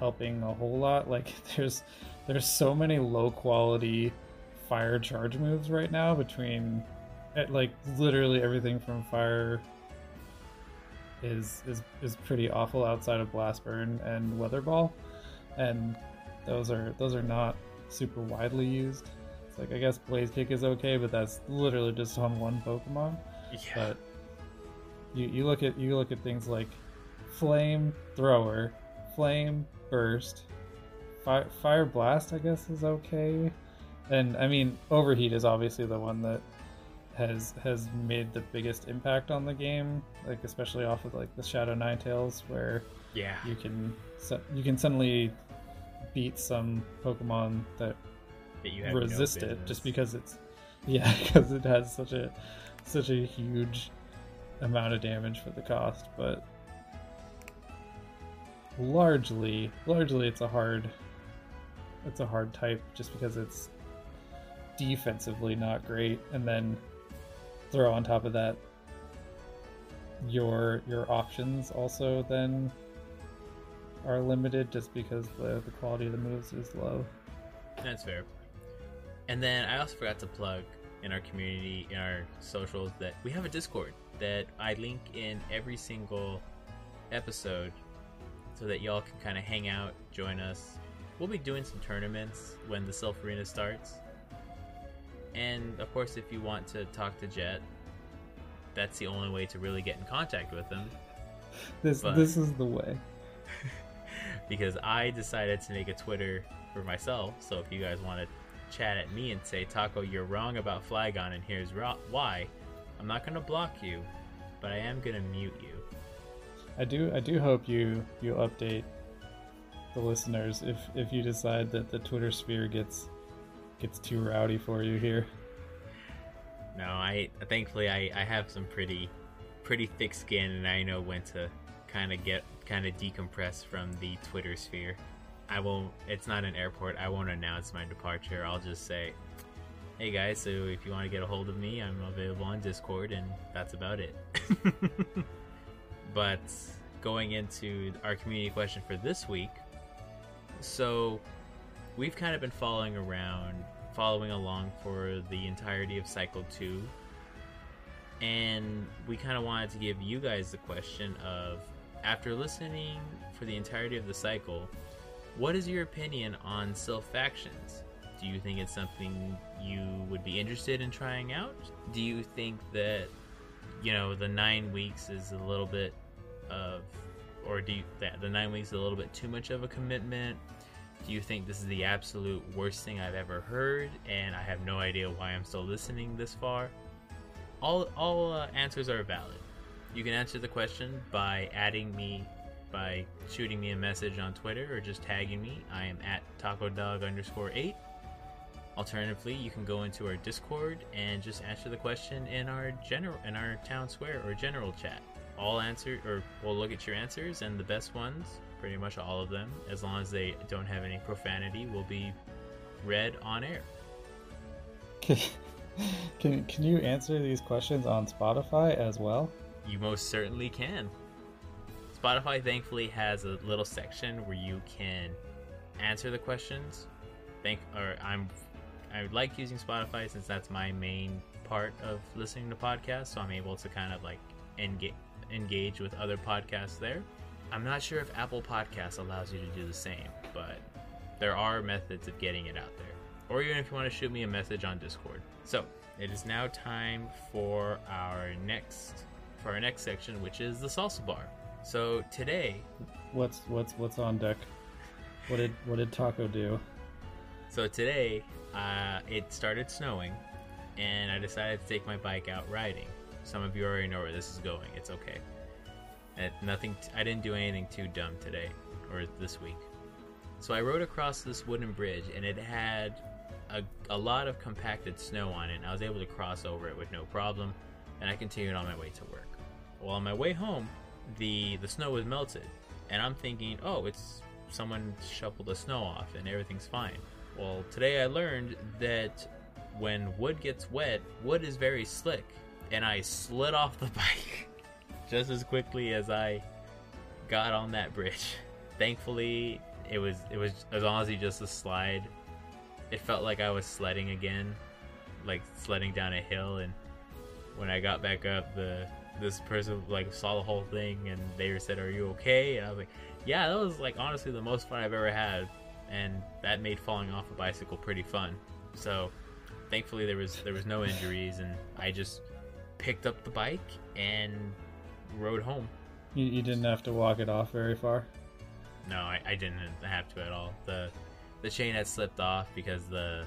helping a whole lot. Like there's there's so many low quality fire charge moves right now between at like literally everything from fire is is is pretty awful outside of blast burn and weather ball and those are those are not super widely used it's like i guess blaze kick is okay but that's literally just on one pokemon Yeah. but you, you look at you look at things like flame thrower flame burst. Fire, fire blast i guess is okay. And i mean overheat is obviously the one that has has made the biggest impact on the game like especially off of like the shadow Ninetales where yeah. you can you can suddenly beat some pokemon that That you have no resist it just because it's yeah because it has such a such a huge amount of damage for the cost but largely largely it's a hard it's a hard type just because it's defensively not great. And then throw on top of that your your options also then are limited just because the, the quality of the moves is low. That's fair. And then I also forgot to plug in our community, in our socials, that we have a Discord that I link in every single episode so that y'all can kind of hang out, join us. We'll be doing some tournaments when the Silph Arena starts. And of course, if you want to talk to Jet, that's the only way to really get in contact with him this But- this is the way because I decided to make a Twitter for myself. So if you guys want to chat at me and say, Taco, you're wrong about Flygon, and here's why, I'm not going to block you, but I am going to mute you. I do I do hope you you update the listeners if if you decide that the Twitter sphere gets gets too rowdy for you here. No, I thankfully I, I have some pretty pretty thick skin, and I know when to kind of get kind of decompress from the Twitter sphere. I won't. It's not an airport. I won't announce my departure. I'll just say, "Hey guys, so if you want to get a hold of me, I'm available on Discord, and that's about it." but going into our community question for this week, so we've kind of been following around, following along for the entirety of Cycle 2. And we kind of wanted to give you guys the question of after listening for the entirety of the cycle, what is your opinion on Silph factions? Do you think it's something you would be interested in trying out? Do you think that, you know, the nine weeks is a little bit of, or do you, that the nine weeks is a little bit too much of a commitment? Do you think this is the absolute worst thing I've ever heard, and I have no idea why I'm still listening this far? All all uh, answers are valid. You can answer the question by adding me, by shooting me a message on Twitter, or just tagging me. I am at taco dog underscore eight. Alternatively, you can go into our Discord and just answer the question in our general in our town square or general chat. All answer or we'll look at your answers and the best ones, pretty much all of them, as long as they don't have any profanity, will be read on air. Can, can can you answer these questions on Spotify as well? You most certainly can. Spotify thankfully has a little section where you can answer the questions. Thank or I'm I like using Spotify since that's my main part of listening to podcasts, so I'm able to kind of like engage engage with other podcasts there. I'm not sure if Apple Podcasts allows you to do the same, but there are methods of getting it out there. Or even if you want to shoot me a message on Discord. So it is now time for our next for our next section, which is the salsa bar. So today, What's what's what's on deck? What did what did Taco do? so today, uh, it started snowing, and I decided to take my bike out riding. Some of you already know where this is going. It's okay. And nothing. I didn't do anything too dumb today or this week. So I rode across this wooden bridge, and it had a, a lot of compacted snow on it, and I was able to cross over it with no problem, and I continued on my way to work. Well, on my way home, the the snow was melted, and I'm thinking, oh, it's someone shuffled the snow off and everything's fine. Well, today I learned that when wood gets wet, wood is very slick, and I slid off the bike just as quickly as I got on that bridge. Thankfully, it was it was as honestly just a slide. It felt like I was sledding again, like sledding down a hill. And when I got back up, the this person like saw the whole thing and they said, "Are you okay?" And I was like, "Yeah, that was like honestly the most fun I've ever had." And that made falling off a bicycle pretty fun. So, thankfully there was there was no injuries, and I just picked up the bike and rode home. You, you didn't have to walk it off very far. No, I, I didn't have to at all. the The chain had slipped off because the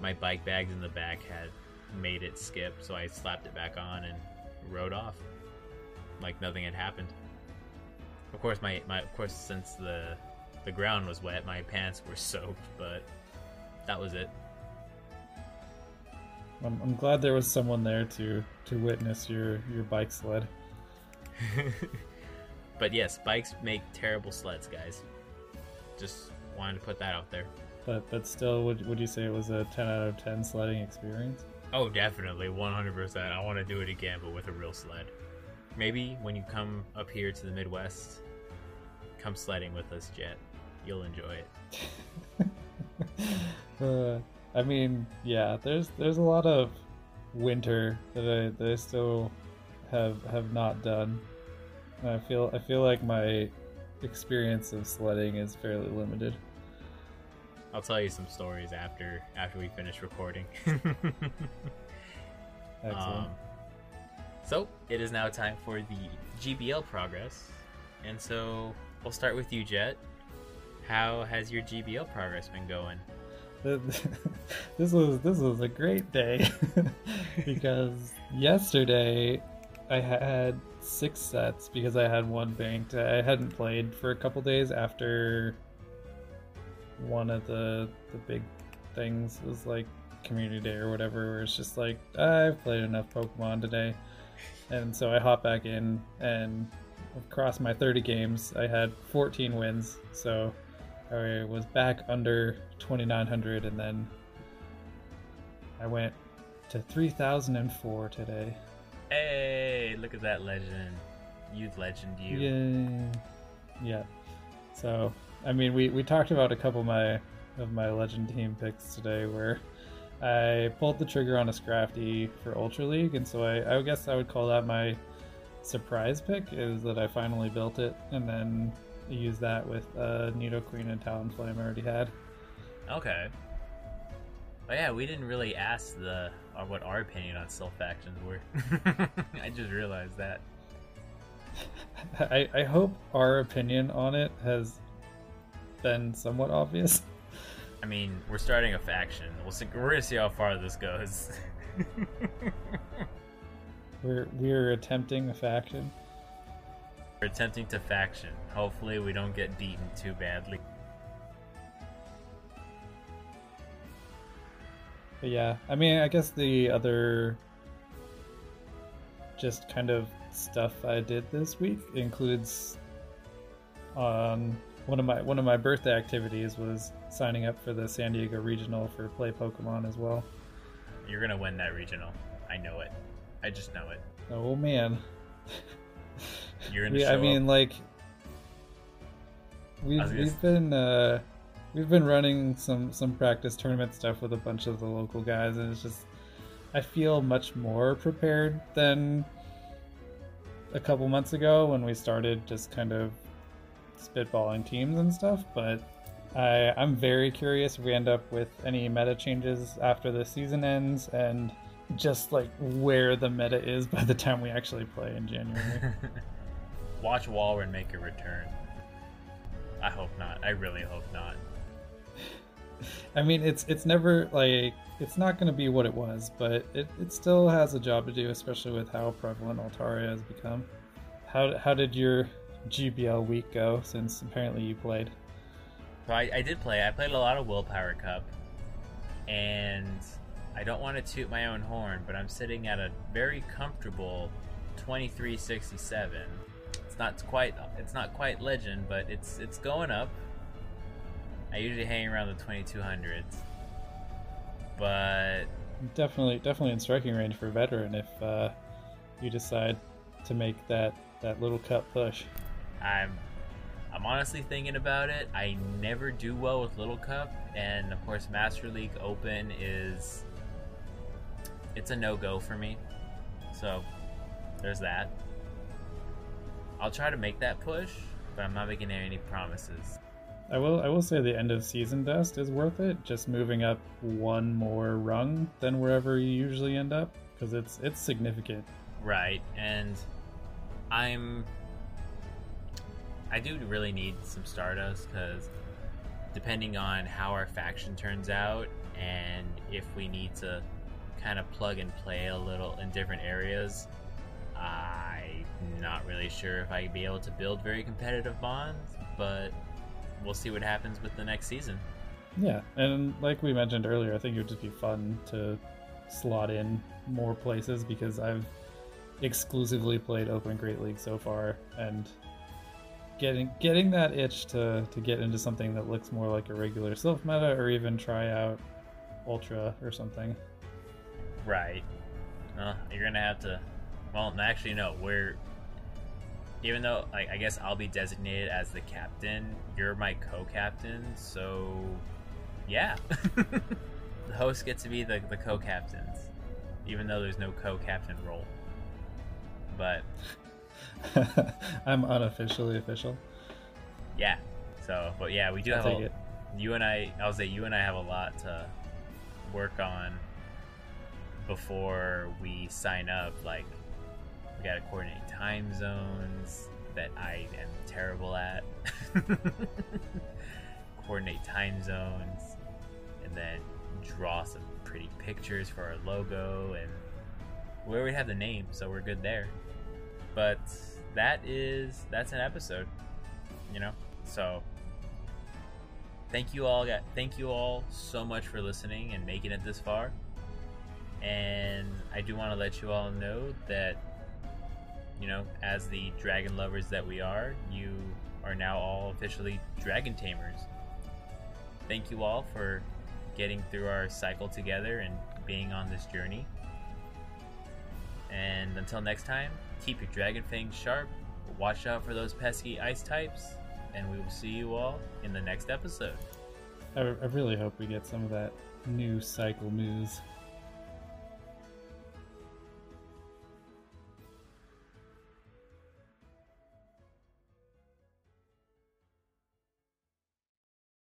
my bike bags in the back had made it skip, so I slapped it back on and rode off like nothing had happened. Of course, my, my of course since the the ground was wet, my pants were soaked, but that was it. I'm, I'm glad there was someone there to to witness your your bike sled. but yes, bikes make terrible sleds, guys. Just wanted to put that out there. But but still, would would you say it was a 10 out of 10 sledding experience? Oh, definitely, 100%. I want to do it again, but with a real sled. Maybe when you come up here to the Midwest, come sledding with us, Jet. You'll enjoy it. uh, I mean, yeah, there's there's a lot of winter that I that I still have have not done. I feel I feel like my experience of sledding is fairly limited. I'll tell you some stories after after we finish recording. Excellent. Um, so it is now time for the GBL progress, and so we'll start with you, Jet. How has your GBL progress been going? this was this was a great day because yesterday I had six sets because I had one banked. I hadn't played for a couple days after one of the the big things was like community day or whatever where it's just like I've played enough Pokemon today. And so I hop back in and across my 30 games I had 14 wins. So I was back under 2900 and then I went to 3004 today. Hey, look at that legend. Youth legend you. Yeah. Yeah. So, I mean, we, we talked about a couple of my of my legend team picks today where I pulled the trigger on a Scrafty for Ultra League, and so I, I guess I would call that my surprise pick is that I finally built it and then use that with uh, Nidoqueen and Talonflame I already had. Okay. Oh yeah, we didn't really ask the uh, what our opinion on Silph factions were. I just realized that. I, I hope our opinion on it has been somewhat obvious. I mean, we're starting a faction. We'll see, we're gonna see how far this goes. we're we're attempting a faction. We're attempting to faction. Hopefully, we don't get beaten too badly. But yeah, I mean, I guess the other just kind of stuff I did this week includes um, one of my one of my birthday activities was signing up for the San Diego Regional for Play Pokemon as well. You're gonna win that regional. I know it. I just know it. Oh man. You're gonna. Yeah, I mean, up. like we've we've been uh, we've been running some some practice tournament stuff with a bunch of the local guys, and it's just I feel much more prepared than a couple months ago when we started just kind of spitballing teams and stuff. But I I'm very curious if we end up with any meta changes after the season ends and just like where the meta is by the time we actually play in January. Watch Walrein make a return. I hope not. I really hope not. I mean, it's it's never like it's not going to be what it was, but it, it still has a job to do, especially with how prevalent Altaria has become. How how did your GBL week go? Since apparently you played. So I, I did play. I played a lot of Willpower Cup, and I don't want to toot my own horn, but I'm sitting at a very comfortable 2367. It's not quite it's not quite legend, but it's it's going up. I usually hang around the 2200s, but definitely definitely in striking range for a veteran if uh, you decide to make that that little cup push. I'm I'm honestly thinking about it. I never do well with Little Cup, and of course, Master League Open is it's a no go for me. So there's that. I'll try to make that push, but I'm not making any promises. I will I will say the end of season dust is worth it. Just moving up one more rung than wherever you usually end up because it's it's significant. Right, and I'm I do really need some Stardust because depending on how our faction turns out and if we need to kind of plug and play a little in different areas, I'm not really sure if I'd be able to build very competitive bonds, but we'll see what happens with the next season. Yeah, and like we mentioned earlier, I think it would just be fun to slot in more places because I've exclusively played Open Great League so far, and getting getting that itch to to get into something that looks more like a regular Silph meta or even try out ultra or something right uh, you're gonna have to well actually no we're even though like i guess i'll be designated as the captain you're my co-captain so yeah the host gets to be the, the co-captains even though there's no co-captain role but I'm unofficially official. Yeah. So, but yeah, we do I'll have a, you and I. I'll say you and I have a lot to work on before we sign up. Like, we got to coordinate time zones that I am terrible at. coordinate time zones, and then draw some pretty pictures for our logo, and we already have the name, so we're good there. But that is that's an episode, you know. So thank you all. Thank you all so much for listening and making it this far. And I do want to let you all know that you know, as the dragon lovers that we are, you are now all officially dragon tamers. Thank you all for getting through our cycle together and being on this journey. And until next time, keep your dragon fangs sharp, watch out for those pesky ice types, and we will see you all in the next episode. I, I really hope we get some of that new cycle moves.